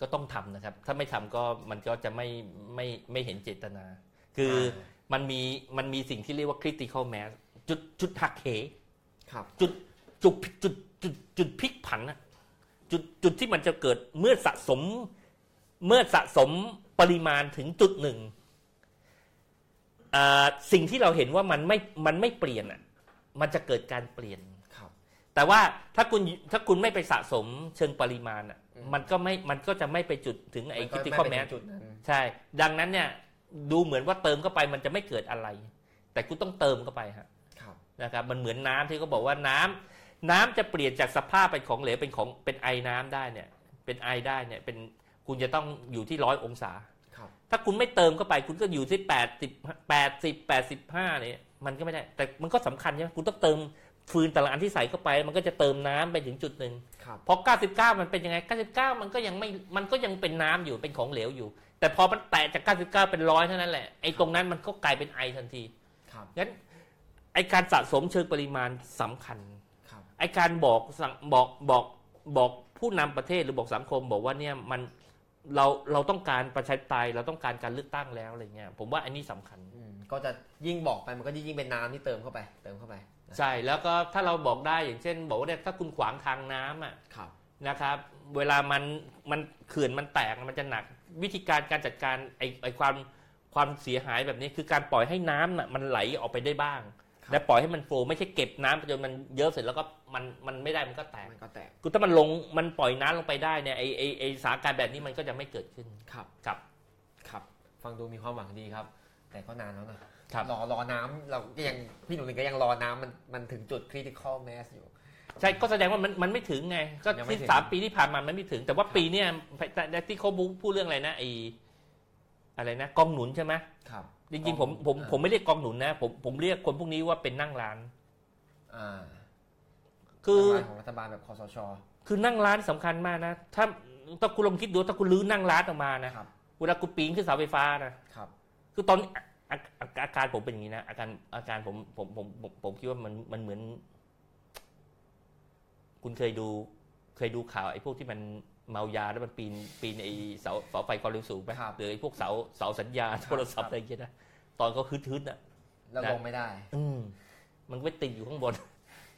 ก็ต้องทำนะครับ ถ้าไม่ทำก็มันก็จะไม่ไม่ไม่เห็นเจตนา คืออมันมีมันมีสิ่งที่เรียกว่า critical mass จุดจุดหักเหครับจุดจุดจุดจุดจุดพลิกผันอะจุดจุดที่มันจะเกิดเมื่อสะสม เมื่อสะสมปริมาณถึงจุดหนึ่งอ่าสิ่งที่เราเห็นว่ามันไม่มันไม่เปลี่ยนอะมันจะเกิดการเปลี่ยนครับ แต่ว่าถ้าคุณถ้าคุณไม่ไปสะสมเชิงปริมาณอะอืมมันก็ไม่มันก็จะไม่ไปจุดถึงไอ้มันคิก็ติไม่คอไปแมถึงจุดนั้นใช่ ดังนั้นเนี่ยดูเหมือนว่าเติมเข้าไปมันจะไม่เกิดอะไร แต่คุณต้องเติมเข้าไปฮะครับ นะครับมันเหมือนน้ำที่เขาบอกว่าน้ำน้ำจะเปลี่ยนจากสภาพเป็นของเหลวเป็นของเป็นไอน้ำได้เนี่ย เป็นไอได้เนี่ยเป็นคุณจะต้องอยู่ที่ร้อยองศาครับถ้าคุณไม่เติมเข้าไปคุณก็อยู่ที่แปดสิบแปดสิบแปดสิบห้าเนี่ยมันก็ไม่ได้ แต่มันก็สำคัญใช่ไหมคุณต้องเติมฟืนแต่ละอันที่ใส่เข้าไป มันก็จะเติมน้ำไปถึงจุดหนึ่งครับพอ 99 มันเป็นยังไง 99 มันก็ยังไม่ มันก็ยังเป็นน้ำอยู่เป็นของเหลวอยู่ แต่พอมันแตะจาก 99 เป็นร้อยเท่านั้นแหละไอ้ตรงนั้นมันก็กลายเป็นไอทันทีครับงั้น ไอ้การสะสมเชิงปริมาณสำคัญครับไอ้การบอกสั่งบอกบอกบอกผู้นำประเทศหรือบอกสังคมบอกว่าเนี่ยมันเราเราต้องการประชาธิปไตยเราต้องการการเลือกตั้งแล้วอะไรเงี้ยผมว่าอันนี้สำคัญอืมก็จะยิ่งบอกไปมันก็ยิ่งเป็นน้ำที่เติมเข้าไป เติมเข้าไปนะใช่แล้วก็ถ้าเราบอกได้อย่างเช่น บอกว่าเนี่ยถ้าคุณขวางทางน้ำอะครับนะครับ เวลามันมันเขื่อนมันแตกมันจะหนักวิธีการการจัดการไอไอความความเสียหายแบบนี้คือการปล่อยให้น้ำน่ะมันไหลออกไปได้บ้างครับ และปล่อยให้มันโฟลว์ไม่ใช่เก็บน้ำไปจนมันเยอะเสร็จแล้วก็มันมันไม่ได้มันก็แตกมันก็แตกคือถ้ามันลงมันปล่อยน้ำลงไปได้เนี่ยไอไอไอสถานการณ์แบบนี้มันก็จะไม่เกิดขึ้นครับครับครับ ฟังดูมีความหวังดีครับ แต่ก็นานแล้วนะครับรอรอน้ำเราก็ยังพี่หนุ่มก็ยังรอน้ำมันมันถึงจุด critical mass อยู่ใช่ก็แสดงว่ามันมันไม่ถึงไง ก็ยังไม่ที่ถึงสามปีที่ผ่านมามันไม่ถึง แต่ว่าปีเนี้ยที่เขาพูดเรื่องอะไรนะไออะไรนะกองหนุนใช่ไหมครับ จริงๆผมผมอ่าผมไม่เรียกกองหนุนนะ ผมผมเรียกคนพวกนี้ว่าเป็นนั่งร้าน อ่าคือรัฐบาลของรัฐบาลแบบคอสช คือนั่งร้านสำคัญมากนะ ถ้าถ้าคุณลองคิดดูถ้าคุณลื้อนั่งร้านออกมานะครับเวลาคุณปีนขึ้นเสาไฟฟ้านะครับ คือตอนอาอาอาการผมเป็นอย่างนี้นะอาการอาการผมผมผมผมผมคิดว่ามันมันเหมือน คุณเคยดู เคยดูข่าวไอ้พวกที่มันเมายาแล้วมันปีนปีนไอ้เสาเสาไฟความเร็วสูงไหมครับหรือไอ้พวกเสาเสาสัญญาณครับโทรศัพท์อะไรอย่างเงี้ยนะ ตอนเขาฮึดๆอะแล้วนะลงไม่ได้ อืมมันก็ไปติดอยู่ข้างบน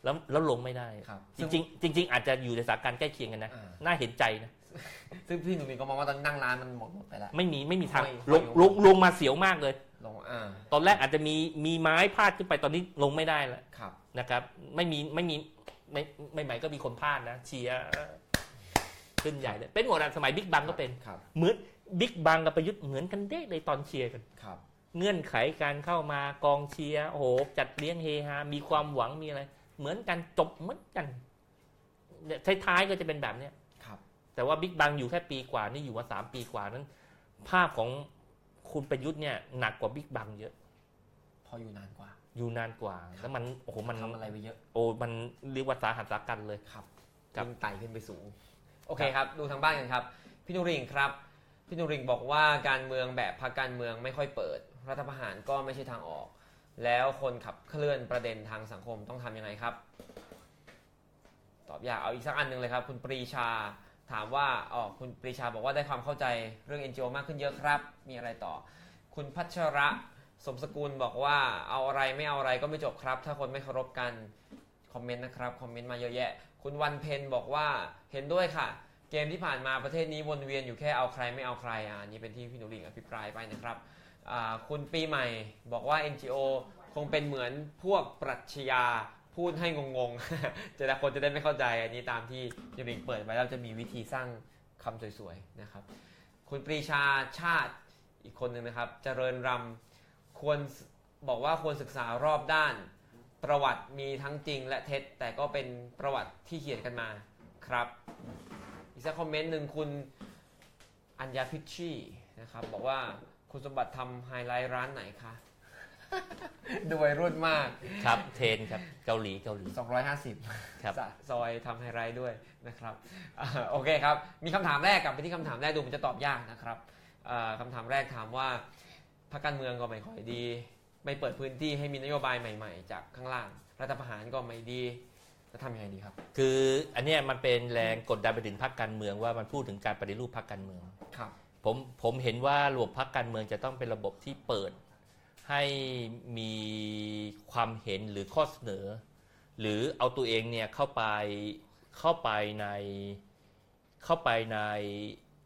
แล้วแล้วลงไม่ได้ครับจริงๆจริงๆอาจจะอยู่ในสถานการณ์ใกล้เคียงกันนะอ่าน่าเห็นใจนะซึ่งพี่หนุ่มก็มองว่าตอนนั่งร้านมันหมดหมดไปแล้วไม่มีไม่มีทางไม่ลงไม่ลงลงมาเสียวมากเลยลงอ่าตอนแรกอาจจะมีมีไม้พาดขึ้นไปตอนนี้ลงไม่ได้แล้วครับนะครับ ไม่มีไม่มีไม่ไม่หมายก็มีคนพลาดนะเชียร์ขึ้นใหญ่เลยเป็นหมดอะสมัยบิ๊กบังก็เป็นครับเหมือนบิ๊กบังกับประยุทธ์เหมือนกันเด้เลยตอนเชียร์กันครับ เงื่อนไขการเข้ามากองเชียร์โอ้โหจัดเลี้ยงเฮฮา มีความหวังมีอะไร เหมือนกันจบเหมือนกันเนี่ยท้ายๆก็จะเป็นแบบเนี้ยครับ แต่ว่าบิ๊กบังอยู่แค่ปีกว่านี่อยู่มาสามปีกว่านั้น ภาพของคุณประยุทธ์เนี่ยหนักกว่าบิ๊กบังเยอะ พออยู่นานกว่า อยู่นานกว่า แล้วมันโอ้โหมันทำอะไรไปเยอะ โอ้มันเรียกว่าสาหัสสากันเลยครับครับยิ่งไต่ขึ้นไปสูง โอเคครับ ดูทางบ้านกันครับ พี่นุริงครับ พี่นุริงบอกว่าการเมืองแบบพรรคการเมืองไม่ค่อยเปิด รัฐประหารก็ไม่ใช่ทางออก แล้วคนขับเคลื่อนประเด็นทางสังคมต้องทำยังไงครับ ตอบยากเอาอีกสักอันหนึ่งเลยครับ คุณปรีชาถามว่าอ๋อคุณปรีชาบอกว่าได้ความเข้าใจเรื่อง NGO มากขึ้นเยอะครับ มีอะไรต่อ คุณพัชระสมสกุลบอกว่าเอาอะไรไม่เอาอะไรก็ไม่จบครับ ถ้าคนไม่เคารพกันคอมเมนต์นะครับคอมเมนต์มาเยอะแยะ คุณวันเพนบอกว่าเห็นด้วยค่ะ เกมที่ผ่านมาประเทศนี้วนเวียนอยู่แค่เอาใครไม่เอาใครอ่านี่เป็นที่พี่หนุริงอภิปรายไปนะครับ คุณปีใหม่บอกว่า NGO คงเป็นเหมือนพวกปรัชญาพูดให้งงๆ จะได้คนจะได้ไม่เข้าใจ อันนี้ตามที่พี่หนุริงเปิดไว้แล้วจะมีวิธีสร้างคำสวยๆนะครับ คุณปรีชาชาติอีกคนหนึ่งนะครับเจริญรำควรบอกว่าควรศึกษารอบด้าน ประวัติมีทั้งจริงและเท็จ แต่ก็เป็นประวัติที่เขียนกันมาครับ อีกสักคอมเมนต์หนึ่งคุณอัญญาพิชชี่นะครับบอกว่า คุณสมบัติทำไฮไลท์ร้านไหนคะ ดูวัยรุ่นมาก ครับเทรนครับเกาหลีเกาหลี 250ครับ ซอยทำไฮไลท์ด้วยนะครับอ่าโอเคครับ มีคำถามแรกกลับไปที่คำถามแรกดูมันจะตอบยากนะครับอ่าคำถามแรกถามว่าพรรคการเมืองก็ไม่ค่อยดี ไม่เปิดพื้นที่ให้มีนโยบายใหม่ ๆ จากข้างล่าง รัฐประหารก็ไม่ดีจะทำยังไงดีครับ คืออันเนี้ยมันเป็นแรงกดดันไปถึงพรรคการเมืองว่ามันพูดถึงการปฏิรูปพรรคการเมือง ครับ ผมผมเห็นว่าระบบพรรคการเมืองจะต้องเป็นระบบที่เปิด ให้มีความเห็นหรือข้อเสนอ หรือเอาตัวเองเนี่ยเข้าไปเข้าไปในเข้าไปใน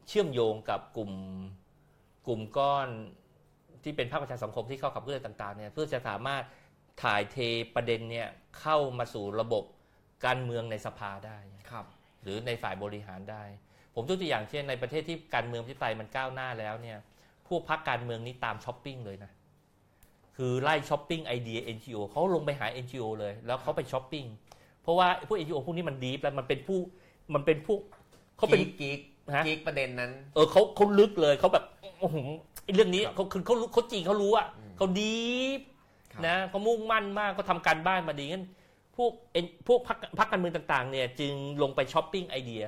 เชื่อมโยงกับกลุ่มกลุ่มก้อนที่เป็นภาคประชาสังคมที่เข้าขับเคลื่อนต่างๆเนี่ยเพื่อจะสามารถถ่ายเทประเด็นเนี่ยเข้ามาสู่ระบบการเมืองในสภาได้ ครับ หรือในฝ่ายบริหารได้ ผมยกตัวอย่างเช่นในประเทศที่การเมืองประชาธิปไตยมันก้าวหน้าแล้วเนี่ยพวกพรรคการเมืองนี้ตามช้อปปิ้งเลยนะคือไล่ช้อปปิ้งไอเดีย NGO เขาลงไปหา NGO เลยแล้วเขาไปช้อปปิ้งเพราะว่าพวก NGO พวกนี้มัน deep แล้วมันเป็นผู้มันเป็นผู้เขาเป็น geek ฮะ geek ประเด็นนั้น เออเขาเขาลึกเลยเขาแบบโอ้โหไอ้เรื่องนี้ครับเขาคือเขารู้เขาจริงเขารู้อะอืมเขา deep ครับนะเขามุ่งมั่นมากเขาทำการบ้านมาดีงั้นพวกเอ็นพวกพรรคพรรคการเมืองต่างๆเนี่ยจึงลงไปช้อปปิ้งไอเดีย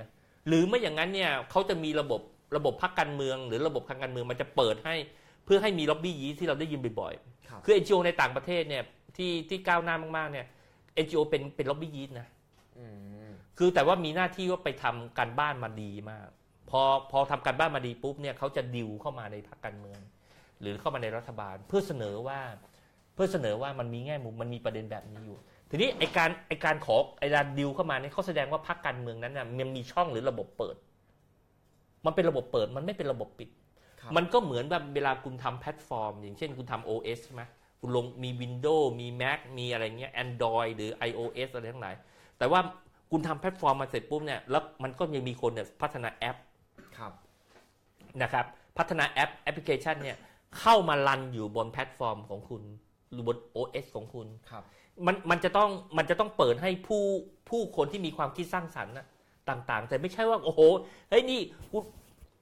หรือไม่อย่างนั้นเนี่ยเขาจะมีระบบระบบพรรคการเมือง หรือระบบทางการเมืองมันจะเปิดให้เพื่อให้มี lobbyist ที่เราได้ยินบ่อยครับๆคือ NGO ในต่างประเทศเนี่ยที่ที่ก้าวหน้ามากๆเนี่ย NGO เป็นเป็น lobbyist นะอืมคือแต่ว่ามีหน้าที่ว่าไปทำการบ้านมาดีมาก พอพอทำการบ้านมาดีปุ๊บเนี่ยเขาจะดิวเข้ามาในพรรคการเมือง หรือเข้ามาในรัฐบาล เพื่อเสนอว่าเพื่อเสนอว่ามันมีแง่มุมมันมีประเด็นแบบนี้อยู่ ทีนี้ไอการไอการขอไอการดิวเข้ามาเนี่ยเขาแสดงว่าพรรคการเมืองนั้นน่ะมันมีช่องหรือระบบเปิด มันเป็นระบบเปิดมันไม่เป็นระบบปิดครับมันก็เหมือนแบบเวลาคุณทำแพลตฟอร์ม อย่างเช่นคุณทำ OS ใช่ไหมคุณลงมี Windows มี Mac มีอะไรเงี้ย Android หรือ iOS อะไรทั้งหลาย แต่ว่าคุณทำแพลตฟอร์มมาเสร็จปุ๊บเนี่ยแล้วมันก็ยังมีคนเนี่ยพัฒนาแอปครับนะครับ พัฒนาแอปแอปพลิเคชันเนี่ยเข้ามา run อยู่บนแพลตฟอร์มของคุณหรือบน OS ของคุณครับ มันมันจะต้องมันจะต้องเปิดให้ผู้ผู้คนที่มีความคิดสร้างสรรค์นะต่างๆ แต่ไม่ใช่ว่า โอ้โหเฮ้ยนี่กู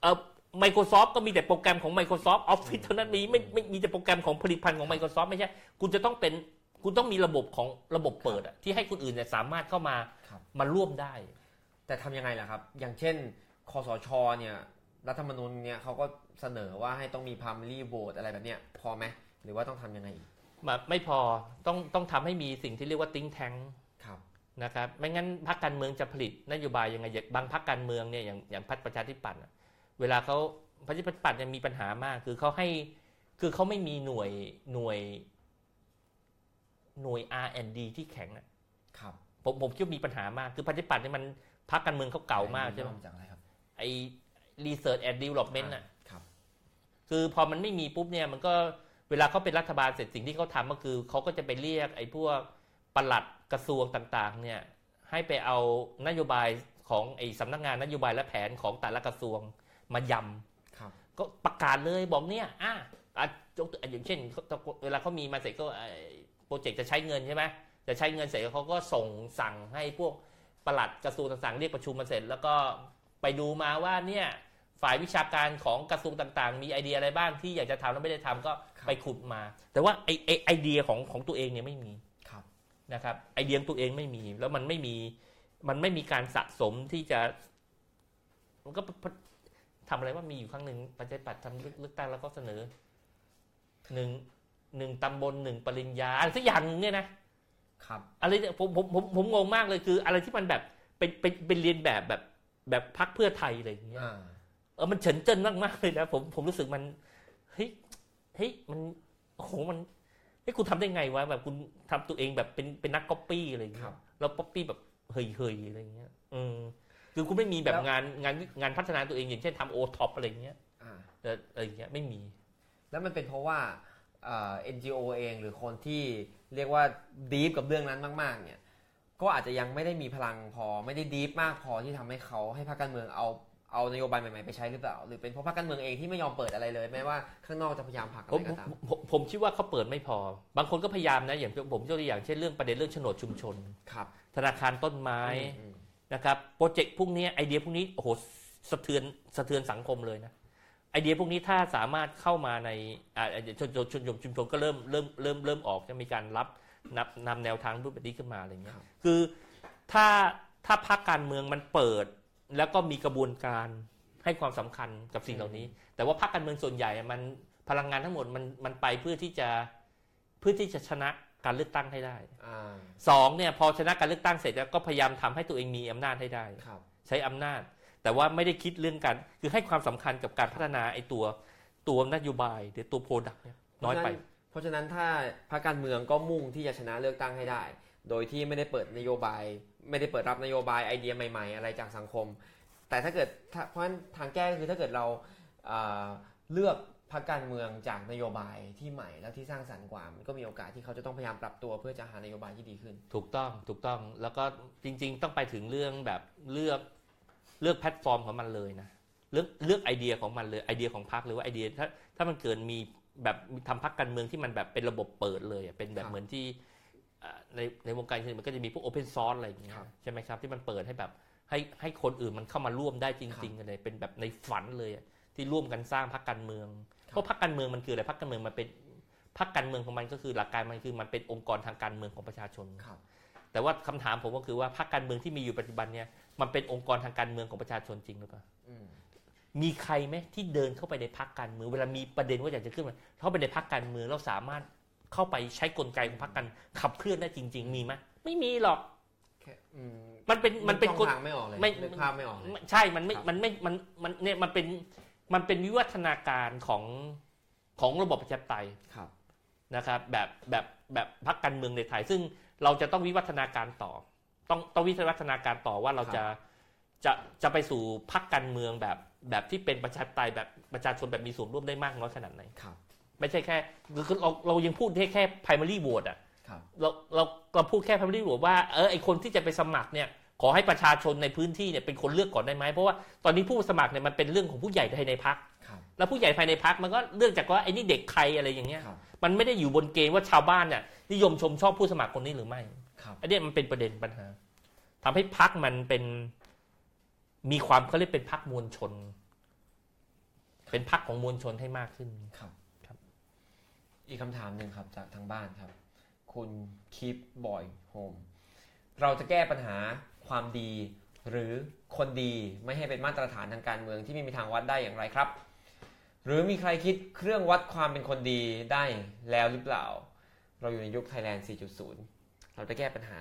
เอ่อ Microsoft ก็มีแต่โปรแกรมของ Microsoft Office เท่านั้นมีไม่ไม่มีแต่โปรแกรมของผลิตภัณฑ์ของ Microsoft ไม่ใช่ คุณจะต้องเป็นคุณต้องมีระบบของระบบเปิดอะที่ให้คนอื่นเนี่ยสามารถเข้ามาครับ มาร่วมได้ แต่ทำยังไงล่ะครับ อย่างเช่นคอสช เนี่ย รัฐธรรมนูญเนี่ยเขาก็เสนอว่าให้ต้องมีพามลี่โบดอะไรแบบเนี้ย พอไหม หรือว่าต้องทำยังไงอีกมา ไม่พอต้องต้องทำให้มีสิ่งที่เรียกว่าติ้งแทงครับนะครับไม่งั้นพรรคการเมืองจะผลิตนโยบายยังไงอย่างบางพรรคการเมืองเนี่ยอย่างอย่างพรรคประชาธิปัตย์อะเวลาเขาประชาธิปัตย์เนี่ยมีปัญหามาก คือเขาให้คือเขาไม่มีหน่วยหน่วยหน่วย R&D ที่แข็งอะครับผมผมคิดว่ามีปัญหามากคือประชาธิปัตย์เนี่ยมันพรรคการเมืองเขาเก่ามากใช่ไหมจากอะไรครับไอ้ Research and Development อะครับคือพอมันไม่มีปุ๊บเนี่ยมันก็ เวลาเขาเป็นรัฐบาลเสร็จสิ่งที่เขาทำก็คือเขาก็จะไปเรียกไอ้พวกปลัดกระทรวงต่างๆเนี่ยให้ไปเอานโยบายของไอ้สำนักงานนโยบายและแผนของแต่ละกระทรวงมายครับำก็ประกาศเลยบอกเนี่ยอะอะยกตัวอย่างเช่นเขาเวลาเขามีมาเสร็จก็ไอ้โปรเจกต์จะใช้เงินใช่ไหมจะใช้เงินเสร็จเขาก็ส่งสั่งให้พวกปลัดกระทรวงต่างๆเรียกประชุมมาเสร็จ แล้วก็ไปดูมาว่าเนี่ยฝ่ายวิชาการของกระทรวงต่างๆ มีไอเดียอะไรบ้างที่อยากจะทำแล้วไม่ได้ทำก็ครับ ไปขุดมา แต่ว่าไอไอไอเดียของของตัวเองเนี่ยไม่มีครับนะครับ ไอเดียของตัวเองไม่มีแล้วมันไม่มีมันไม่มีการสะสมที่จะ มันก็ทำอะไรว่ามีอยู่ครั้งหนึ่งประชาธิปัตย์ทำเลือกตั้งแล้วก็เสนอหนึ่งหนึ่งตำบลหนึ่งปริญญาอะไรสักอย่างหนึ่งเนี่ยนะครับอะไรเนี่ยผมผมผมผมงงมากเลยคือ อะไรที่มันแบบเป็นเป็นเป็นเรียนแบบแบบแบบพักเพื่อไทยอะไรอย่างเงี้ยอ่าเออมันเฉินเจิ้นมากมากๆเลยนะผมผมรู้สึกมันเฮ้ย เฮ้ยมันโอ้โหมันเฮ้ยคุณทำได้ไงวะแบบคุณทำตัวเองแบบเป็นเป็นนักก๊อปปี้อะไรอย่างคเงี้รัยบแล้วก๊อปปี้แบบเฮยเฮยๆอะไรอย่างเงี้ยอืมคือคุณไม่มีแบบแล้วงานงานงานพัฒนาตัวเองอย่างเช่นทำโอท็อปอะไรอย่างเงี้ยอ่าเอออะไรอย่างเงี้ยไม่มี แล้วมันเป็นเพราะว่าเอ่อ NGO เองหรือคนที่เรียกว่าดีฟกับเรื่องนั้นมาก ๆ เนี่ย ก็อาจจะยังไม่ได้มีพลังพอไม่ได้ดีฟมากพอที่ทำให้เขาให้พรรคการเมืองเอา เอานโยบายใหม่ๆไปใช้หรือเปล่า หรือเป็นเพราะพรรคการเมืองเองที่ไม่ยอมเปิดอะไรเลย แม้ว่าข้างนอกจะพยายามผลักอะผมไรก็ตามผมผมผมคิดว่าเขาเปิดไม่พอ บางคนก็พยายามนะอย่างผมยกตัวอย่างเช่นเรื่องประเด็นเรื่องโฉนดชุมชน ครับธนาคารต้นไม้อืมนะครับโปรเจกต์พวกนี้ไอเดียพวกนี้โอ้โหสะเทือนสะเทือนสังคมเลยนะไอเดียพวกนี้ถ้าสามารถเข้ามาในอ่าชนชนชนชนชุมชนก็เริ่มเริ่มเริ่มเริ่มออกจะมีการรับนำนำแนวทางรูปแบบนี้ขึ้นมาอะไรเงี้ยครับคือถ้าถ้าพรรคการเมืองมันเปิด แล้วก็มีกระบวนการให้ความสำคัญกับสิ่งเหล่านี้ แต่ว่าพรรคการเมืองส่วนใหญ่อะมันพลังงานทั้งหมดมันมันไปเพื่อที่จะเพื่อที่จะชนะการเลือกตั้งให้ได้อ่าสองเนี่ยพอชนะการเลือกตั้งเสร็จแล้วก็พยายามทำให้ตัวเองมีอำนาจให้ได้ครับใช้อำนาจ แต่ว่าไม่ได้คิดเรื่องการคือให้ความสำคัญกับการพัฒนาไอ้ตัวตัวนโยบายหรือตัว product เนี่ยน้อยไป เพราะฉะนั้นถ้าพรรคการเมืองก็มุ่งที่จะชนะเลือกตั้งให้ได้ โดยที่ไม่ได้เปิดนโยบาย ไม่ได้เปิดรับนโยบายไอเดียใหม่ ๆ อะไรจากสังคม แต่ถ้าเกิดถ้าเพราะฉะนั้นทางแก้ก็คือถ้าเกิดเราเอ่อเลือกพรรคการเมืองจากนโยบายที่ใหม่แล้วที่สร้างสรรค์กว่ามันก็มีโอกาสที่เขาจะต้องพยายามปรับตัวเพื่อจะหานโยบายที่ดีขึ้น ถูกต้องถูกต้องแล้วก็จริง ๆ ต้องไปถึงเรื่องแบบเลือกเลือกแพลตฟอร์มของมันเลยนะเลือกเลือกไอเดียของมันเลยไอเดียของพรรคหรือว่าไอเดียถ้าถ้ามันเกิดมีแบบทำพรรคการเมืองที่มันแบบเป็นระบบเปิดเลยอะเป็นแบครับบเหมือนที่อ่า ในในวงการการเมืองมันก็จะมีพวก open source อะไรอย่างเงี้ยครับใช่ไหมครับ ที่มันเปิดให้แบบให้ให้คนอื่นมันเข้ามาร่วมได้จครัริงบๆกันเลยเป็นแบบในฝันเลยอะที่ร่วมกันสร้างพรรคการเมืองครับเพราะพรรคการเมืองมันคืออะไรพรรคการเมืองมันเป็นพรรคการเมืองของมันก็คือหลักการมันคือมันเป็นองค์กรทางการเมืองของประชาชนครับแต่ว่าคำถามผมก็คือว่าพรรคการเมืองที่มีอยู่ปัจจุบันเนี่ยมันเป็นองค์กรทางการเมืองของประชาชนจริงหรือเปล่าอืมมีใครไหมที่เดินเข้าไปในพรรคการเมืองเวลามีประเด็นว่าอยากจะขึ้นมาเข้าไปในพรรคการเมืองแล้วสามารถ เข้าไปใช้กลไกของพรรคการขับเคลื่อนได้จริง ๆ มีไหมไม่มีหรอกแค่อืมมันเป็นมันเป็นช่องกลทางไม่ออกเลยไม่นึกภาพไม่ออกเลยใช่มันไม่ครับมันไม่มันมันเนี่ยมันเป็นมันเป็นวิวัฒนาการของของระบบประชาธิปไตยครับนะครับ แบบแบบแบบพรรคการเมืองในไทย ซึ่งเราจะต้องวิวัฒนาการต่อ ต้องต้องวิวัฒนาการต่อว่าเราจะจะจะไปสู่พรรคการเมืองแบบแบบที่เป็นประชาธิปไตยแบบประชาชนแบบมีส่วนร่วมได้มากน้อยขนาดไหนครับ ไม่ใช่แค่คือเราเรายังพูดแค่แค่ primary vote อะครับเราเราเราพูดแค่ primary vote ว่าเออไอคนที่จะไปสมัครเนี่ยขอให้ประชาชนในพื้นที่เนี่ยเป็นคนเลือกก่อนได้ไหมเพราะว่าตอนนี้ผู้สมัครเนี่ยมันเป็นเรื่องของผู้ใหญ่ภายในพรรคครับแล้วผู้ใหญ่ภายในพรรคมันก็เรื่องจากว่าไอ้นี่เด็กใครอะไรอย่างเงี้ยครับมันไม่ได้อยู่บนเกณฑ์ว่าชาวบ้านเนี่ยนิยมชมชอบผู้สมัครคนนี้หรือไม่ครับอันเนี้ยมันเป็นประเด็นปัญหาทำให้พักมันเป็นมีความเขาเรียกเป็นพักมวลชน เป็นพักของมวลชนให้มากขึ้นครับครับ อีกคำถามหนึ่งครับจากทางบ้านครับ คุณคีปบอยโฮมเราจะแก้ปัญหาความดี หรือคนดีไม่ให้เป็นมาตรฐานทางการเมืองที่ไม่มีทางวัดได้อย่างไรครับ หรือมีใครคิดเครื่องวัดความเป็นคนดีได้แล้วหรือเปล่า เราอยู่ในยุคไทยแลนด์ 4.0 เราจะแก้ปัญหา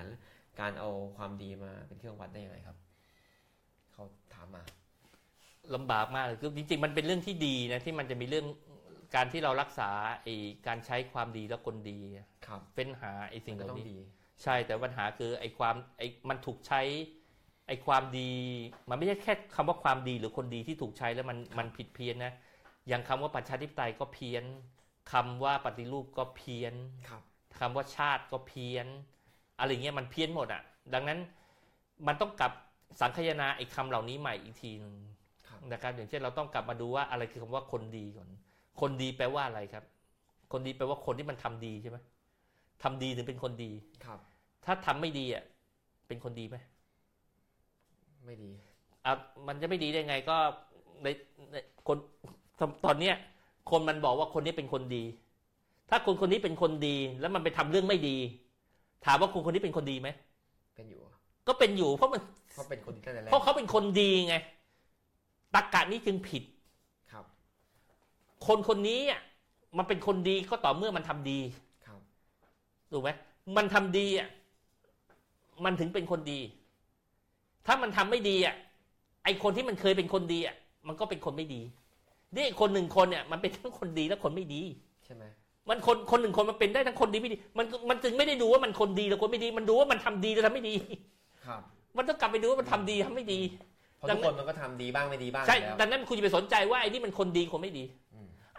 การเอาความดีมาเป็นเครื่องวัดได้ยังไงครับ เขาถามมาลำบากมากเลยคือจริงๆมันเป็นเรื่องที่ดีนะที่มันจะมีเรื่อง การที่เรารักษาไอ้การใช้ความดีและคนดีครับเฟ้นหาไอ้สิ่งมัเหนก็ล่าต้องนี้ดีใช่แต่ปัญหาคือไอ้ความไอ้มันถูกใช้ไอ้ความดีมันไม่ใช่แค่คำว่าความดีหรือคนดีที่ถูกใช้แล้วมันมันผิดเพี้ยนนะอย่างคำว่าประชาธิปไตยก็เพี้ยนคำว่าปฏิรูปก็เพี้ยนครับคำว่าชาติก็เพี้ยน อะไรเงี้ยมันเพี้ยนหมดอะ ดังนั้นมันต้องกลับสังคายนาไอ้คำเหล่านี้ใหม่อีกทีหนึงครับนะครับอย่างเช่นเราต้องกลับมาดูว่าอะไรคือคำว่าคนดีก่อน คนดีแปลว่าอะไรครับ คนดีแปลว่าคนที่มันทำดีใช่ไหมทำดีถึงเป็นคนดีครับ ถ้าทำไม่ดีอะเป็นคนดีไหมไม่ดีอะมันจะไม่ดีได้ไงก็ในในคนตตอนเนี้ยคนมันบอกว่าคนนี้เป็นคนดี ถ้าคนคนนี้เป็นคนดี แล้วมันไปทำเรื่องไม่ดี ถามว่าคนคนนี้เป็นคนดีไหมเป็นอยู่อะก็เป็นอยู่เพราะมันเขาเป็นคนตั้งแต่แรกเพราะเขาเป็นคนดีไงตักกะนี้จึงผิดครับ คนคนนี้อะมันเป็นคนดีก็ต่อเมื่อมันทำดีครับถูกไหมมันทำดีอะมันถึงเป็นคนดี ถ้ามันทำไม่ดีอะไอคนที่มันเคยเป็นคนดีอะมันก็เป็นคนไม่ดีนี่คนหนึ่งคนเนี่ยมันเป็นทั้งคนดีและคนไม่ดีใช่ไหมมันคนคนหนึ่งคนมันเป็นได้ทั้งคนดีไม่ดี มันมันจึงไม่ได้ดูว่ามันคนดีหรือคนไม่ดี มันดูว่ามันทำดีหรือทำไม่ดี ครับ มันต้องกลับไปดูว่ามันทำดีทำไม่ดีเพราะทุกคนมันก็ทำดีบ้างไม่ดีบ้างใช่อยู่แล้วดังนั้นคุณจะไปสนใจว่าไอ้นี่มันคนดีคนไม่ดีอืม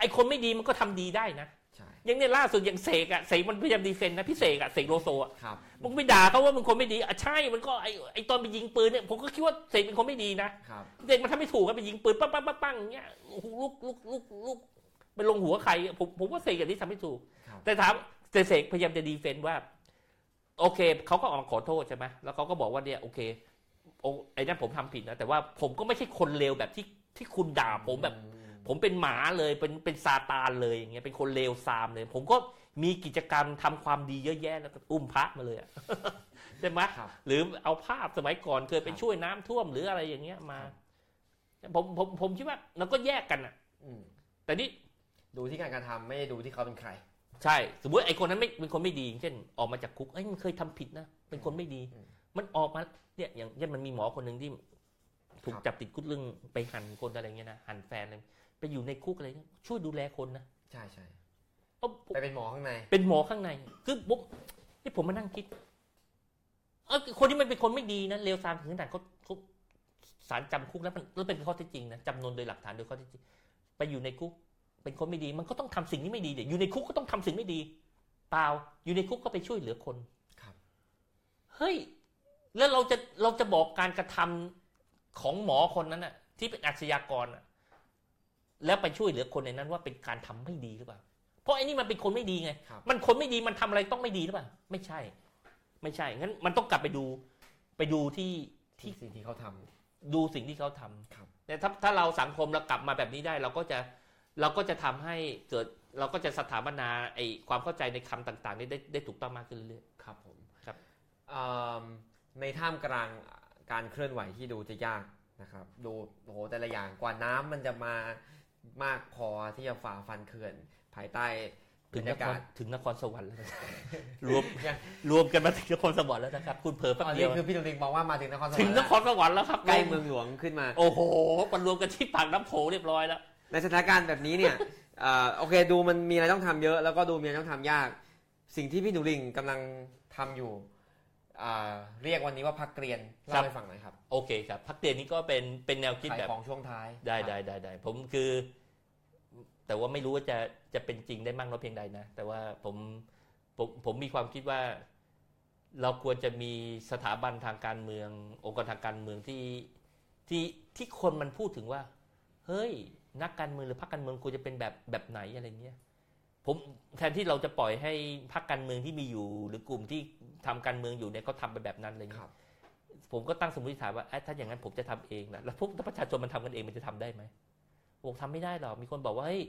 ไอ้คนไม่ดีมันก็ทำดีได้นะใช่อย่างเนี่ยล่าสุดอย่างเสกอะเสกมันพยายามดีเฟนต์นะพี่เสกอะเสกโลโซอะครับมึงไปด่าเขาว่ามึงคนไม่ดีอะใช่มันก็ไอ้ไอ้ตอนไปยิงปืนเนี่ยผมก็คิดว่าเสกเป็นคนไม่ดีนะครับเด็กมันทำไม่ถูกกันไปยิงปืนปั้งปั้งปั้งปั้งอย่างเงี้ยโอ้โหลูกลูกลูกลูกไปลงหัวใครอะผมผมว่าเสกอย่างนี้ทำไม่ถูกครับแต่ถามแต่เสกพยายามจะดีเฟนต์ว่า โอเคเขาก็ออกมาขอโทษใช่ไหมแล้วเขาก็บอกว่าเนี่ยโอเคโอ้ไอ้นั่นผมทำผิดนะแต่ว่าผมก็ไม่ใช่คนเลวแบบที่ที่คุณด่าผมแบบอืม ผมเป็นหมาเลยเป็นเป็นซาตานเลยอย่างเงี้ยเป็นคนเลวซามเลย ผมก็มีกิจกรรมทำความดีเยอะแยะแล้วก็อุ้มพระมาเลยอะใช่ไหมครับหรือเอาภาพสมัยก่อนเคยไปครับช่วยน้ำท่วมหรืออะไรอย่างเงี้ยมาครับผมผมผมคิดว่าเราก็แยกกันอะอืมแต่นี่ดูที่การกระทำไม่ได้ดูที่เขาเป็นใคร ใช่ สมมติไอ้คนนั้นไม่เป็นคนไม่ดีอย่างเช่น ออกมาจากคุกไอ้ยมันเคยทำผิดนะเป็นคนไม่ดีอืมมันออกมาเนี่ยอย่างเช่นมันมีหมอคนหนึ่งที่ถูกครับจับติดคุกเรื่องไปหั่นคนอะไรเงี้ยนะหั่นแฟนเลย ไปอยู่ในคุกอะไรเงี้ยช่วยดูแลคนนะใช่ใช่เอ้าผมไปเป็นหมอข้างใน เป็นหมอข้างใน คือผมที่ผมมานั่งคิด เออคนที่มันเป็นคนไม่ดีนะเลวทรามถึงขนาดเขาเขาสารจำคุกแล้วมันแล้วเป็นข้อเท็จจริงนะจำนวนโดยหลักฐานโดยข้อเท็จจริง ไปอยู่ในคุก เป็นคนไม่ดี มันก็ต้องทำสิ่งที่ไม่ดีเดี๋ยวอยู่ในคุกก็ต้องทำสิ่งไม่ดีเปล่าอยู่ในคุกก็ไปช่วยเหลือคนครับ เฮ้ย แล้วเราจะเราจะบอกการกระทำของหมอคนนั้นน่ะ ที่เป็นอาชญากรน่ะ แล้วไปช่วยเหลือคนในนั้นว่าเป็นการทำไม่ดีหรือเปล่า เพราะไอ้นี่มันเป็นคนไม่ดีไงครับมันคนไม่ดีมันทำอะไรต้องไม่ดีหรือเปล่า ไม่ใช่ ไม่ใช่ งั้นมันต้องกลับไปดูไปดูที่ที่ที่สิ่งที่เขาทำดูสิ่งที่เขาทำครับแต่ถ้าถ้าเราสังคมเรากลับมาแบบนี้ได้ เราก็จะเราก็จะทำให้เกิดเราก็จะสถาปนาไอ้ความเข้าใจในคำต่างๆ นี้ได้ได้ถูกต้องมากขึ้นเรื่อยครับผมครับเอิ่มในท่ามกลางการเคลื่อนไหวที่ดูจะยากนะครับ ดูโอ้โหแต่ละอย่างกว่าน้ำมันจะมา มากพอที่จะฝ่าฟันเขื่อน ภายใต้ๆถึบรงรนยาคการศถึงนครสวรรค์แล้วนะครับรวมยังรวมกันมาถึงนครสวรรค์แล้วนะครับ คุณเผลอแป๊บอันเดีนี้ยวคือพี่ตุลิงบอกว่ามาถึงนครสวรรค์ถึงนแล้วครสวรรค์แล้วครับใกล้เมืองหลวงขึ้นมา โอ้โหมันรวมกันที่ปากน้ำโขเรียบร้อยแล้วในสถานการณ์แบบนี้เนี่ยเอ่อโอเคดูมันมีอะไรต้องทำเยอะ แล้วก็ดูมีอะไรต้องทำยาก สิ่งที่พี่หนูลิงกำลังทำอยู่อ่า เรียกวันนี้ว่าพักเกรียนครัเล่าบให้ฟังหน่อยครับ โอเคครับพักเตียนนี้ก็เป็นเป็นแนวคิดขายแบบของช่วงท้ายได้ครับได้ได้ได้ผมคือ แต่ว่าไม่รู้ว่าจะจะเป็นจริงได้มากน้อยเพียงใดนะ แต่ว่าผมผมผมมีความคิดว่า เราควรจะมีสถาบันทางการเมือง องค์กรทางการเมืองที่ที่ที่คนมันพูดถึงว่า เฮ้ย นักการเมืองหรือพรรคการเมืองควรจะเป็นแบบแบบไหนอะไรเงี้ย ผมแทนที่เราจะปล่อยให้พรรคการเมืองที่มีอยู่ หรือกลุ่มที่ทำการเมืองอยู่เนี่ยเขาทำไปแบบนั้นอะไรคเงี้รัยบผมก็ตั้งสมมติฐานว่าเอ๊ะถ้าอย่างนั้นผมจะทำเองนะแล้วพวกประชาชนมันทำกันเองมันจะทำได้ไหมบอกทำไม่ได้หรอกมีคนบอกว่าเฮ้ย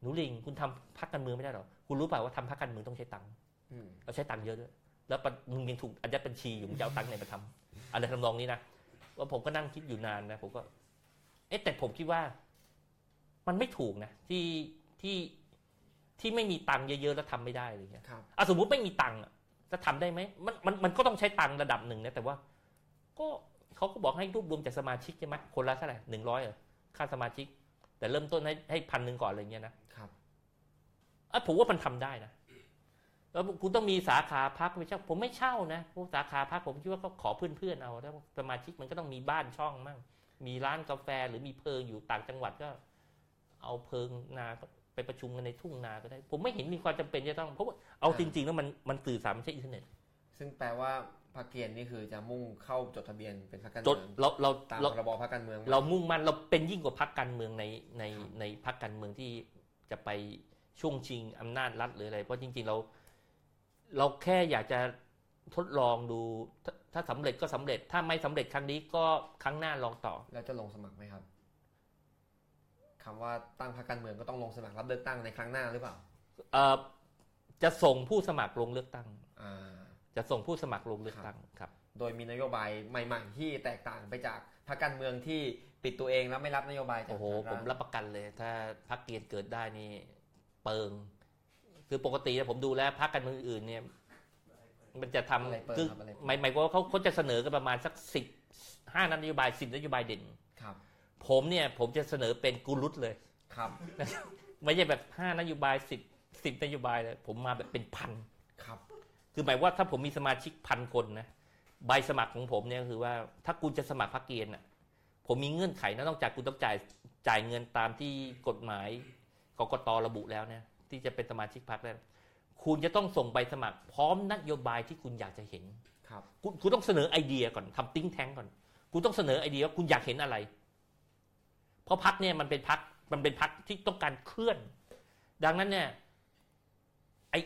หนูลิงคุณทำพรรคการเมืองไม่ได้หรอกคุณรู้เปล่าว่าทำพรรคการเมืองต้องใช้ตังค์อืมเราใช้ตังค์เยอะด้วยแล้วปะมึงยังถูกอายัดบัญชีอยู่มึงจะเอาตังค์ไหนมาทำอะไรทำนองนี้นะว่าผมก็นั่งคิดอยู่นานนะผมก็ เอ๊ะแต่ผมคิดว่า มันไม่ถูกนะที่ที่ ที่ไม่มีตังค์เยอะๆแล้วทำไม่ได้อะไรเงี้ยครับอะสมมุติไม่มีตังค์อะจะทำได้ไหมมันมันมันก็ต้องใช้ตังค์ระดับหนึ่งนะแต่ว่า ก็เขาก็บอกให้รวบรวมจากสมาชิกใช่ไหมคนละเท่าไหร่หนึ่งร้อยค่าสมาชิก แต่เริ่มต้นให้ให้พันหนึ่งก่อนอะไรเงี้ยนะครับอะผมว่ามันทำได้นะแล้วคุณต้องมีสาขาพักไม่ใช่ผมไม่เช่านะพวกสาขาพักผมคิดว่าก็ขอเพื่อนๆเอาแล้วสมาชิกมันก็ต้องมีบ้านช่องมั่งมีร้านกาแฟหรือมีเพิงอยู่ต่างจังหวัดก็ เอาเพิงนา ไปประชุมกันในทุ่งนาก็ได้ ผมไม่เห็นมีความจำเป็นจะต้องเพราะว่าเอาจริง ๆ แล้วมันมันสื่อสารไม่ใช่อินเทอร์เน็ต ซึ่งแปลว่าพักเกรียนนี่คือจะมุ่งเข้าจดทะเบียนเป็นพรรคการจดเมืองเราเราตามเราพรบพรรคการเมือง เรามุ่งมั่นเราเป็นยิ่งกว่าพรรคการเมืองในในครับในพรรคการเมืองที่จะไปช่วงชิงอำนาจรัฐหรืออะไร เพราะจริง ๆเรา เราแค่อยากจะทดลองดูถ้าถ้าสำเร็จก็สำเร็จ ถ้าไม่สำเร็จครั้งนี้ก็ครั้งหน้าลองต่อ แล้วจะลงสมัครไหมครับ คำว่าตั้งพรรคการเมืองก็ต้องลงสมัครรับเลือกตั้งในครั้งหน้าหรือเปล่าเอ่อจะส่งผู้สมัครลงเลือกตั้งอ่าจะส่งผู้สมัครลงเลือกตั้งครับ โดยมีนโยบายใหม่ ๆ ที่แตกต่างไปจากพรรคการเมืองที่ปิดตัวเองแล้วไม่รับนโยบายจากโอ้โหทางผมรัฐรับประกันเลย ถ้าพักเกียรติเกิดได้นี่เปิง คือปกติเนี่ยผมดูแล้วพักการเมืองอื่นเนี่ย มันจะทำอะไรเปิดคือครับอะไรเปิดหมายหมายความว่าเขาเขาจะเสนอกันประมาณสักสิบห้านโยบายสิบนโยบายเด่นครับ ผมเนี่ยผมจะเสนอเป็นกุลุตเลยครับไม่ใช่แบบห้านโยบายสิบสิบนโยบายเลยผมมาแบบเป็นพัน ครับ คือหมายว่าถ้าผมมีสมาชิกพันคนนะใบสมัครของผมเนี่ยคือว่าถ้าคุณจะสมัครพรรคเกียรติน่ะผมมีเงื่อนไขนะนอกจากคุณต้องจ่ายจ่ายเงินตามที่กฎหมายกกตระบุแล้วเนี่ยที่จะเป็นสมาชิกพรรคได้คุณจะต้องส่งใบสมัคร พร้อมนโยบายที่คุณอยากจะเห็น ครับ คุณคุณต้องเสนอไอเดียก่อนทำ think tank ก่อน คุณต้องเสนอไอเดียว่าคุณอยากเห็นอะไรเพ ราะพรรคเนี่ยมันเป็นพรรคมันเป็นพรรคที่ต้องการเคลื่อน ดังนั้นเนี่ยไอ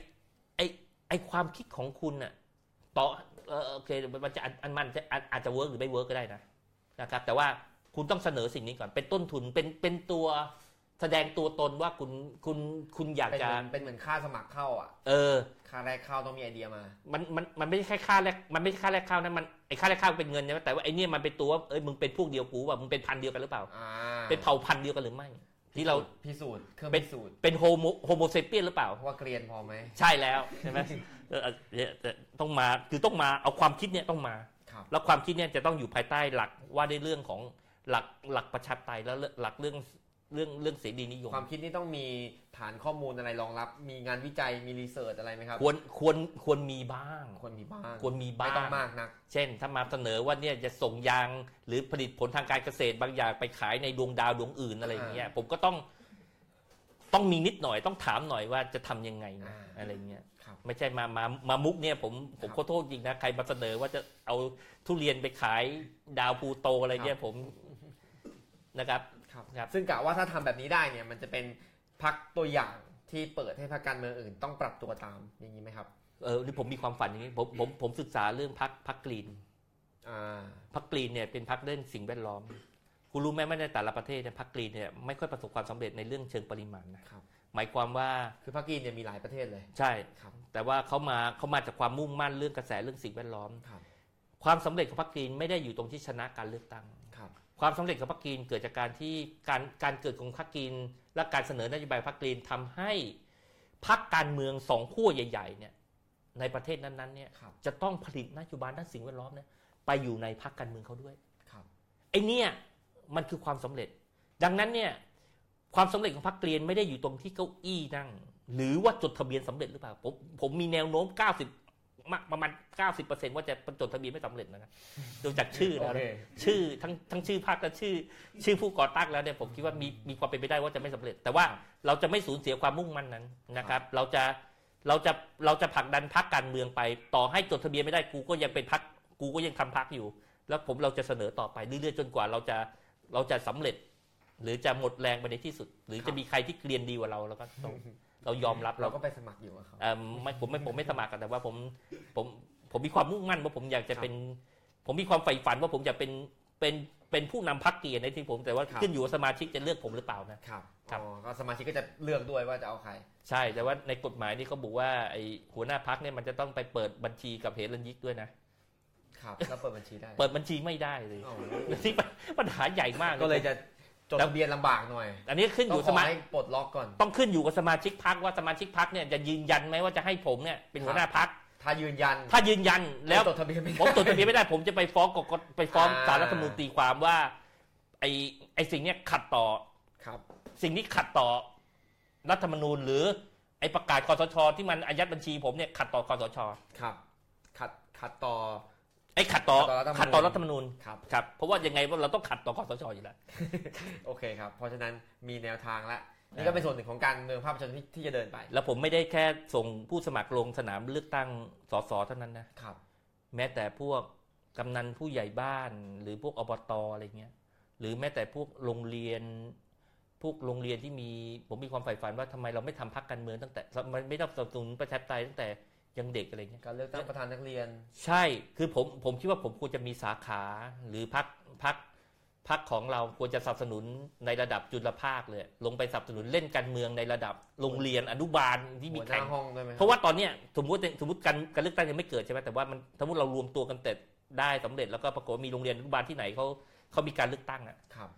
ไอไอความคิดของคุณน่ะต่อเออโอเคมันจะอันอันมันจะอาจอาจจะ work หรือไม่ work ก็ได้นะนะครับ แต่ว่าคุณต้องเสนอสิ่งนี้ก่อนเป็นต้นทุนเป็นเป็นตัวแสดงตัวตนว่าคุณคุณคุณอยากเป็นจะเหมือนเป็นเหมือนค่าสมัครเข้าอะ เออ ค่าแรกเข้าต้องมีไอเดียมา มันมันมันไม่ใช่แค่ค่าแรกมันไม่ใช่ค่าแรกเข้านะมันไอ้ค่าแรกเข้าเป็นเงินนะแต่ว่าไอ้เนี่ยมันเป็นตัวว่าเอ้ยมึงเป็นพวกเดียวกูว่ามึงเป็นพันธุ์เดียวกันหรือเปล่า อ่าเป็นเผ่าพันธุ์เดียวกันหรือไม่ ที่เราพิสูจน์เครื่องเป็นพิสูจน์เป็น Homo Homo sapiens หรือเปล่า ว่าเกรียนพอไหมใช่แล้วใช่ไหมเออเนี่ยแต่ต้องมาคือต้องมาเอาความคิดเนี่ยต้องมา ครับแล้วความคิดเนี่ยจะต้องอยู่ภายใต้หลักว่าในเรื่องของหลักหลักประชาธิปไตยแล้วหลักเรื่อง เรื่องเรื่องเสรีนิยม ความคิดนี่ต้องมีฐานข้อมูลอะไรรองรับ มีงานวิจัยมีรีเสิร์ชอะไรไหมครับ ควรควรควรมีบ้าง ควรมีบ้าง ควรมีบ้างไม่ต้องมากนัก เช่น ถ้ามาเสนอว่าเนี่ยจะส่งยางหรือผลิตผลทางการเกษตรบางอย่างไปขายในดวงดาวดวงอื่นอะไรอย่างเงี้ยผมก็ต้องต้องมีนิดหน่อยต้องถามหน่อยว่าจะทำยังไงนะอ่าอะไรเงี้ยครับไม่ใช่มามามามุกเนี่ยผมผมครับขอโทษจริงนะใครมาเสนอว่าจะเอาทุเรียนไปขายดาวพลูโตอะไรเงี้ยผมนะครับ ครับครับซึ่งกะว่าถ้าทำแบบนี้ได้เนี่ยมันจะเป็นพักตัวอย่างที่เปิดให้พรรคการเมืองอื่นต้องปรับตัวตามอย่างนี้ไหมครับเออนี่ผมมีความฝันอย่างนี้ผมผมผมศึกษาเรื่องพักพักกรีนอ่าพักกรีนเนี่ยเป็นพักเรื่องสิ่งแวดล้อมคุณรู้ไหมว่าในแต่ละประเทศเนี่ยพักกรีนเนี่ยไม่ค่อยประสบความสำเร็จในเรื่องเชิงปริมาณนะครับหมายความว่าคือพรรคกีนเนี่ยมีหลายประเทศเลย ใช่ครับแต่ว่าเขามาเขามาจากความมุ่งมั่นเรื่องกระแสเรื่องสิ่งแวดล้อมครับความสำเร็จของพรรคกรีนไม่ได้อยู่ตรงที่ชนะการเลือกตั้ง ครับความสำเร็จของพรรคกรีนเกิดจากการที่การการเกิดของพรรคกรีนและการเสนอนโยบายพรรคกรีนทำให้พรรคการเมืองสองขั้วใหญ่ๆเนี่ยในประเทศนั้นๆเนี่ยครับจะต้องผลิตนโยบายด้านสิ่งแวดล้อมเนี่ยไปอยู่ในพรรคการเมืองเขาด้วยครับไอเนี่ยมันคือความสำเร็จ ดังนั้นเนี่ยความสำเร็จของพรรคเกรียนไม่ได้อยู่ตรงที่เก้าอี้นั่ง หรือว่าจดทะเบียนสำเร็จหรือเปล่าผมผมมีแนวโน้ม 90มาก ประมาณ 90%ว่าจะจดทะเบียนไม่สำเร็จนะครับดูจากชื่อโอแล้วเคนะชื่อทั้งทั้งชื่อพรรคและชื่อ ชื่อผู้ก่อตั้งแล้วเนี่ยผมคิดว่ามีมีความเป็นไปได้ว่าจะไม่สำเร็จ แต่ว่าเราจะไม่สูญเสียความมุ่งมั่นนั้นนะครับ เราจะเราจะเราจะผลักดันพรรคการเมืองไป ต่อให้จดทะเบียนไม่ได้กูก็ยังเป็นพรรคกูก็ยังทำพรรคอยู่ แล้วผมเราจะเสนอต่อไปเรื่อยๆจนกว่าเราจะเราจะสำเร็จ หรือจะหมดแรงไปในที่สุด หรือครัจะบมีใครที่เกรียนดีกว่าเราเราก็ต้อง เรายอมรับเราเราก็ไปสมัครอยู่กับเขาเอ่อไม่ผมไม่ผมไม่สมัครกันแต่ว่าผมผมผมมีความมุ่งมั่นว่าผมอยากจะเป็น ผมมีความใฝ่ฝันว่าผมอยากเป็นเป็นเป็นผู้นำพรรคเกียรติในที่ผมแต่ว่าขึ้นอยู่กับสมาชิกจะเลือกผมหรือเปล่านะครับครับอ๋อก็สมาชิกก็จะเลือกด้วยว่าจะเอาใคร ใช่แต่ว่าในกฎหมายนี่เขาบอกว่าไอ้หัวหน้าพักเนี่ยมันจะต้องไปเปิดบัญชีกับเฮรันยิกด้วยนะครับก็เปิดบัญชีได้ เปิดบัญชีไม่ได้เลยอ๋อนี่ปัญหาใหญ่มากก็เลยจะ จดทะเบียนลำบากหน่อยอันนี้ขึ้นอต้องยู่ขสอมาให้ปลดล็อกก่อน ต้องขึ้นอยู่กับสมาชิกพักว่าสมาชิกพักเนี่ยจะยืนยันไหมว่าจะให้ผมเนี่ยเป็นหัวหน้าพัก ถ้ายืนยันถ้ายืนยันแล้ว จดทะเบียนไม่ได้ ผมจดทะเบียนไม่ได้ผมจะไปฟ้องกกตไปฟ้องอ่า ศาลรัฐธรรมนูญตีความว่า ไอ้ไอ้สิ่งเนี้ยขัดต่อ ครับ สิ่งนี้ขัดต่อรัฐธรรมนูญ หรือ ไอ้ประกาศคอสชที่มันอายัดบัญชีผมเนี่ยขัดต่อคอสช ครับ ขัดขัดต่อ ไอ้ขัดต่อขัขัดดต่ต่ออรัรัฐฐธธรรรรมมนูนูญ ญครับ ครับ เพราะว่ายังไงเราต้องขัดต่อคอสชอยู่แล้ว โอเคครับ เพราะฉะนั้นมีแนวทางแล้วนี่ก็เป็นส่วนหนึ่งของการเมืองภาพประชาชนที่ที่จะเดินไป แล้วผมไม่ได้แค่ส่งผู้สมัครลงสนามเลือกตั้งสสเท่านั้นนะ ครับ แม้แต่พวกกำนันผู้ใหญ่บ้านหรือพวกอบตอะไรเงี้ยหรือแม้แต่พวกโรงเรียน พวกโรงเรียนที่มีผมมีความใฝ่ฝันว่าทำไมเราไม่ทำพักการเมืองตั้งแต่มันไม่ต้องสนับสนุนประชาธิปไตยตั้งแต่ ยังเด็กอะไรเงี้ยการเลือกตั้งประธานนักเรียน ใช่คือผมผมคิดว่าผมควรจะมีสาขาหรือพักพักพักของเราควรจะสนับสนุนในระดับจุลภาคเลย ลงไปสนับสนุนเล่นการเมืองในระดับโรงเรียนอนุบาลที่มีหัวหแข่น้างห้องด้วยไหมเพราะว่าตอนเนี้ยสมมติสมมติการการเลือกตั้งยังไม่เกิดใช่ไหมแต่ว่ามันสมมติเรารวมตัวกันเสร็จได้สำเร็จแล้วก็ปรากฏว่ามีโรงเรียนอนุบาลที่ไหนเขาเขามีการเลือกตั้งอะครับ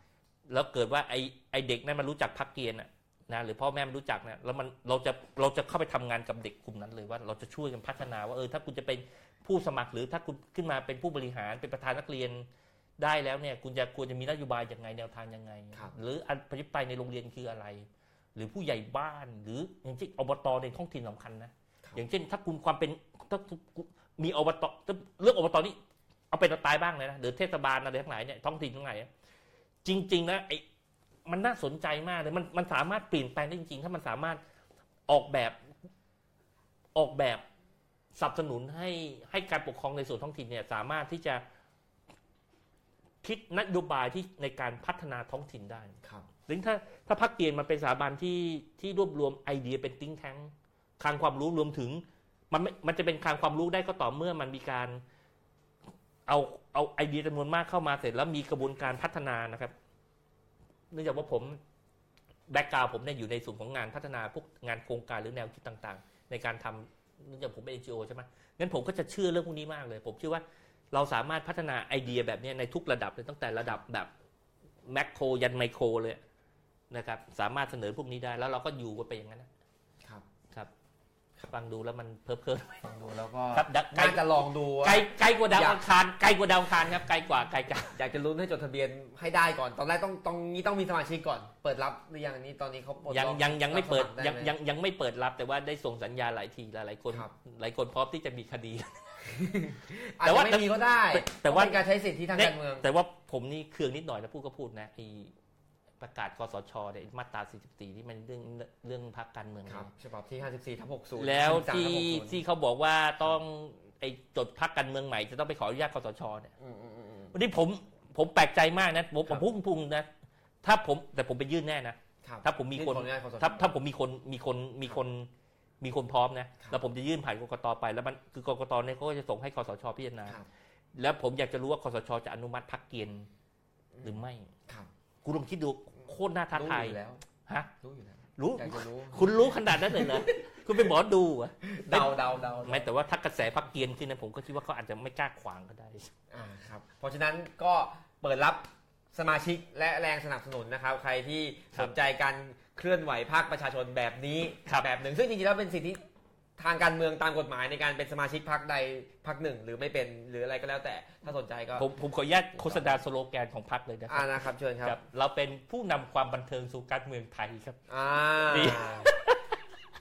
แล้วเกิดว่าไอไอเด็กนั่นมันรู้จักพักเกียรติอะ นะหรือพ่อแม่มันรู้จักเนี่ยแล้วมันเราจะเราจะเข้าไปทำงานกับเด็กกลุ่มนั้นเลยว่าเราจะช่วยกันพัฒนาว่าเออถ้าคุณจะเป็นผู้สมัครหรือถ้าคุณขึ้นมาเป็นผู้บริหารเป็นประธานนักเรียนได้แล้วเนี่ยคุณจะควรจะมีนโยบายยังไงแนวทางยังไงครับหรืออันประชาธิปไตยในโรงเรียนคืออะไร หรือผู้ใหญ่บ้านหรืออย่างเช่นอบตในท้องถิ่นสำคัญนะอย่างเช่น ถ้าคุณความเป็นถ้ามีอบตเรื่องอบตนี่เอาเป็นเอาตายบ้างเลยนะหรือเทศบาลอะไรทั้งหลายเนี่ยท้องถิ่นทั้งหลายอะจริงๆนะไอ้ มันน่าสนใจมากเลยมันมันสามารถเปลี่ยนแปลงได้จริงๆ ถ้ามันสามารถออกแบบออกแบบสนับสนุนให้ให้การปกครองในส่วนท้องถิ่นเนี่ยสามารถที่จะคิดนโยบายที่ในการพัฒนาท้องถิ่นได้ครับหรือถ้าถ้าพักเกียรติมันเป็นสถาบันที่ที่รวบรวมไอเดียเป็นติ้งแท้งคลังความรู้รวมถึง มันไม่มันจะเป็นคลังความรู้ได้ก็ต่อเมื่อมันมีการเอาเอาไอเดียจำนวนมากเข้ามาเสร็จแล้วมีกระบวนการพัฒนานะครับ เนื่องจากว่าผมแบ็กกราวผมเนี่ยอยู่ในส่วนของงานพัฒนาพวกงานโครงการหรือแนวคิดต่างๆ ในการทำเนื่องจากผมเป็นเอ็นจีโอใช่ไหมงั้นผมก็จะเชื่อเรื่องพวกนี้มากเลย ผมเชื่อว่าเราสามารถพัฒนาไอเดียแบบนี้ในทุกระดับเลยตั้งแต่ระดับแบบแมคโครยันไมโครเลยนะครับสามารถเสนอพวกนี้ได้แล้วเราก็อยู่กันไปอย่างนั้นนะ ฟังดูแล้วมันเพ้อเพ้อฟังดูแล้วก็ครับดักไกลน่าจะลองดูว่า ไกลไกลกว่าดาวอยาก อังคารไกลกว่าดาวอังคารครับไกลกว่าไกลกว่าอยากจะลุ้นให้จดทะเบียนให้ได้ก่อน ตอนแรกต้องต้องนี้ต้องมีสมาชิกก่อน เปิดรับหรือยังอันนี้ตอนนี้เขาปลดยังล็อกยังยังไม่เปิดรับสยังครไหม ยังยังไม่เปิดรับแต่ว่าได้ส่งสัญญาณหลายทีหลายหลายคน ครับ หลายคนพร้อมที่จะมีคดี อาจแต่จะว่าไม่มีก็ได้แต่แต่ว่าเป็นการใช้สิทธิทางการเมือง แต่ว่าผมนี่เครื่องนิดหน่อยนะพูดก็พูดนะไอ้ ประกาศคอสชเนี่ยมาตรา 44 ที่มันเรื่องเรื่องพรรคการเมืองครับเนี่ยฉบับที่ 54ทับ60 แล้ว53ที่ทับ60ที่เขาบอกว่าต้องไอ้จดพรรคการเมืองใหม่จะต้องไปขออนุญาตคอสชเนี่ยอืมอืมอืมอืมวันนี้ผมผมแปลกใจมากนะผมคผรับมพุ่งพุ่งนะ ถ้าผมแต่ผมไปยื่นแน่นะครับถ้าผมมีคนขออนุญาตคสชถ้าถ้าผมมีคนมีคนมีคนมีคนพร้อมนะครับแล้วผมจะยื่นผ่านกกตไปแล้วมันคือกกตเนี่ยเขาก็จะส่งให้คอสชพิจารณาครับแล้วผมอยากจะรู้ว่าคอสชจะอนุมัติพักเกียรติหรือไม่ครับ คุณลองคิดดูโคตรน่าท้ารู้ทายอยู่แล้วฮะรู้อยู่แล้วรู้อยากจะรู้คุณรู้ขนาดนั้นเลยเหรอคุณเป็นหมอดูเหรอเดาเดาเดาไม่แต่ว่าถ้ากระแสพักเกียรติขึ้นนะผมก็คิดว่าเขาอาจจะไม่กล้าขวางก็ได้อ่าครับ เพราะฉะนั้นก็เปิดรับสมาชิกและแรงสนับสนุนนะครับ ใครที่ครัสบนใจการเคลื่อนไหวภาคประชาชนแบบนี้ครับแบบหนึ่งซึ่งจริงๆแล้วเป็นสิทธิ ทางการเมืองตามกฎหมายในการเป็นสมาชิกพรรคใดพรรคหนึ่ง หรือไม่เป็นหรืออะไรก็แล้วแต่ถ้าสนใจก็ผมผมขออนุญาตโฆษณาสโลแกนของพรรคเลยนะคอ่ารับนะครับเชิญคครัรับบ เราเป็นผู้นำความบันเทิงสู่การเมืองไทยครับ อ่าดี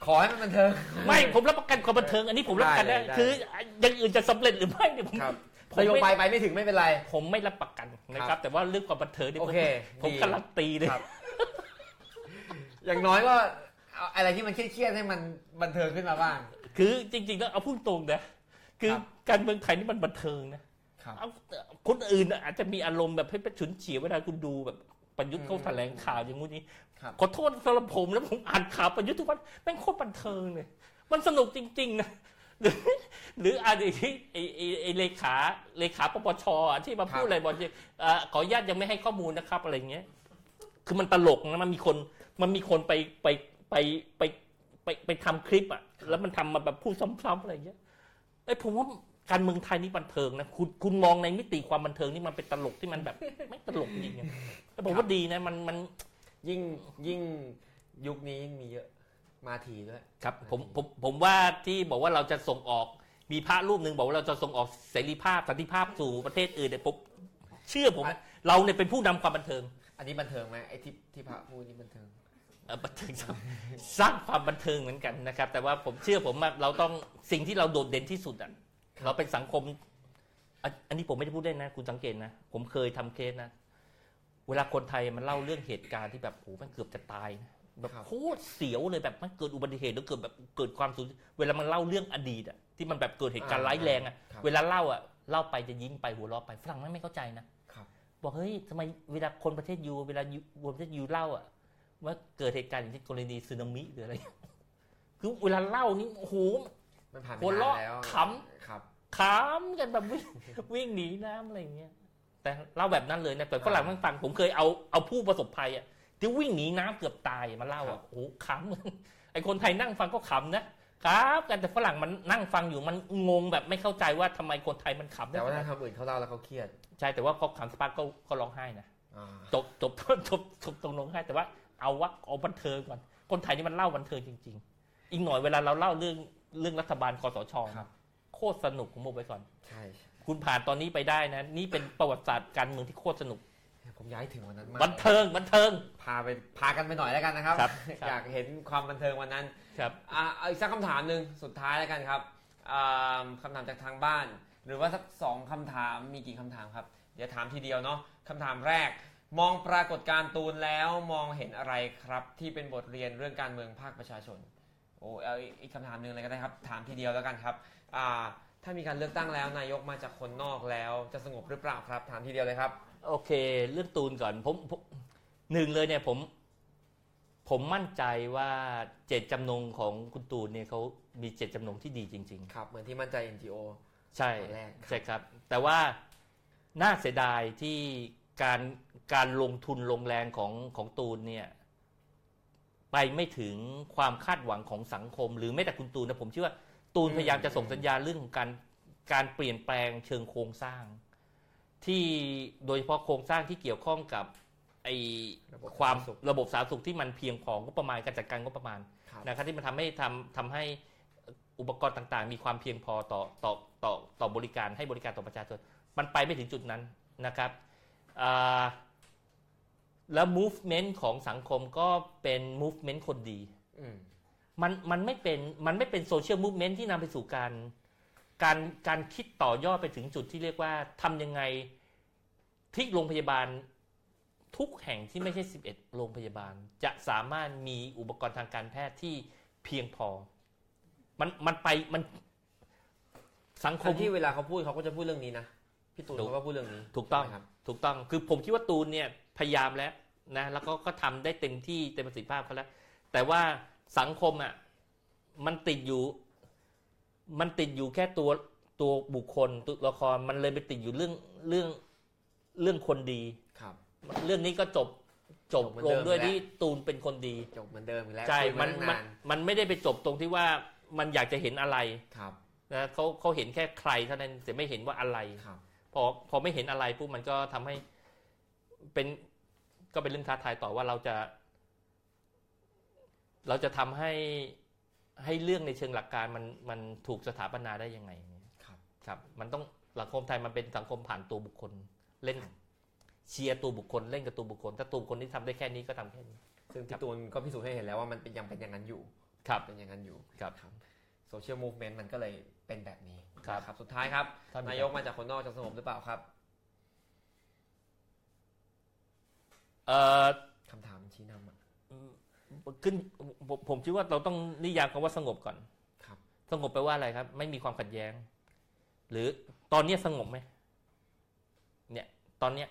ขอให้มันบันเทิง ไม่ผมรับประกันความบันเทิงอันนี้ผมรับประกันได้ได้เลยได้ คืออย่างอื่นจะสำเร็จหรือไม่เนี่ยผมครับผมนโยไม่บายไปไม่ถึงไม่เป็นไร ผมไม่รับประกันนะคครัรับบ แต่ว่าเรื่องความบันเทิงนี่โอผมเคผมดี การันตีเลย ครับ อย่างน้อยก็เอาอะไรที่มันเครียดๆให้มันบันเทิงขึ้นมาบ้าง คือจริงๆแล้วเอาพูดตรงนะคือครับการเมืองไทยนี่มันบันเทิงนะครับเอาคนอื่นน่ะอาจจะมีอารมณ์แบบให้เป็นฉุนเฉียวเวลาคุณดูแบบประยุทธ์เขาอืมแถลงข่าวอย่างงู้นนี้ครับขอโทษสำหรับผมแล้วผมอ่านข่าวประยุทธ์ทุกวันแม่งโคตรบันเทิงเลยมันสนุกจริง ๆ นะ หรือ หรืออ่านอีกที่ไอไอไอเลขาเลขาปปชอะที่มาพูดอะไรบอกว่าเอ่อขออนุญาตยังไม่ให้ข้อมูลนะครับอะไรเงี้ย คือมันตลกนะมันมีคนมันมีคนไปไป ไปไปไปไปทำคลิปอะ แล้วมันทำมาแบบพูดซ้ำๆอะไรเงี้ยไอ้ยผมว่าการเมืองไทยนี่บันเทิงนะคุณคุณมองในมิติความบันเทิงนี่มันเป็นตลกที่มันแบบ ไม่ตลกจริงๆแต่ผมว่าดีนะมันมันยิ่งยิ่งยุคนี้มีเยอะมาทีด้วย ครับผมผมผมว่าที่บอกว่าเราจะส่งออกมีพระรูปหนึ่งบอกว่าเราจะส่งออกเสรีภาพสันติภาพสู่ประเทศอื่นเนี่ยผมเชื่อผม อะ เราเนี่ยเป็นผู้นำความบันเทิง อันนี้บันเทิงไหมไอ้ที่ที่พระพูดนี่บันเทิงเอ่อ บันเทิงสร้างสร้างความบันเทิงเหมือนกันนะครับ แต่ว่าผมเชื่อผมว่าเราต้องสิ่งที่เราโดดเด่นที่สุดอะเราเป็นสังคม อันอันนี้ผมไม่ได้พูดได้นะ คุณสังเกตนะ ผมเคยทำเคสนะ เวลาคนไทยมันเล่าเรื่องเหตุการณ์ที่แบบโอ้มันเกือบจะตายนะแบบครับโคตรเสียวเลยแบบมันเกิดอุบัติเหตุแล้วเกิดแบบเกิดความสูญเวลามันเล่าเรื่องอดีตอะที่มันแบบเกิดเหตุการณ์ร้ายแรงอะครับเวลาเล่าอะเล่าไปจะยิ้มไปหัวเราะไปฝรั่งไม่เข้าใจนะครับบอกเฮ้ยทำไมเวลาคนประเทศยูเวลายูคนประเทศยูเล่าอะ ว่าเกิดเหตุการณ์อย่างที่กรณีสึนามิหรืออะไร คือเวลาเล่านี่โอ้โหมันผ่านไปหัวนาเราะนแล้วขครับขำกันแบบวิ่งวิ่งหนีน้ำอะไรอย่างเงี้ย แต่เล่าแบบนั้นเลยนะแต่ฝรั่งมันฟังผมเคยเอาเอาผู้ประสบภัยอะที่วิ่งหนีน้ำเกือบตายมาเล่าครัอะบโอ้โหขำ ไอคนไทยนั่งฟังก็ขำนะครับกันแต่ฝรั่งมันนั่งฟังอยู่มันงงแบบไม่เข้าใจว่าทำไมคนไทยมันขำได้แต่ว่าถ้าทำอื่นเขาเล่าแล้วเขาเครียดใช่แต่ว่าพอขำสกปาร์กก็ก็ร้องไห้นะ อ่าจบจบจบจบตรงร้องไห้แต่ว่า เอาว่าเอาบันเทิงก่อน คนไทยนี่มันเล่าบันเทิงจริง ๆ อีกหน่อยเวลาเราเล่าเรื่องเรื่องรัฐบาลคอสชครับโคตรสนุกผมบอกไว้ก่อนใช่คุณผ่านตอนนี้ไปได้นะ นี่เป็นประวัติศาสตร์การเมืองที่โคตรสนุก ผมย้ายถึงวันนั้นมากบันเทิงบันเทิง พาไปพากันไปหน่อยแล้วกันนะครับ ครับครับ อยากเห็นความบันเทิงวันนั้นครับ อ่าเอาอีกสักคำถามหนึ่งสุดท้ายแล้วกันครับอ่าคำถามจากทางบ้าน หรือว่าสักสองคำถามมีกี่คำถามครับ เดี๋ยวถามทีเดียวเนาะคำถามแรก มองปรากฏการณ์ตูนแล้วมองเห็นอะไรครับ ที่เป็นบทเรียนเรื่องการเมืองภาคประชาชน โอ้เอาอีกคำถามหนึ่งเลยก็ได้ครับ ถามทีเดียวแล้วกันครับอ่าถ้ามีการเลือกตั้งแล้วนายกมาจากคนนอกแล้ว จะสงบหรือเปล่าครับ ถามทีเดียวเลยครับ โอเค เรื่องตูนก่อนผมผมหนึ่งเลยเนี่ยผม ผมมั่นใจว่าเจตจำนงของคุณตูนเนี่ยเขามีเจตจำนงที่ดีจริง ครับ เหมือนที่มั่นใจ NGO ๆ ใช่ตอนแรกครับใช่ครับ แต่ว่าน่าเสียดายที่ การการลงทุนลงแรงของของตูนเนี่ยไปไม่ถึงความคาดหวังของสังคม หรือแม้แต่คุณตูนนะผมเชื่อว่าตูนพยายามจะส่งสัญญาณเรื่องของการการเปลี่ยนแปลงเชิงโครงสร้าง ที่โดยเฉพาะโครงสร้างที่เกี่ยวข้องกับไอระบบความสาธารณสุขระบบสาธารณสุขที่มันเพียงพองบประมาณการจัดการงบประมาณครับนะครับที่มันทำให้ทำทำให้อุปกรณ์ต่างๆ มีความเพียงพอต่อต่อต่อต่อบริการให้บริการต่อประชาชนมันไปไม่ถึงจุดนั้นนะครับอ่า แล้ว movement ของสังคมก็เป็น movement คนดีอืมมันมันไม่เป็นมันไม่เป็น social movement ที่นำไปสู่การ การการคิดต่อยอดไปถึงจุดที่เรียกว่าทำยังไงที่โรงพยาบาลทุกแห่งที่ไม่ใช่ 11 โรงพยาบาล จะสามารถมีอุปกรณ์ทางการแพทย์ที่เพียงพอ มันมันไปมันสังคคนมที่เวลาเขาพูดเขาก็จะพูดเรื่องนี้นะพี่ตูนถูกเขาก็พูดเรื่องนี้ถูกต้องใช่ไหมครับ ถูกต้องคือผมคิดว่าตูนเนี่ยพยายามแล้วนะแล้วก็ก็ทำได้เต็มที่เต็มประสิทธิภาพเขาแล้ว แต่ว่าสังคมอะมันติดอยู่ มันติดอยู่แค่ตัวตัวบุคคลตัวละครมันเลยไปติดอยู่เรื่องเรื่องเรื่องคนดีครับ เรื่องนี้ก็จบจบจบเหมือนลงเดิมด้วยแล้วที่ตูนเป็นคนดีจบเหมือนเดิมอีกแล้วใช่คุยมัมานตั้งมันนานมันไม่ได้ไปจบตรงที่ว่ามันอยากจะเห็นอะไรครับนะเขาเขาเห็นแค่ใครเท่านั้นแต่ไม่เห็นว่าอะไรครับ พอพอไม่เห็นอะไรปุ๊บมันก็ทำให้เป็นก็เป็นเรื่องท้าทายต่อว่าเราจะ เราจะทำให้ให้เรื่องในเชิงหลักการมันมันถูกสถาปนาได้ยังไงครับ ครับ มันต้องสังคมไทยมันเป็นสังคมผ่านตัวบุคคลเล่นเชียร์ตัวบุคคลเล่นกับตัวบุคคล ถ้าตัวบุคคลที่ทำได้แค่นี้ก็ทำแค่นี้ ซึ่งพี่ตูนก็พิสูจน์ให้เห็นแล้วว่ามันเป็นยังเป็นอย่างนั้นอยู่ ครับเป็นอย่างนั้นอยู่ครับโซเชียลมูฟเมนต์มันก็เลย เป็นแบบนี้ครับนะครับ สุดท้ายครับถ้ามีนายกมาจากคนนอกจะสงบหรือเปล่าครับเอ่อคำถามชี้นำอะขึ้นผมผมคิดว่าเราต้องนิยามคำว่าสงบก่อนครับ สงบแปลว่าอะไรครับ ไม่มีความขัดแย้ง หรือตอนเนี้ยสงบไหมเนี่ย ตอนเนี้ย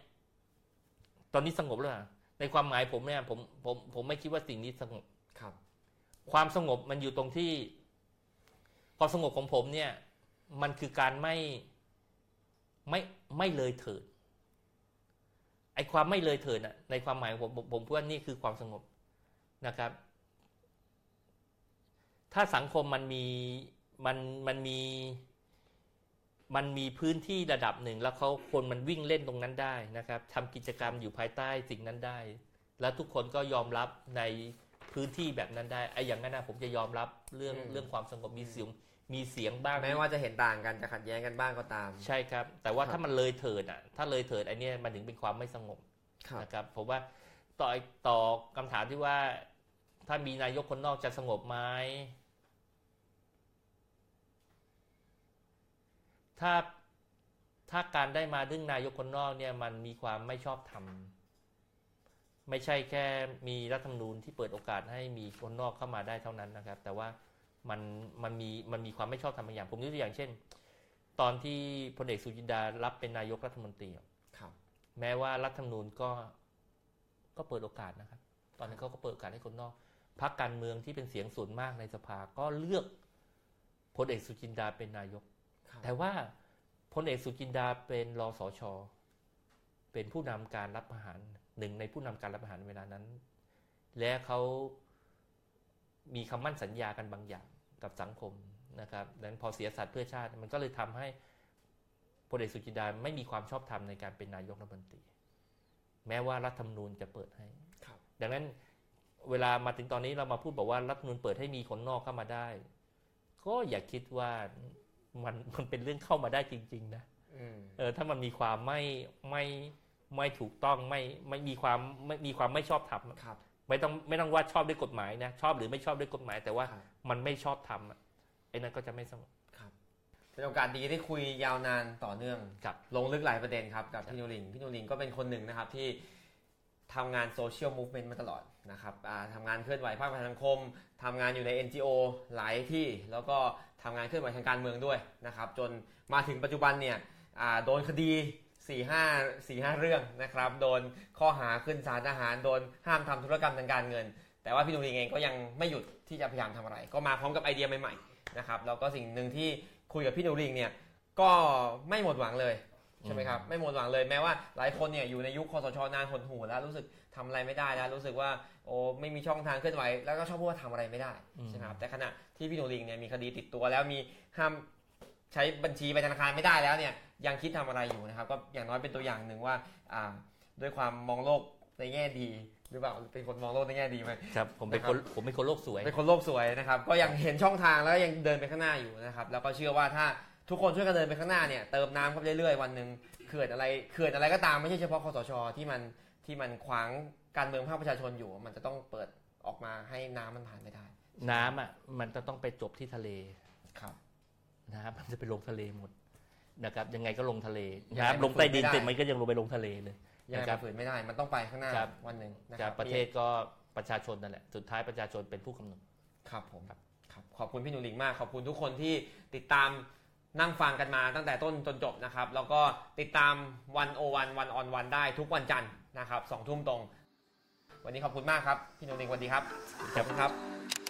ตอนนี้สงบแล้วเหรอในความหมายผมเนี่ย ผมผมผมไม่คิดว่าสิ่งนี้สงบครับ ความสงบมันอยู่ตรงที่ ความสงบของผมเนี่ยมันคือการไม่ไม่ไม่เลยเถิดไอ้ความไม่เลยเถิดน่ะในความหมายผมผมผมพูดว่านี่คือความสงบนะครับ ถ้าสังคมมันมีมันมันมีมันมีพื้นที่ระดับหนึ่ง แล้วเขาคนมันวิ่งเล่นตรงนั้นได้นะครับทำกิจกรรมอยู่ภายใต้สิ่งนั้นได้ แล้วทุกคนก็ยอมรับใน พื้นที่แบบนั้นได้ไอ้อย่างนั้นนะผมจะยอมรับเรื่องอืมเรื่องความสงบมีเสียงมีเสียงบ้างแม้ว่าจะเห็นต่างกันจะขัดแย้งกันบ้างก็ตาม ใช่ครับ แต่ว่าครับถ้ามันเลยเถิดอะ ถ้าเลยเถิดไอ้เนี่ยมันถึงเป็นความไม่สงบครับนะครับผมว่าต่อต่อคำถามที่ว่า ถ้ามีนายกคนนอกจะสงบไหมถ้าถ้าการได้มาดึงนายกคนนอกเนี่ยมันมีความไม่ชอบธรรม ไม่ใช่แค่มีรัฐธรรมนูญที่เปิดโอกาสให้มีคนนอกเข้ามาได้เท่านั้นนะครับ แต่ว่ามันมันมีมันมีความไม่ชอบธรรมบางอย่าง ผมยกตัวอย่างเช่น ตอนที่พลเอกสุจินดารับเป็นนายกรัฐมนตรีอะครับ แม้ว่ารัฐธรรมนูญก็ก็เปิดโอกาสนะครับ ตอนนั้นเขาก็เปิดโอกาสให้คนนอกพรรคการเมืองที่เป็นเสียงส่วนมากในสภาก็เลือกพลเอกสุจินดาเป็นนายกครับแต่ว่าพลเอกสุจินดาเป็นรอสชเป็นผู้นำการรับประหาร หนึ่งในผู้นำการรับประหารเวลานั้น และเขามีคำมั่นสัญญากันบางอย่างกับสังคมนะครับดังนั้นพอเสียสัตว์เพื่อชาติ มันก็เลยทำให้พลเอกสุจินดาไม่มีความชอบธรรมในการเป็นนายกรัฐมนตรี แม้ว่ารัฐธรรมนูญจะเปิดให้ครับดังนั้นเวลามาถึงตอนนี้เรามาพูดบอกว่ารัฐธรรมนูญเปิดให้มีคนนอกเข้ามาได้ ก็อย่าคิดว่ามันมันเป็นเรื่องเข้ามาได้จริง ๆ นะอืมเออถ้ามันมีความไม่ไม่ไม่ถูกต้องไม่ไม่มีความไม่มีความไม่ชอบธรรมอะครับ ไม่ต้องไม่ต้องว่าชอบด้วยกฎหมายนะ ชอบหรือไม่ชอบด้วยกฎหมาย แต่ว่าครับมันไม่ชอบธรรมอะไอ้นั่นก็จะไม่สงบครับเป็นโอกาสดีได้คุยยาวนานต่อเนื่องครับลงลึกหลายประเด็นครับกับพี่นูริงพี่นูริงก็เป็นคนหนึ่งนะครับที่ทำงานโซเชียลมูฟเมนต์มาตลอดนะครับอ่าทำงานเคลื่อนไหวภาคประชาสังคมทำงานอยู่ใน NGO หลายที่ แล้วก็ทำงานเคลื่อนไหวทางการเมืองด้วยนะครับ จนมาถึงปัจจุบันเนี่ยอ่าโดนคดี 4ี่ห้าสี่ห้าเรื่องนะครับ โดนข้อหาขึ้นศาลทหาร โดนห้ามทำธุรกรรมทางการเงิน แต่ว่าพี่นูริงเองก็ยังไม่หยุดที่จะพยายามทำอะไร ก็มาพร้อมกับไอเดียใหม่ๆนะครับแล้วก็สิ่งหนึ่งที่คุยกับพี่นูริงเนี่ยก็ไม่หมดหวังเลยใช่ไหมครับไม่หมดหวังเลยแม้ว่าหลายคนเนี่ยอยู่ในยุคคอสชนานหดหูแล้วรู้สึกทำอะไรไม่ได้แล้วรู้สึกว่าโอ้ไม่มีช่องทางเคลื่อนไหวแล้วก็ชอบพูดว่าทำอะไรไม่ได้อืมใช่ไหมครับแต่ขณะที่พี่หนูลิงเนี่ยมีคดีติดตัวแล้วมีห้าม ใช้บัญชีไปธนาคารไม่ได้แล้วเนี่ยยังคิดทำอะไรอยู่นะครับ ก็อย่างน้อยเป็นตัวอย่างหนึ่งว่าอ่าด้วยความมองโลกในแง่ดีหรือเปล่าเป็นคนมองโลกในแง่ดีไหมครับผมเป็นคนผมเป็นคนโลกสวยเป็นคนโลกสวยนะครับก็ยังเห็นช่องทางแล้วก็ยังเดินไปข้างหน้าอยู่นะครับแล้วก็เชื่อว่าถ้าทุกคนช่วยกันเดินไปข้างหน้าเนี่ยเติมน้ำเข้าไปเรื่อยๆวันหนึ่งเขื่อนอะไรเขื่อนอะไรก็ตามไม่ใช่เฉพาะคอสชที่มันที่มันขวางการเมืองภาคประชาชนอยู่ มันจะต้องเปิดออกมาให้น้ำมันผ่านไปได้ น้ำอะมันจะต้องไปจบที่ทะเลครับ นะครับมันจะไปลงทะเลหมดนะครับยังไงก็ลงทะเลยังไงนะครับมันลงใต้ดินฝืนไม่ได้เสร็จมันก็ยังลงไปลงทะเลเลยยังไงนะครับมันฝืนไม่ได้ มันต้องไปข้างหน้าครับวันหนึ่งนะคจารักบประเทศก็ประชาชนนั่นแหละสุดท้ายประชาชนเป็นผู้กำหนดครับผมครับครับขอบคุณพี่หนูหลิงมาก ขอบคุณทุกคนที่ติดตามนั่งฟังกันมาตั้งแต่ต้นจนจบนะครับ แล้วก็ติดตามวันโอวันวันออนวันได้ทุกวันจันทร์นะครับสองทุ่มตรง วันนี้ขอบคุณมากครับ พี่หนูหลิงสวัสดีครับขอบคุณครับ